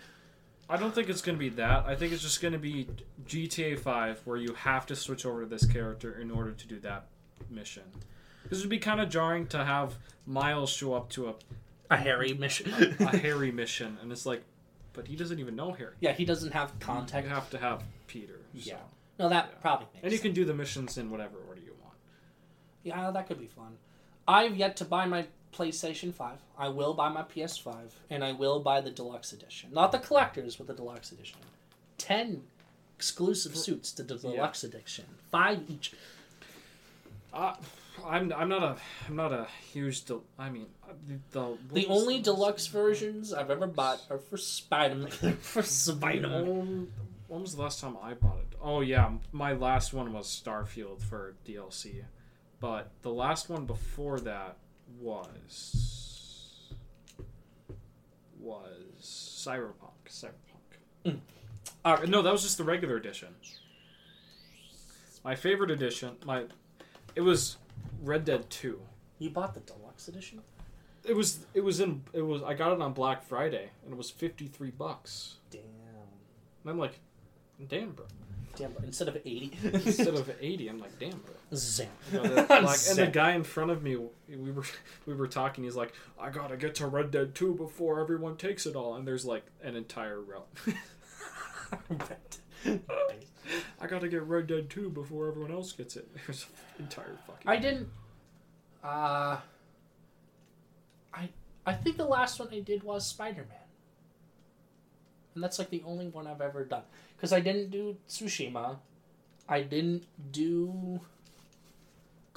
B: I don't think it's gonna be that. I think it's just gonna be GTA Five where you have to switch over to this character in order to do that mission. Because it'd be kind of jarring to have Miles show up to a,
A: a Harry mission.
B: a Harry mission, and it's like, but he doesn't even know Harry.
A: yeah, he doesn't have
B: You have to have Peter. so.
A: Yeah. No, that
B: Yeah.
A: probably makes.
B: and you
A: sense.
B: can do the missions in whatever order you want.
A: Yeah, that could be fun. I've yet to buy my PlayStation 5. I will buy my PS5, and I will buy the deluxe edition. Not the collectors, but the deluxe edition. 10 exclusive suits to the
B: Yeah.
A: deluxe edition. 5 each.
B: Uh, I'm I'm not a I'm not a huge. Del- I mean, the the,
A: The only deluxe versions I've ever bought are for Spider-Man. for Spider-Man.
B: Um, when was the last time I bought it? Oh yeah, my last one was Starfield for DLC, but the last one before that was was Cyberpunk. Cyberpunk.
A: Uh,
B: No, that was just the regular edition. My favorite edition, my it was Red Dead Two.
A: you bought the deluxe edition?
B: It was it was in it was I got it on Black Friday and it was fifty three bucks.
A: Damn.
B: And I'm like, damn, bro.
A: Damn, instead of 80.
B: Instead of eighty, I'm like, damn, bro.
A: Zam.
B: You know, the- like, and the guy in front of me, we were we were talking. He's like, I gotta get to Red Dead Two before everyone takes it all. And there's like an entire route. I gotta get Red Dead Two before everyone else gets it. There's an entire fucking.
A: I didn't. Uh, I I think the last one I did was Spider Man. And that's like the only one I've ever done. Because I didn't do Tsushima. I didn't do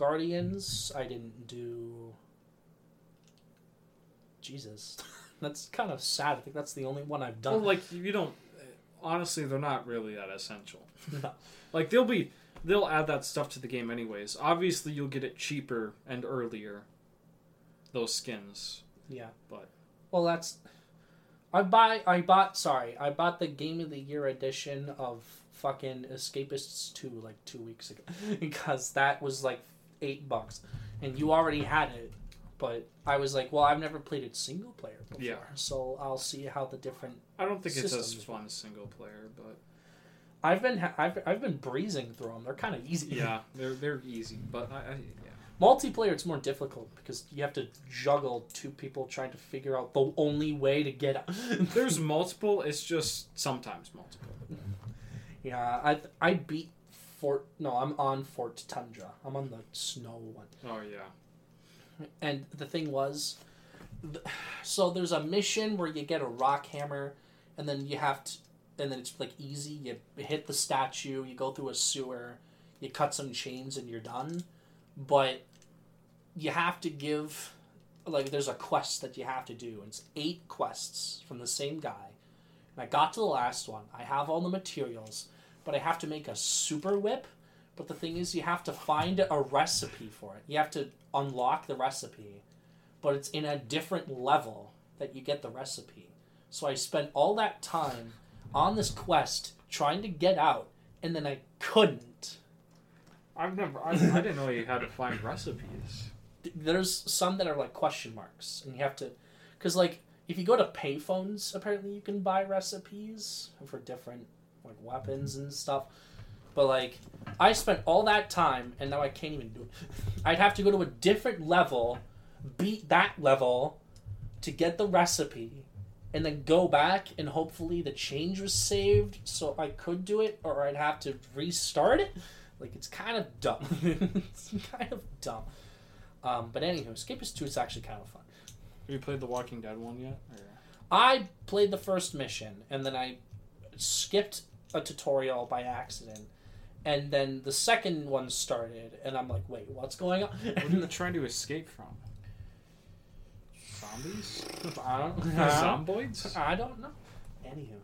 A: Guardians. I didn't do. Jesus. that's kind of sad. I think that's the only one I've
B: Well,
A: done.
B: like you don't. Honestly, they're not really that essential.
A: No.
B: Like they'll be, they'll add that stuff to the game anyways. Obviously, you'll get it cheaper and earlier. Those skins.
A: Yeah.
B: But-
A: Well, that's. I buy. I bought. Sorry, I bought the Game of the Year edition of fucking Escapists two like two weeks ago because that was like eight bucks, and you already had it. But I was like, well, I've never played it single player before,
B: Yeah.
A: so I'll see how the different.
B: I don't think it's as fun single player, but
A: I've been ha- I've I've been breezing through them. They're kind of easy.
B: yeah, they're they're easy. But I, I yeah.
A: Multiplayer, it's more difficult because you have to juggle two people trying to figure out the only way to get out.
B: There's multiple. It's just sometimes multiple.
A: Yeah, I I beat Fort. No, I'm on Fort Tundra. I'm on the snow one.
B: Oh yeah.
A: And the thing was, th- so there's a mission where you get a rock hammer, and then you have to, and then it's like easy. You hit the statue, you go through a sewer, you cut some chains, and you're done. But you have to give, like, there's a quest that you have to do. And it's eight quests from the same guy. And I got to the last one. I have all the materials, but I have to make a super whip. But the thing is, you have to find a recipe for it. You have to unlock the recipe, but it's in a different level that you get the recipe. So I spent all that time on this quest trying to get out, and then I couldn't.
B: I've never. I, I didn't know you had to find recipes.
A: There's some that are like question marks, and you have to, because like if you go to payphones, apparently you can buy recipes for different like weapons and stuff. But like, I spent all that time, and now I can't even do it. I'd have to go to a different level, beat that level, to get the recipe, and then go back, and hopefully the change was saved, so I could do it, or I'd have to restart it. Like it's kind of dumb. it's kind of dumb. Um, but anywho, Escapist Two is actually kind of fun.
B: Have you played the Walking Dead one yet? Or...
A: I played the first mission and then I skipped a tutorial by accident. And then the second one started, and I'm like, wait, what's going on?
B: What are you trying to escape from? Zombies?
A: I don't, know.
B: Zomboids?
A: I don't know. Anywho,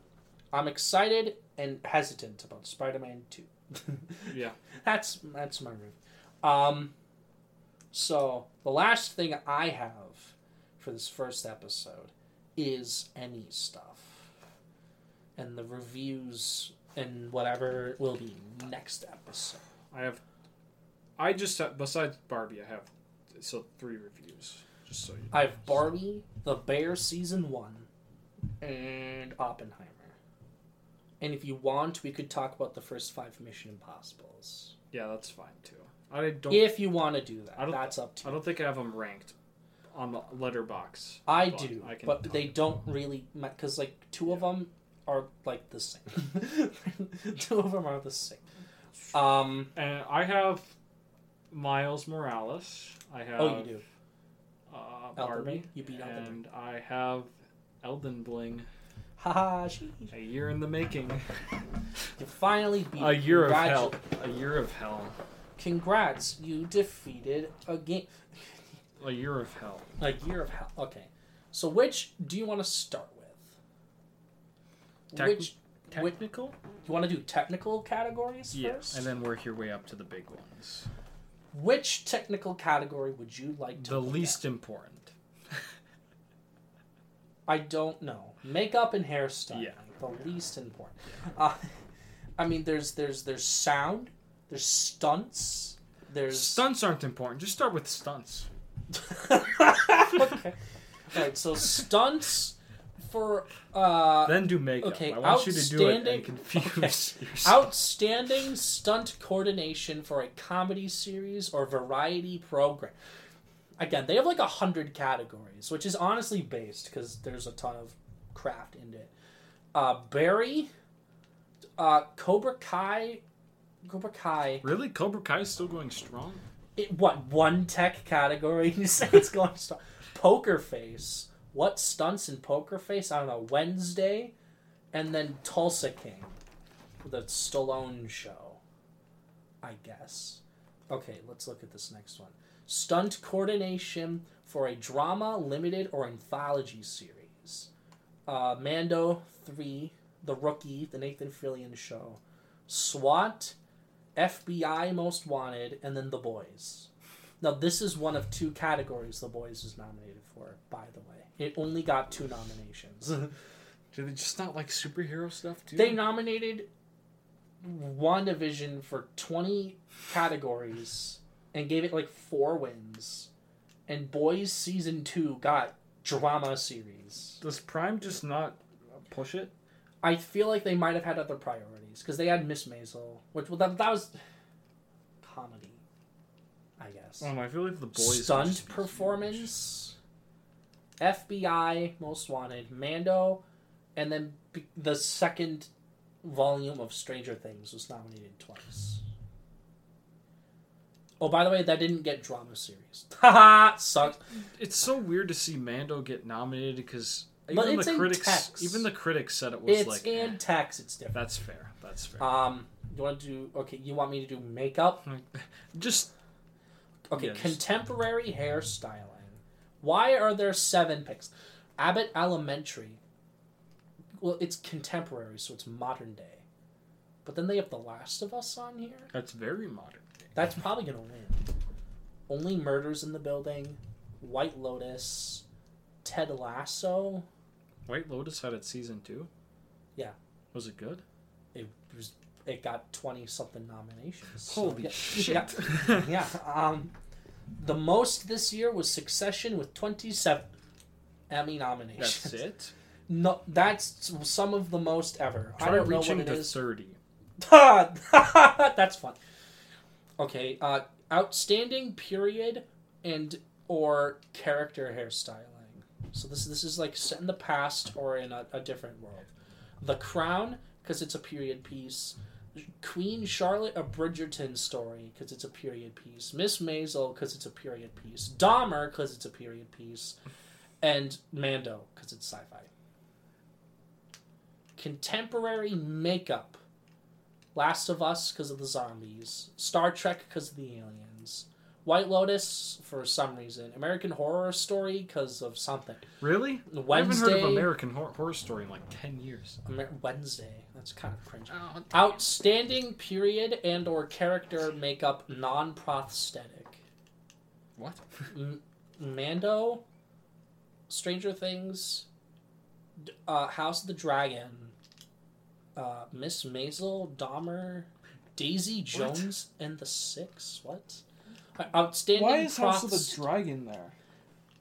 A: I'm excited and hesitant about Spider-Man Two.
B: Yeah.
A: that's that's my review. Um, so the last thing I have for this first episode is any stuff, and the reviews and whatever will be next episode.
B: I have. I just have, besides Barbie, I have so three reviews. Just so you.
A: I have Barbie, The Bear season one, and Oppenheimer. And if you want, we could talk about the first five Mission Impossibles.
B: Yeah, that's fine too. I don't.
A: If you want to do that,
B: I don't-
A: that's up to
B: I
A: you.
B: don't think I have them ranked on the Letterboxd.
A: I do,
B: I
A: but they don't really because like two of them are like the same. two of them are the same. Um.
B: And I have Miles Morales. I have.
A: Oh, you do.
B: Uh, Barbie.
A: You beat Elden Ring.
B: And I have Elden Bling.
A: Haha.
B: A year in the making.
A: You finally beat.
B: A year of
A: Congratu-
B: hell. A year of hell.
A: Congrats! You defeated a game.
B: A year of hell.
A: A year of hell. Okay. So which do you want to start with?
B: Tec-
A: which
B: Technical?
A: you want to do technical categories
B: Yeah.
A: first?
B: And then work your way up to the big ones.
A: which technical category would you like to?
B: The least
A: at?
B: important.
A: I don't know. Makeup and hairstyle.
B: Yeah.
A: The least important. Uh, I mean, there's there's there's sound. There's stunts. There's
B: Stunts aren't important. Just start with stunts.
A: okay. All right. So stunts for uh,
B: Then do makeup.
A: okay,
B: I want you to do it
A: outstanding-
B: and confuse
A: okay.
B: yourself.
A: outstanding stunt coordination for a comedy series or variety program. Again, they have like a hundred categories, which is honestly based because there's a ton of craft in it. Uh, Barry, uh, Cobra Kai, Cobra Kai.
B: Really? Cobra Kai is still going strong?
A: It, what one tech category? You say it's going to start. Poker Face. What stunts in Poker Face? on don't. Wednesday, and then Tulsa King, the Stallone show. I guess. Okay, let's look at this next one. Stunt coordination for a drama, limited, or anthology series. Uh, Mando three, The Rookie, the Nathan Fillion show. SWAT, FBI Most Wanted, and then The Boys. Now, this is one of two categories The Boys is nominated for, by the way. It only got two nominations.
B: Do they just not like superhero stuff too?
A: they nominated WandaVision for 20 categories and gave it like four wins. And Boys Season 2 got drama series.
B: Does Prime just not push it?
A: I feel like they might have had other priorities because they had Miss Maisel, which well, that, that was comedy, I guess.
B: Um, I feel like the boys
A: Stunt performance, FBI Most Wanted, Mando, and then be- the second volume of Stranger Things was nominated twice. Oh, by the way, that didn't get drama series. Haha, sucks.
B: It's so weird to see Mando get nominated because
A: But
B: even
A: it's
B: the
A: in
B: critics,
A: text.
B: even the critics said it was
A: It's
B: like.
A: in
B: eh,
A: text. It's different.
B: that's fair. That's fair.
A: Um, you want to do? Okay, you want me to do makeup?
B: just
A: Okay,
B: Yes.
A: contemporary hairstyling. Why are there seven picks? Abbott Elementary. Well, it's contemporary, so it's modern day. But then they have The Last of Us on here.
B: that's very modern.
A: That's probably gonna win. Only Murders in the Building, White Lotus, Ted Lasso.
B: White Lotus had its season two.
A: Yeah.
B: Was it good?
A: It was. It got twenty something nominations. So,
B: Holy
A: yeah,
B: shit!
A: Yeah. yeah. Um, the most this year was Succession with twenty-seven Emmy nominations.
B: That's it.
A: No, that's some of the most ever. I don't know what it
B: to
A: is.
B: thirty.
A: that's fun. Okay, uh, outstanding period and or character hairstyling. So this this is like set in the past or in a, a different world. The Crown because it's a period piece. Queen Charlotte a Bridgerton story because it's a period piece. Miss Maisel because it's a period piece. Dahmer because it's a period piece, and Mando because it's sci-fi. Contemporary makeup. Last of Us because of the zombies. Star Trek because of the aliens. White Lotus for some reason. American Horror Story because of something.
B: Really? I haven't heard
A: Wednesday.
B: of American Hor- Horror Story in like ten years.
A: Amer- Wednesday. That's kind of cringe.
B: Oh,
A: Outstanding period and or character makeup non-prosthetic.
B: what?
A: M- Mando, Stranger Things, uh, House of the Dragon, uh, Miss Maisel, Dahmer, Daisy Jones, and the Six. What? Outstanding.
B: Why is House of the Dragon there?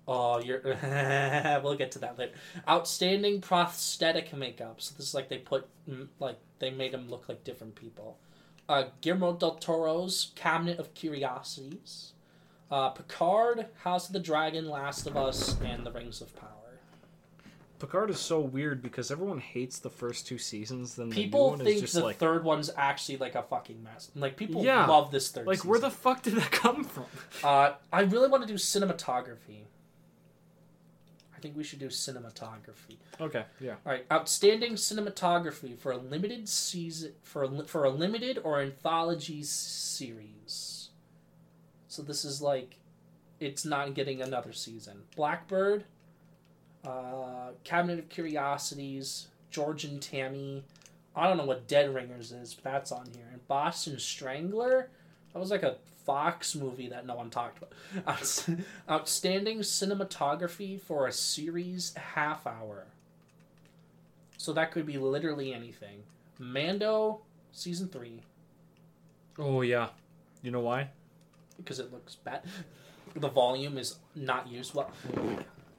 A: Oh, you're. we'll get to that later. Outstanding prosthetic makeup. So this is like they put mm, like they made them look like different people. Uh, Guillermo del Toro's Cabinet of Curiosities. Uh, Picard, House of the Dragon, Last of Us, and The Rings of Power.
B: Picard is so weird because everyone hates the first two seasons. Then the
A: People
B: is
A: think the
B: like,
A: third one's actually like a fucking mess. Like people
B: Yeah.
A: love this third.
B: like where the fuck did that come from?
A: Uh, I really want to do cinematography. I think we should do cinematography.
B: Okay, yeah.
A: All right, outstanding cinematography for a limited season for a, for a limited or anthology series. So this is like, it's not getting another season. Blackbird, uh, Cabinet of Curiosities, George and Tammy. I don't know what Dead Ringers is, but that's on here. And Boston Strangler. That was like a Fox movie that no one talked about. Outstanding cinematography for a series half hour. So that could be literally anything. Mando season three
B: Oh yeah. You know why?
A: because it looks bad. The volume is not used well.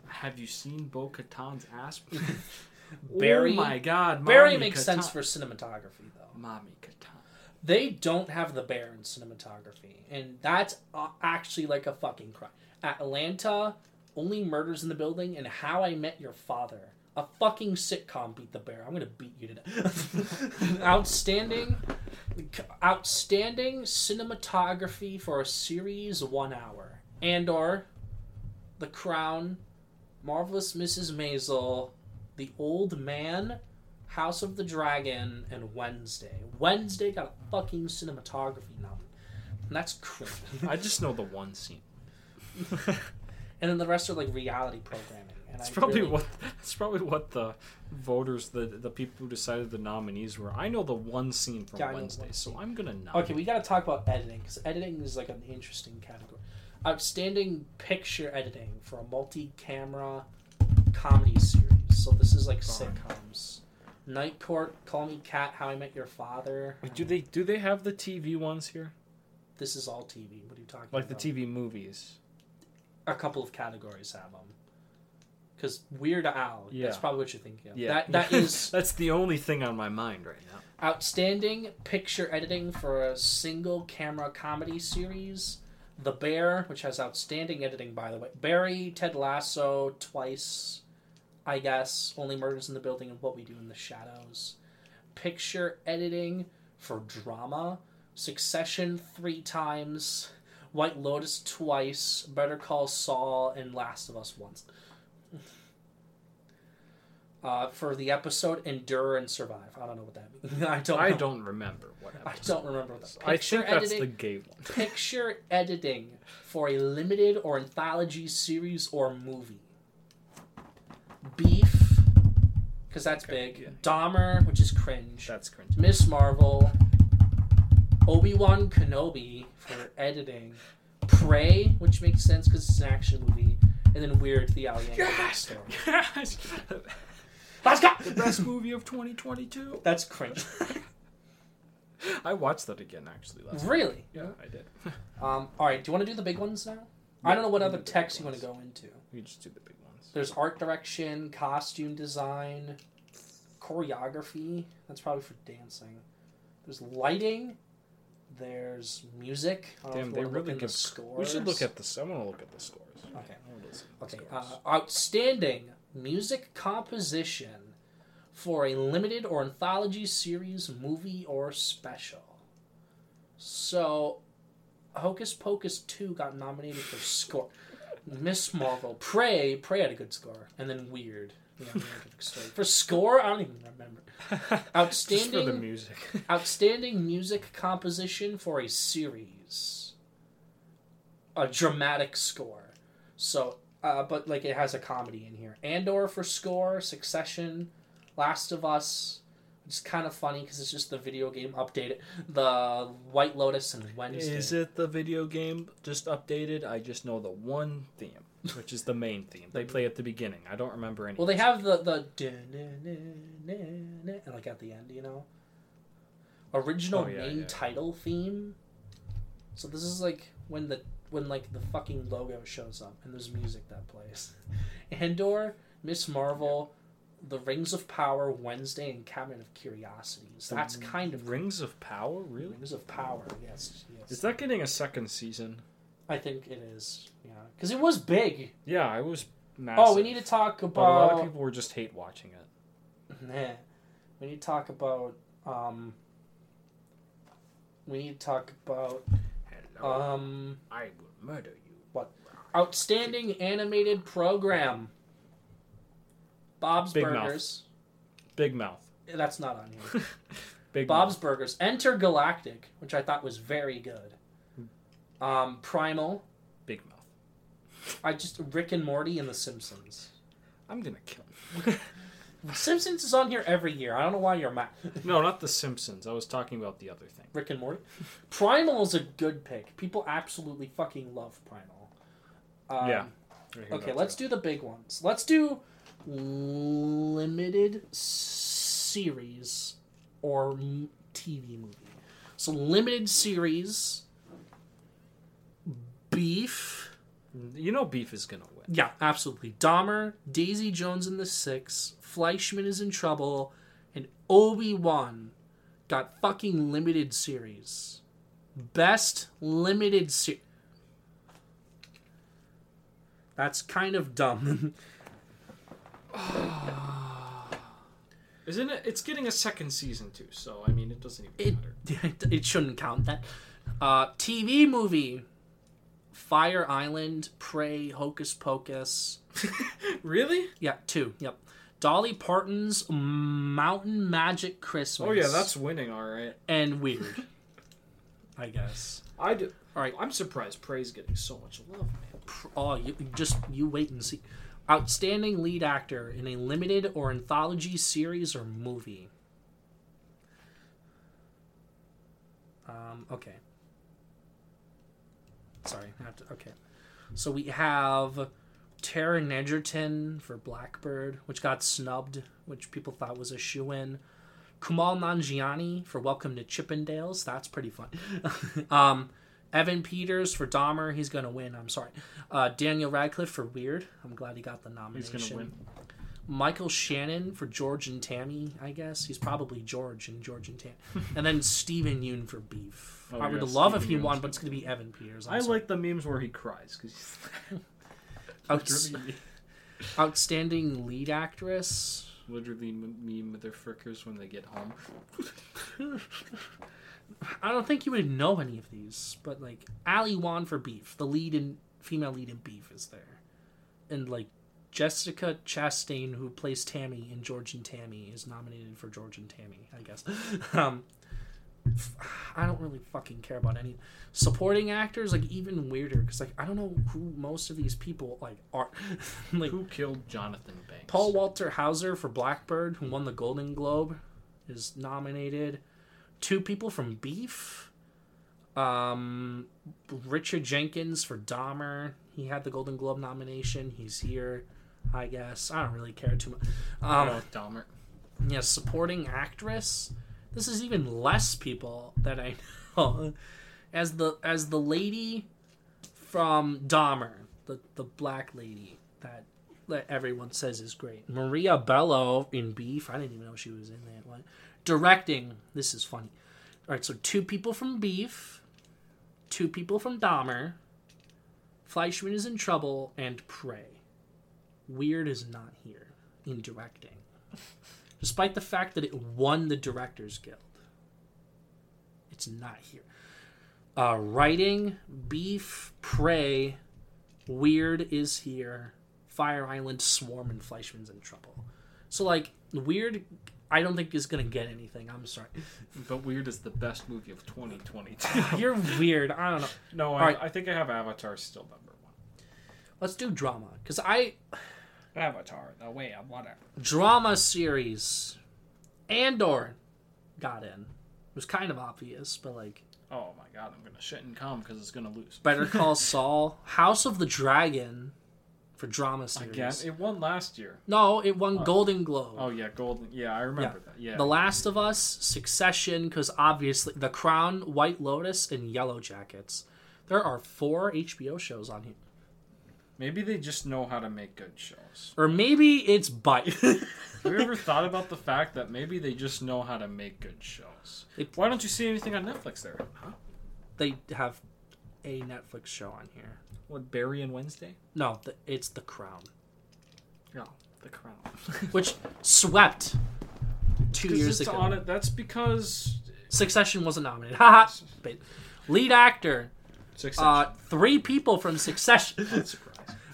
B: Have you seen Bo Katan's ass?
A: Barry-
B: Oh my god.
A: Barry
B: Mommy
A: makes
B: Katan-
A: sense for cinematography though.
B: Mommy Katan.
A: They don't have the bear in cinematography, and that's uh, actually like a fucking crime. Atlanta, only murders in the building, and How I Met Your Father. A fucking sitcom beat the bear. I'm gonna beat you to death. outstanding, outstanding cinematography for a series one hour. and or The Crown, Marvelous Mrs. Maisel, The Old Man, House of the Dragon, and Wednesday. Wednesday got a fucking cinematography nomination. And that's crazy.
B: I just know the one scene.
A: and then the rest are like reality programming. And
B: It's
A: I
B: probably
A: really-
B: what it's probably what the voters, the the people who decided the nominees were. I know the one scene from
A: Yeah, I know the
B: Wednesday,
A: one
B: so
A: scene.
B: I'm gonna nominate.
A: Okay, we got to talk about editing because editing is like an interesting category. Outstanding picture editing for a multi-camera comedy series. So this is like
B: Darn.
A: sitcoms. Night Court, Call Me Kat, How I Met Your Father.
B: Wait, do they do they have the TV ones here,
A: This is all TV. What are you talking
B: like the? TV movies?
A: A couple of categories have them. Because Weird Al,
B: Yeah.
A: that's probably what you're thinking of.
B: Yeah,
A: That, that is
B: that's the only thing on my mind right now.
A: Outstanding picture editing for a single camera comedy series. The Bear, which has outstanding editing, by the way. Barry, Ted Lasso, twice, I guess. Only Murders in the Building and What We Do in the Shadows. Picture editing for drama. Succession three times. White Lotus twice. Better Call Saul and Last of Us once. Uh, for the episode Endure and Survive. I don't know what that means. I don't.
B: I
A: know.
B: don't remember what.
A: I don't remember
B: it is.
A: that.
B: I think that's
A: editing-
B: the gay one.
A: Picture editing for a limited or anthology series or movie. Beef, because that's
B: Okay,
A: big.
B: yeah.
A: Dahmer, which is cringe.
B: That's cringe.
A: Miss Marvel. Obi Wan Kenobi for editing. Prey, which makes sense because it's an action movie. And then Weird the Alien Yankovic
B: Yes!
A: story.
B: Yes!
A: Let's go!
B: the best movie of 2022.
A: That's cringe.
B: I watched that again actually last. night.
A: really?
B: Yeah, I did.
A: Um, all right, do you want to do the big ones now? I don't know what other
B: do the
A: texts you want to go into.
B: We just do the big ones.
A: There's art direction, costume design, choreography. That's probably for dancing. There's lighting. There's music. I don't know if
B: Damn, they
A: wanna
B: really
A: in the
B: give.
A: scores.
B: We should look at the. I want to look at the scores.
A: Okay.
B: I wanna listen to the
A: Okay.
B: scores.
A: Uh, outstanding music composition for a limited or anthology series, movie, or special. So, Hocus Pocus 2 got nominated for score. Miss Marvel, Prey, Prey had a good score, and then Weird. Yeah, Weird had a good story. For score, I don't even remember.
B: Just for the
A: Outstanding,
B: music.
A: outstanding music composition for a series, a dramatic score. So, uh, but like it has a comedy in here. Andor for score, Succession, Last of Us. It's kind of funny because it's just the video game updated. The White Lotus and Wednesday.
B: Is it the video game just updated? I just know the one theme, which is the main theme. They play at the beginning. I don't remember any.
A: Well, they have the the and like at the end, you know, original
B: Oh, yeah,
A: main
B: yeah.
A: title theme. So this is like when the when like the fucking logo shows up and there's music that plays. Andor, Miss Marvel, The Rings of Power, Wednesday, and Cabinet of Curiosities. That's kind of
B: Rings of Power, really?
A: Rings of Power. Yes, yes.
B: Is that getting a second season?
A: I think it is. Yeah, because it was big.
B: Yeah, I was massive.
A: Oh, we need to talk
B: But
A: about.
B: a lot of people were just hate watching it.
A: Nah. We need to talk about um we need to talk about um
B: I will murder you. What?
A: Outstanding animated program. Bob's
B: Big Mouth.
A: Burgers.
B: Big Mouth.
A: That's not on here.
B: Big
A: Bob's
B: Mouth.
A: Burgers. Entergalactic, which I thought was very good. Um Primal.
B: Big Mouth.
A: I just Rick and Morty and The Simpsons.
B: I'm gonna kill him.
A: Simpsons is on here every year. I don't know why you're mad.
B: no, not The Simpsons. I was talking about the other thing.
A: Rick and Morty. Primal is a good pick. People absolutely fucking love Primal. Um,
B: Yeah.
A: Okay, let's
B: too.
A: do the big ones. Let's do limited series or TV movie. So limited series, Beef.
B: You know, Beef is gonna win.
A: Yeah, absolutely. Dahmer, Daisy Jones and the Six, Fleishman is in trouble, and Obi Wan got fucking limited series. Best limited series. That's kind of dumb.
B: Isn't it? It's getting a second season too, so I mean, it doesn't even
A: It
B: matter.
A: it shouldn't count that. Uh, TV movie. Fire Island, Prey, Hocus Pocus.
B: really?
A: Yeah, two. Yep. Dolly Parton's Mountain Magic Christmas.
B: Oh yeah, that's winning. All right.
A: and weird. I guess.
B: I do.
A: All right.
B: I'm surprised Prey's getting so much love, man.
A: Oh, you just you wait and see. Outstanding lead actor in a limited or anthology series or movie. Um. Okay. Sorry. To. Okay. So we have Taron Egerton for Blackbird, which got snubbed, which people thought was a shoe in. Kumail Nanjiani for Welcome to Chippendales. That's pretty fun. um, Evan Peters for Dahmer. He's gonna win. I'm sorry. Uh, Daniel Radcliffe for Weird. I'm glad he got the nomination.
B: He's gonna win.
A: Michael Shannon for George and Tammy. I guess he's probably George and George and Tammy. and then Steven Yeun for Beef.
B: Oh,
A: I would love if he won, but it's gonna be Evan Peters. I'm
B: I
A: sorry.
B: like the memes where he cries because
A: Outs- outstanding lead actress.
B: literally m- meme motherfuckers when they get home.
A: I don't think you would know any of these, but like Ali Wong for Beef, the lead in female lead in Beef is there, and like Jessica Chastain, who plays Tammy in George and Tammy, is nominated for George and Tammy. I guess. um, f- I don't really fucking care about any supporting actors. Like even weirder, because like I don't know who most of these people like are. like
B: Who killed Jonathan Banks?
A: Paul Walter Hauser for Blackbird, who won the Golden Globe, is nominated. Two people from Beef. Um, Richard Jenkins for Dahmer. He had the Golden Globe nomination. He's here, I guess. I don't really care too much. Um,
B: Dahmer.
A: yeah, supporting actress. This is even less people that I know. As the as the lady from Dahmer, the the black lady that that everyone says is great. Maria Bello in Beef. I didn't even know she was in that one. Directing. This is funny. All right, so two people from Beef, two people from Dahmer. Fleishman is in trouble and Prey. Weird is not here in directing despite the fact that it won the Directors Guild. It's not here. Uh, writing, Beef, Prey, Weird is here. Fire Island, Swarm, and Fleishman's in trouble. So, like, Weird, I don't think is going to get anything. I'm sorry.
B: But Weird is the best movie of 2022.
A: You're weird. I don't know.
B: no, I,
A: Alright.
B: I think I have Avatar still number one.
A: Let's do drama. Because I.
B: Avatar, the way of water.
A: Drama series. Andor got in. It was kind of obvious, but, like.
B: Oh my god, I'm gonna shit and come because it's gonna lose.
A: Better Call Saul, House of the Dragon for drama series.
B: Again, it won last year.
A: no, it won oh. Golden Globe.
B: Oh yeah, Golden. Yeah, I remember that. Yeah.
A: The Last of Us, Succession, because obviously The Crown, White Lotus, and Yellow Jackets. There are four HBO shows on here.
B: Maybe they just know how to make good shows.
A: Or maybe it's Bite.
B: Have you ever thought about the fact that maybe they just know how to make good shows?
A: It-
B: Why don't you see anything on Netflix there? Huh?
A: they have a Netflix show on here.
B: What Barry and Wednesday?
A: No, the, it's The Crown,
B: No, The Crown.
A: which swept two years
B: it's
A: ago.
B: on it. That's because
A: Succession wasn't nominated. Haha. But Lead actor,
B: Succession.
A: uh, three people from Succession.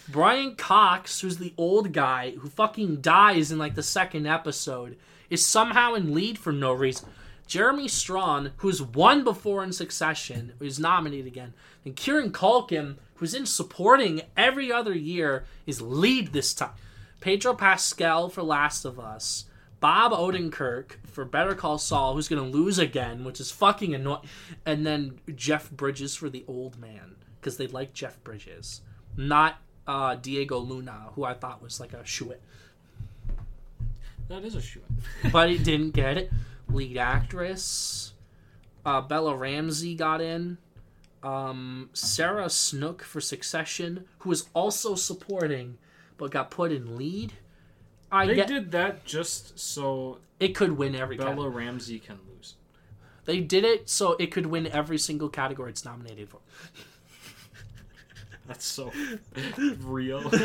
A: Brian Cox, who's the old guy who fucking dies in like the second episode, is somehow in lead for no reason. Jeremy Strong, who's won before in Succession, is nominated again. And Kieran Culkin, who's in supporting every other year, is lead this time. Pedro Pascal for Last of Us. Bob Odenkirk for Better Call Saul, who's going to lose again, which is fucking annoying. And then Jeff Bridges for The Old Man, because they like Jeff Bridges. Not uh, Diego Luna, who I thought was like a shoo
B: That is a shoe.
A: but it didn't get it. Lead actress, uh, Bella Ramsey got in. Um, Sarah Snook for Succession, who was also supporting, but got put in lead. I
B: They
A: get
B: did that just so
A: it could win every
B: Bella
A: category.
B: Ramsey can lose.
A: They did it so it could win every single category it's nominated for.
B: That's so real.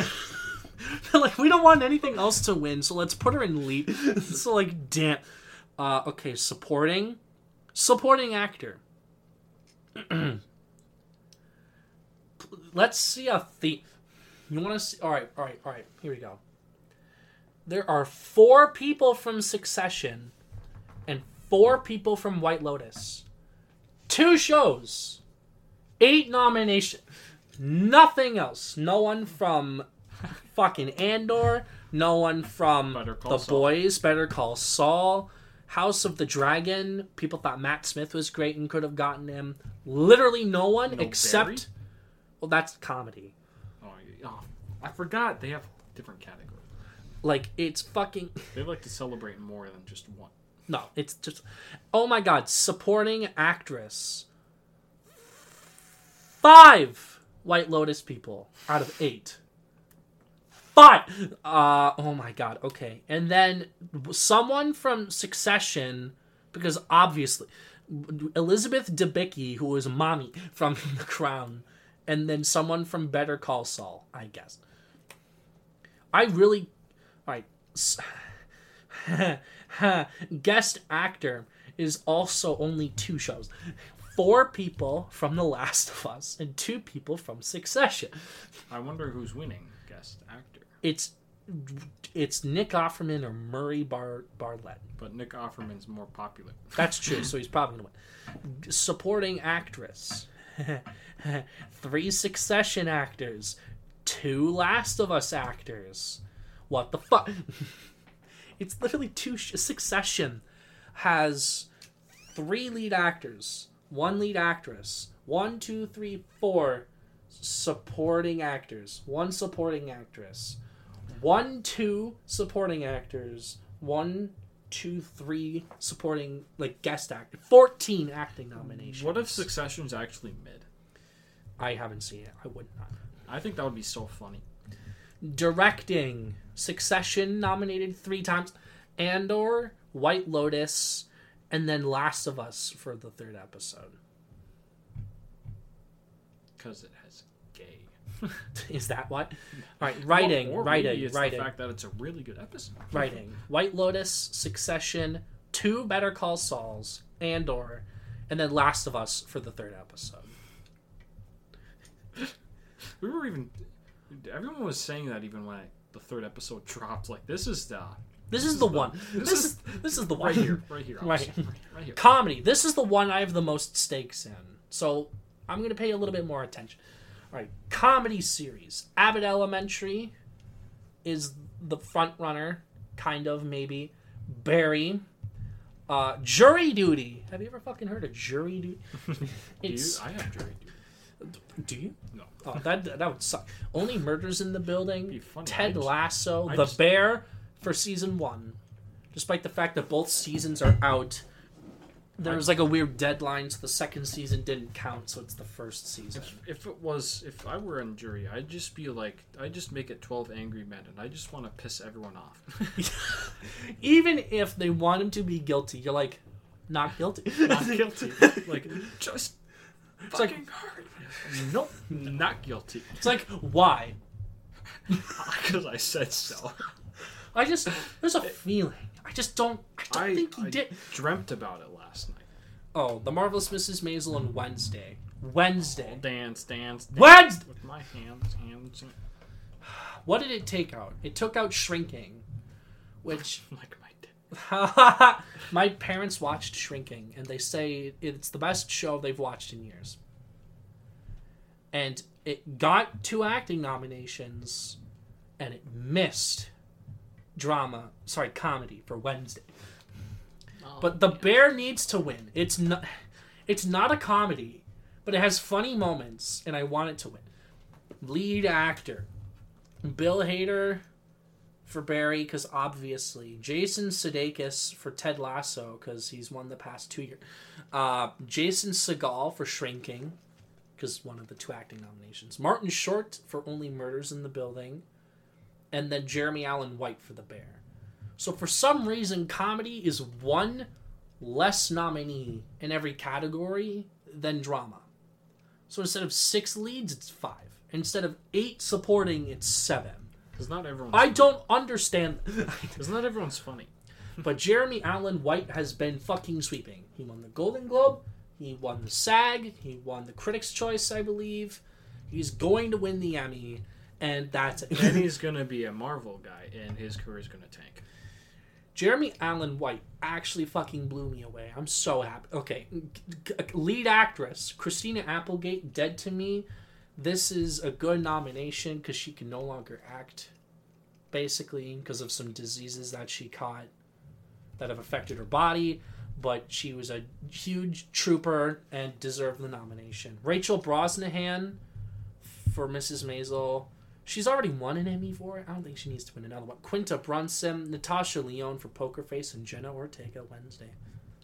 A: Like, we don't want anything else to win, so let's put her in lead. so like, damn. Uh, okay, supporting, supporting actor. let's see a theme. You want to see? All right, all right, all right. Here we go. There are four people from Succession, and four people from White Lotus. Two shows, eight nominations. Nothing else. No one from fucking Andor. No one from The
B: Saul.
A: Boys. Better Call Saul. House of the Dragon. People thought Matt Smith was great and could have gotten him. Literally no one
B: No
A: except.
B: Barry?
A: Well, that's comedy.
B: Oh, oh, I forgot they have different categories.
A: Like it's fucking.
B: They like to celebrate more than just one.
A: No, it's just. Oh my god, supporting actress. Five White Lotus people out of eight. Five! Uh, oh my god, okay. And then someone from Succession, because obviously. Elizabeth Debicki, who was mommy from The Crown. And then someone from Better Call Saul, I guess. I really. Alright. guest actor is also only two shows. Four people from The Last of Us and two people from Succession.
B: I wonder who's winning guest actor.
A: It's it's Nick Offerman or Murray Bar- Bartlett.
B: But Nick Offerman's more popular.
A: That's true, so he's probably gonna win. Supporting actress. Three Succession actors. Two Last of Us actors. What the fuck? it's literally two. Sh- Succession has three lead actors, one lead actress, one, two, three, four supporting actors, one supporting actress, one, two supporting actors, one, two, three supporting like guest actor, fourteen acting nominations.
B: What if Succession's actually mid?
A: I haven't seen it? I would not.
B: I think that would be so funny.
A: Directing Succession nominated three times, Andor, White Lotus, and then Last of Us for the third episode.
B: Because it has gay.
A: Is that what? All right, writing,
B: or
A: writing,
B: it's
A: writing.
B: the fact that it's a really good episode.
A: writing White Lotus, Succession, two Better Call Sauls, Andor, and then Last of Us for the third episode.
B: We were even. Everyone was saying that even when I, the third episode dropped. Like, this is the.
A: This is the one. This is this is the one
B: Right here. Right here.
A: Right.
B: Right, right here.
A: Comedy. This is the one I have the most stakes in. So I'm going to pay a little bit more attention. All right, comedy series. Abbott Elementary is the front runner, kind of maybe. Barry. Uh, jury duty. Have you ever fucking heard of jury duty?
B: Do you? I have jury duty.
A: do you?
B: No.
A: Oh, that that would suck. Only murders in the building.
B: Be funny.
A: Ted Lasso,
B: I
A: The
B: just-
A: Bear for season one. Despite the fact that both seasons are out, there was like a weird deadline, so the second season didn't count, so it's the first season.
B: If, if it was, if I were in jury, I'd just be like, I'd just make it 12 angry men, and I just want to piss everyone off.
A: Even if they want him to be guilty, you're like, not guilty.
B: Not guilty. like, just
A: like-
B: fucking hard.
A: nope.
B: Not guilty.
A: It's like, why?
B: Because I said so.
A: I just, there's a feeling. I just don't, I don't
B: I,
A: think he
B: I
A: did.
B: dreamt about it last night.
A: Oh, The Marvelous Mrs. Maisel on Wednesday. Wednesday.
B: Oh, dance, dance, dance.
A: Wednesday!
B: With my hands, hands,
A: What did it take out? It took out Shrinking, which
B: like my
A: my parents watched Shrinking, and they say it's the best show they've watched in years. And it got two acting nominations, and it missed drama, sorry, comedy for Wednesday. But the bear needs to win. It's not, it's not a comedy, but it has funny moments, and I want it to win. Lead actor, Bill Hader for Barry because obviously Jason Sudeikis for Ted Lasso because he's won the past two years. Uh, Jason Segel for Shrinking because one of the two acting nominations. Martin Short for Only Murders in the Building, and then Jeremy Allen White for The Bear. So for some reason, comedy is one less nominee in every category than drama. So instead of six leads, it's five. Instead of eight supporting, it's seven.
B: Because not everyone's.
A: I don't understand.
B: Because not everyone's funny.
A: but Jeremy Allen White has been fucking sweeping. He won the Golden Globe. He won the SAG. He won the Critics' Choice, I believe. He's going to win the Emmy, and that's it.
B: And he's gonna be a Marvel guy, and his career's gonna tank.
A: Jeremy Allen White actually fucking blew me away. I'm so happy. Okay, lead actress Christina Applegate, Dead to Me. This is a good nomination because she can no longer act, basically because of some diseases that she caught that have affected her body. But she was a huge trooper and deserved the nomination. Rachel Brosnahan for Mrs. Maisel. She's already won an Emmy for it. I don't think she needs to win another one. Quinta Brunson, Natasha Lyonne for Poker Face, and Jenna Ortega Wednesday.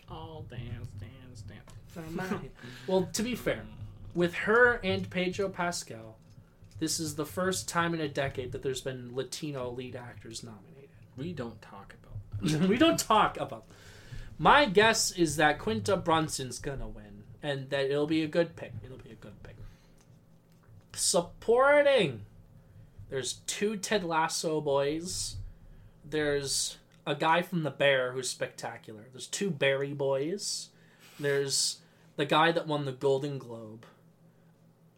B: All dance, dance, dance.
A: well, to be fair, with her and Pedro Pascal, this is the first time in a decade that there's been Latino lead actors nominated.
B: We don't talk about.
A: we don't talk about. My guess is that Quinta Brunson's gonna win, and that it'll be a good pick. It'll be a good pick. Supporting. There's two Ted Lasso boys. There's a guy from The Bear who's spectacular. There's two Barry boys. There's the guy that won the Golden Globe.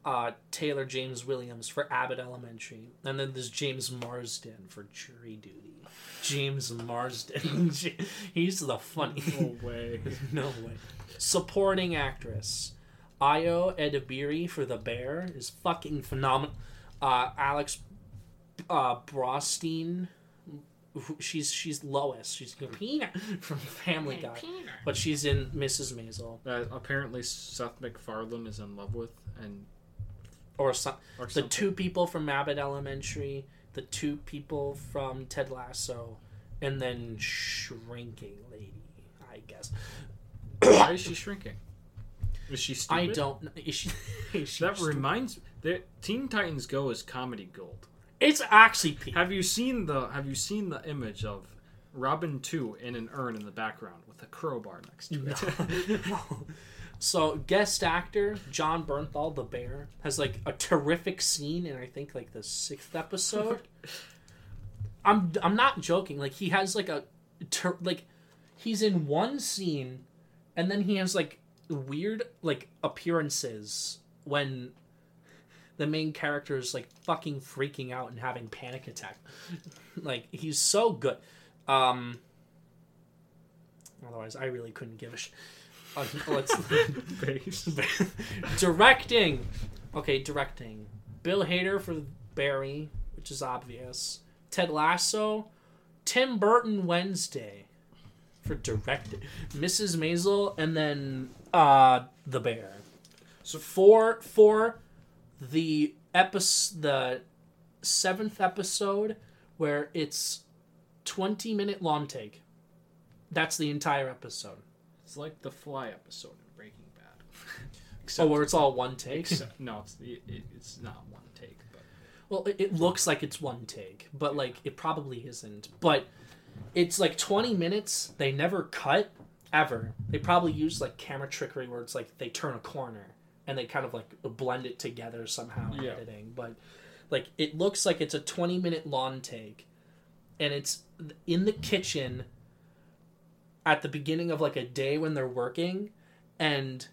A: Uh, Tyler James Williams for Abbott Elementary, and then there's James Marsden for Jury Duty. James Marsden, he's the funny.
B: No way.
A: no way. Supporting actress, Ayo Edebiri for The Bear is fucking phenomenal. Uh, Alex uh, Borstein, she's she's Lois. She's Peanut from Family Guy, but she's in Mrs. Maisel
B: That apparently Seth MacFarlane is in love with, and
A: or some,
B: or
A: the
B: something.
A: two people from Abbott Elementary, the two people from Ted Lasso, and then Shrinking Lady. I guess
B: Why is she shrinking? Is she stupid?
A: I don't. know. Is she, is she
B: That reminds that Teen Titans Go is comedy gold.
A: It's actually peak.
B: Have you seen the Have you seen the image of Robin two in an urn in the background with a crowbar next to it?
A: So guest actor Jon Bernthal, the bear, has like a terrific scene in I think like the sixth episode. I'm I'm not joking. Like he has like a ter- like he's in one scene, and then he has like weird like appearances when the main character is like fucking freaking out and having panic attack. like he's so good. Um Otherwise, I really couldn't give a shit. Uh, let's directing. Okay, directing. Bill Hader for Barry, which is obvious. Ted Lasso. Tim Burton Wednesday for directing. Mrs. Maisel, and then uh The Bear. So for for the episode, the seventh episode, where it's twenty minute long take. That's the entire episode.
B: It's like the Fly episode in Breaking Bad.
A: Oh, where it's all one take.
B: except no, it's it, it, it's not one take, but
A: Well, it, it looks like it's one take, but like it probably isn't. But it's like 20 minutes. They never cut ever. They probably use like camera trickery where it's like they turn a corner and they kind of like blend it together somehow in
B: Yeah.
A: editing. But like it looks like it's a 20 minute long take and it's in the kitchen at the beginning of like a day when they're working and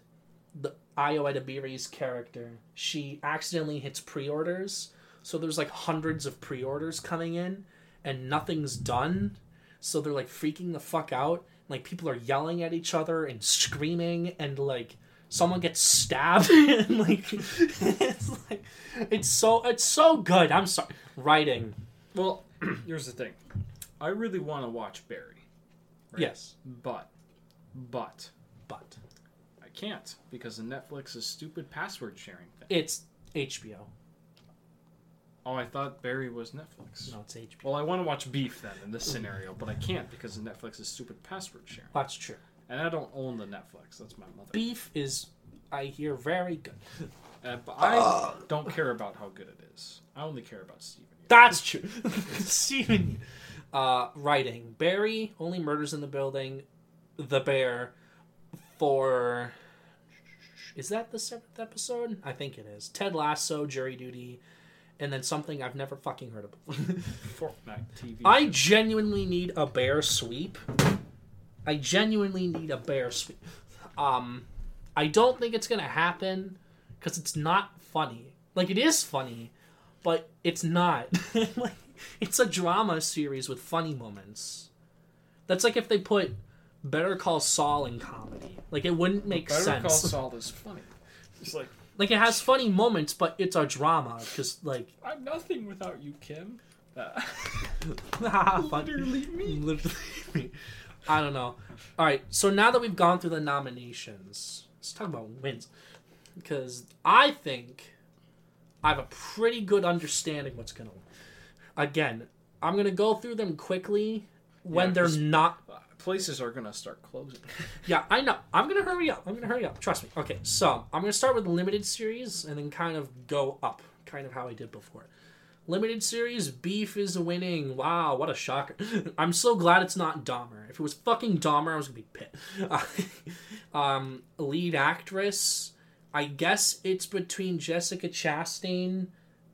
A: the Ayo Edebiri's character, she accidentally hits pre-orders. So there's like hundreds of pre-orders coming in and nothing's done. So they're like freaking the fuck out. Like people are yelling at each other and screaming and like someone gets stabbed and like it's like it's so it's so good. I'm sorry. Writing.
B: well, here's the thing. I really want to watch Barry, Right.
A: Yes.
B: but but
A: But
B: I can't because of Netflix's stupid password sharing thing.
A: it's HBO.
B: Oh, I thought Barry was Netflix.
A: No, it's HBO.
B: Well, I want to watch Beef then in this scenario, but I can't because of Netflix's stupid password sharing.
A: That's true.
B: And I don't own the Netflix. That's my mother.
A: Beef is I hear very good.
B: Uh, but I don't care about how good it is. I only care about Steven.
A: That's true. Steven. Uh, writing. Barry, Only Murders in the Building, The Bear, for. Is that the seventh episode? I think it is. Ted Lasso, Jury Duty, and then something I've never fucking heard of before.
B: Fortnite TV.
A: I genuinely need a bear sweep. I genuinely need a bear sweep. Um, I don't think it's gonna happen because it's not funny. Like it is funny, but it's not. like it's a drama series with funny moments. That's like if they put Better Call Saul in comedy. Like it wouldn't make
B: Better
A: sense.
B: Better Call Saul is funny. It's like
A: Like it has funny moments, but it's a drama because like
B: I'm nothing without you, Kim. Uh, Literally me.
A: Literally me. I don't know. All right, so now that we've gone through the nominations, let's talk about wins because I think I have a pretty good understanding what's gonna win. Again, I'm gonna go through them quickly when
B: Yeah,
A: they're not.
B: places are gonna start closing.
A: Yeah, I know. I'm gonna hurry up. I'm gonna hurry up. Trust me. Okay, so I'm gonna start with limited series and then kind of go up, kind of how I did before. Limited series, Beef is winning. Wow, what a shocker. I'm so glad it's not Dahmer. If it was fucking Dahmer, I was gonna be pissed. um, lead actress, I guess it's between Jessica Chastain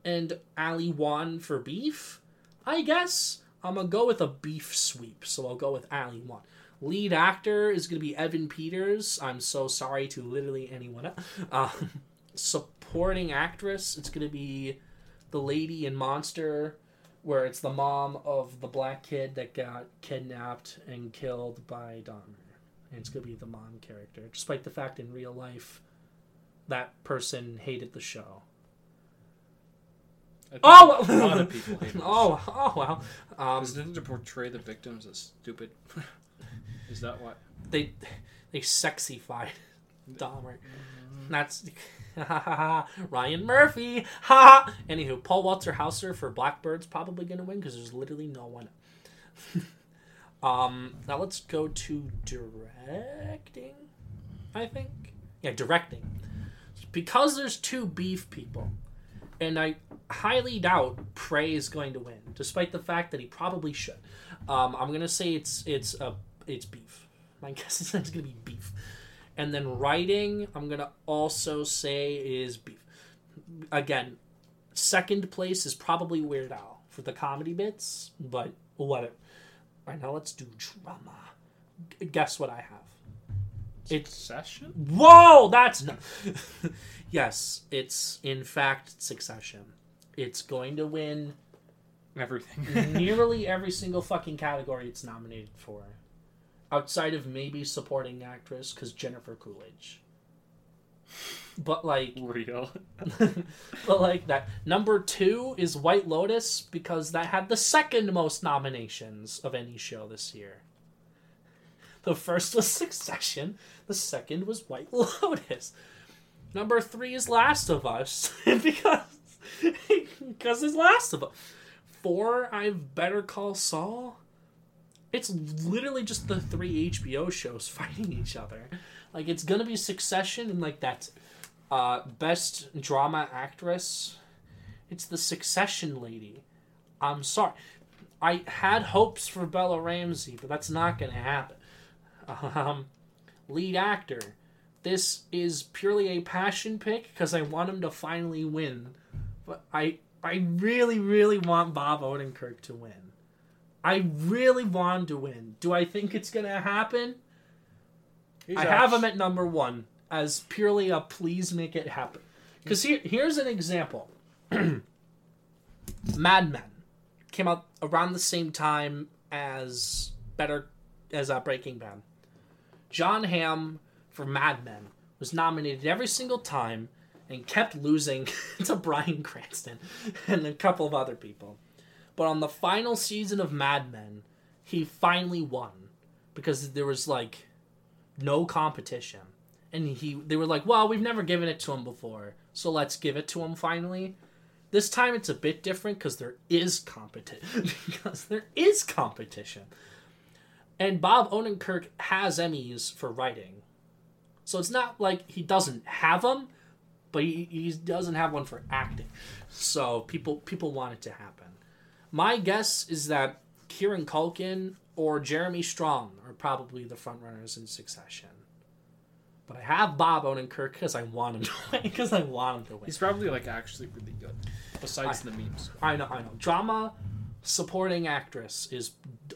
A: and Ali Wong for Beef. I guess I'm gonna go with a beef sweep, so I'll go with Ali Wong. Lead actor is gonna be Evan Peters. I'm so sorry to literally anyone. Um, supporting actress, it's gonna be the lady in Monster, where it's the mom of the black kid that got kidnapped and killed by Dahmer. And it's gonna be the mom character, despite the fact in real life that person hated the show.
B: I think
A: Oh,
B: a lot of people hate it.
A: oh, oh wow. Um,
B: Is it to portray the victims as stupid? Is that what?
A: they they sexified Dahmer. That's Ryan Murphy. Ha. Anywho, Paul Walter Hauser for Blackbird's probably gonna win because there's literally no one. um. Now let's go to directing. I think. Yeah, directing. Because there's two beef people, and I highly doubt Prey is going to win, despite the fact that he probably should. Um, I'm gonna say it's it's a it's beef. My guess is it's gonna be beef. And then writing, I'm gonna also say is beef. Again, second place is probably Weird Al for the comedy bits, but whatever. Right now let's do drama. G- guess what I have? It's
B: Succession?
A: Whoa, that's yes, it's in fact Succession. It's going to win
B: Everything.
A: nearly every single fucking category it's nominated for, outside of maybe supporting actress because Jennifer Coolidge. But like,
B: Real.
A: but like that number two is White Lotus because that had the second most nominations of any show this year. The first was Succession. The second was White Lotus. Number three is Last of Us because because it's Last of Us. Four, I've Better Call Saul. It's literally just the three HBO shows fighting each other. Like it's gonna be Succession and like that's it. Uh, best drama actress. It's the Succession lady. I'm sorry. I had hopes for Bella Ramsey, but that's not gonna happen. Um, lead actor. This is purely a passion pick because I want him to finally win. But I I really, really want Bob Odenkirk to win. I really want to win. Do I think it's gonna happen?
B: He's
A: I have him at number one as purely a please make it happen. Because here, here's an example. Mad Men came out around the same time as Better as uh, Breaking Bad. Jon Hamm for Mad Men was nominated every single time and kept losing to Bryan Cranston and a couple of other people. But on the final season of Mad Men, he finally won because there was like no competition. And he they were like, "Well, we've never given it to him before, so let's give it to him finally." This time it's a bit different because there is competition. because there is competition. And Bob Odenkirk has Emmys for writing. So it's not like he doesn't have them, but he, he doesn't have one for acting. So people people want it to happen. My guess is that Kieran Culkin or Jeremy Strong are probably the front runners in succession. But I have Bob Odenkirk because I want him to win. Because I want him to win.
B: He's probably like actually really good. besides the memes.
A: I know, I know. Drama supporting actress is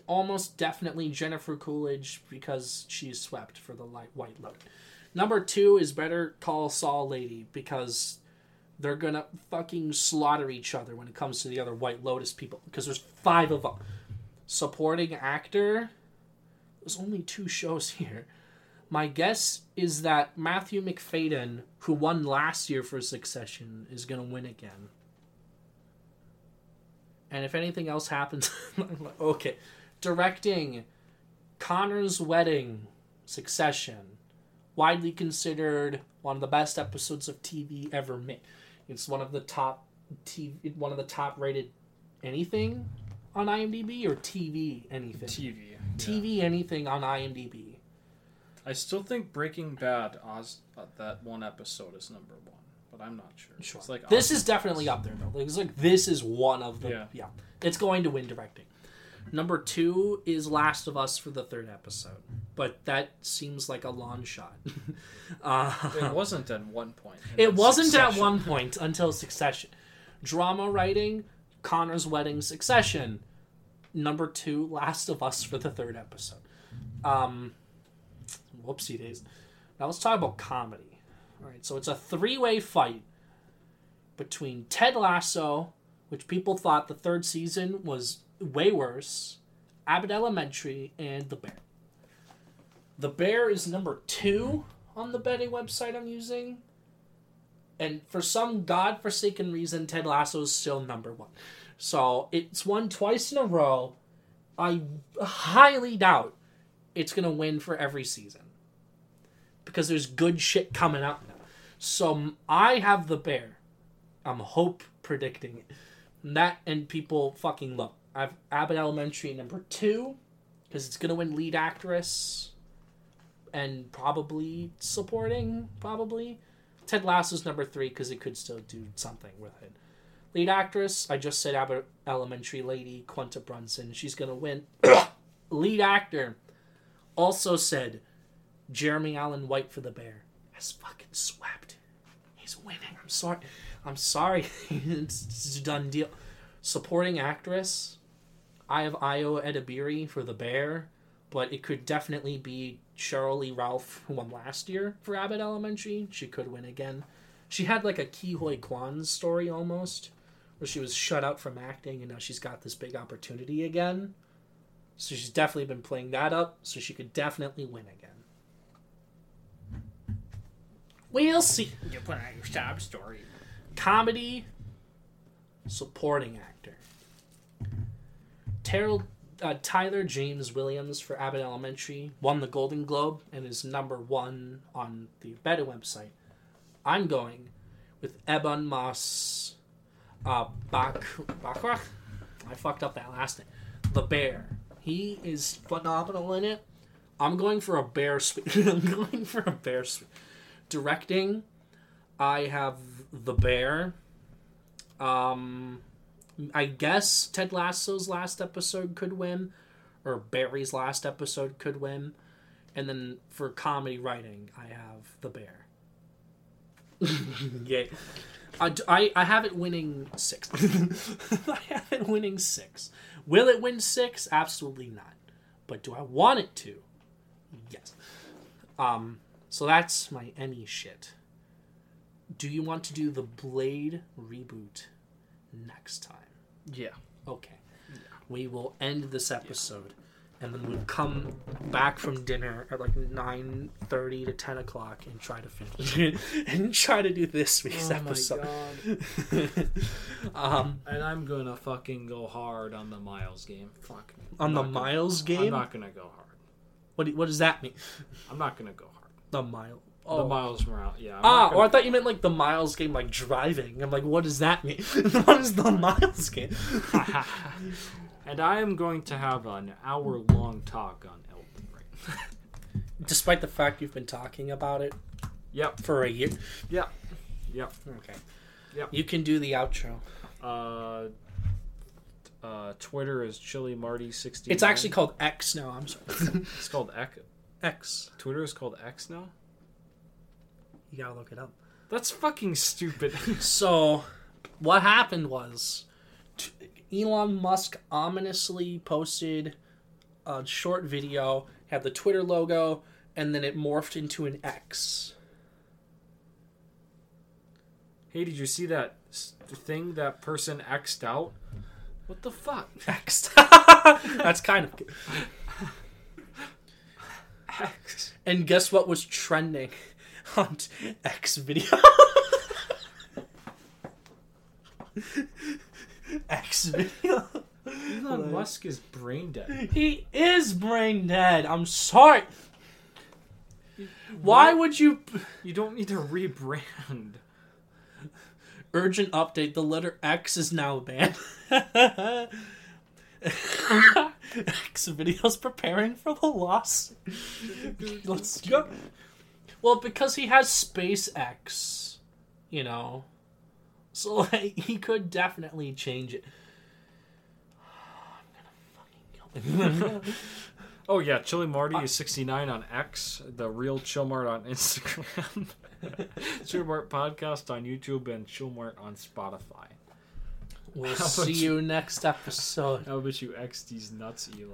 A: almost definitely Jennifer Coolidge because she's swept for the light White Lotus. Number two is Better Call Saul Lady because they're gonna fucking slaughter each other when it comes to the other White Lotus people because there's five of them. Supporting actor, there's only two shows here. My guess is that Matthew Macfadyen, who won last year for Succession, is gonna win again. And if anything else happens, okay. Directing Connor's Wedding, Succession, widely considered one of the best episodes of TV ever made. It's one of the top TV, one of the top rated anything on IMDb or TV anything.
B: TV.
A: TV anything on IMDb.
B: I still think Breaking Bad, Oz, uh, that one episode is number one, but I'm not sure.
A: Sure.
B: It's like
A: this
B: Oz-
A: is definitely up there though. Like, it's like this is one of the yeah.
B: Yeah.
A: It's going to win directing. Number two is Last of Us for the third episode, but that seems like a long shot. uh,
B: It wasn't at one point.
A: it wasn't at one point until Succession. Drama writing, Connor's wedding, Succession. Number two, Last of Us for the third episode. Um, whoopsie days. Now let's talk about comedy. All right, so it's a three-way fight between Ted Lasso, which people thought the third season was way worse, Abbott Elementary, and The Bear. The Bear is number two on the betting website I'm using. And for some godforsaken reason, Ted Lasso is still number one. So it's won twice in a row. I highly doubt it's going to win for every season. Because there's good shit coming out now. So I have the bear. I'm hope predicting it. And That and people fucking look. I have Abbott Elementary number two because it's gonna win lead actress and probably supporting. Probably Ted Lasso's number three because it could still do something with it. Lead actress, I just said Abbott Elementary lady Quinta Brunson. She's gonna win. lead actor, also said Jeremy Allen White for the Bear has fucking swept. He's winning. I'm sorry. I'm sorry. it's, it's a done deal. Supporting actress, I have Ayo Edebiri for the Bear, but it could definitely be Sheryl Lee Ralph, who won last year for Abbott Elementary. She could win again. She had like a Ke Huy Quan story almost, where she was shut out from acting and now she's got this big opportunity again. So she's definitely been playing that up, so she could definitely win again. We'll see.
B: You put out your sob story.
A: Comedy, supporting actor. Terrell, uh, Tyler James Williams for Abbott Elementary won the Golden Globe and is number one on the Better website. I'm going with Ebon Moss uh, Bak- Bachrach. I fucked up that last name. The Bear. He is phenomenal in it. I'm going for a bear sweep. I'm going for a bear sweep. Directing, I have The Bear. Um, I guess Ted Lasso's last episode could win, or Barry's last episode could win. And then for comedy writing, I have The Bear. Yay. I, I, I have it winning six. I have it winning six. Will it win six? Absolutely not. But do I want it to? Yes. Um, so that's my Emmy shit. Do you want to do the Blade reboot next time?
B: Yeah.
A: Okay. We will end this episode, and then we'll come back from dinner at like nine thirty to ten o'clock and try to finish it and try to do this week's episode. um,
B: And I'm gonna fucking go hard on the Miles game. Fuck me.
A: on the
B: not gonna-
A: Miles
B: I'm not gonna go hard.
A: what do- what does that mean?
B: I'm not gonna go hard.
A: The mile.
B: The
A: Oh.
B: Miles Morales. Yeah. I'm
A: Ah,
B: not
A: or I thought you meant like the Miles game, like driving. I'm like, what does that mean? what is the Miles game?
B: and I am going to have an hour long talk on Elden Ring.
A: Despite the fact you've been talking about it
B: yep.
A: for a year.
B: Yep. Yep.
A: Okay.
B: Yep.
A: You can do the outro.
B: Uh, uh, Twitter is Chili Marty sixty.
A: It's actually called X now. I'm sorry.
B: it's called X.
A: X.
B: Twitter is called X now.
A: You gotta look it up.
B: That's fucking stupid.
A: So, what happened was t- Elon Musk ominously posted a short video, had the Twitter logo, and then it morphed into an X.
B: Hey, did you see that thing that person xed out? What the fuck?
A: X. That's kind of good.
B: X.
A: And guess what was trending on X video? X video.
B: Elon Musk is brain dead.
A: He is brain dead. I'm sorry. Why would you
B: You don't need to rebrand.
A: urgent update? The letter X is now banned. X videos preparing for the loss. Let's go. Well, because he has SpaceX, you know, so like, he could definitely change it. I'm gonna fucking kill him.
B: Oh yeah, Chili Marty is 69 on X, the real Chillmart on Instagram, Chillmart podcast on YouTube, and Chillmart on Spotify.
A: We'll
B: How
A: see you next episode.
B: How about you X these nuts, Elon?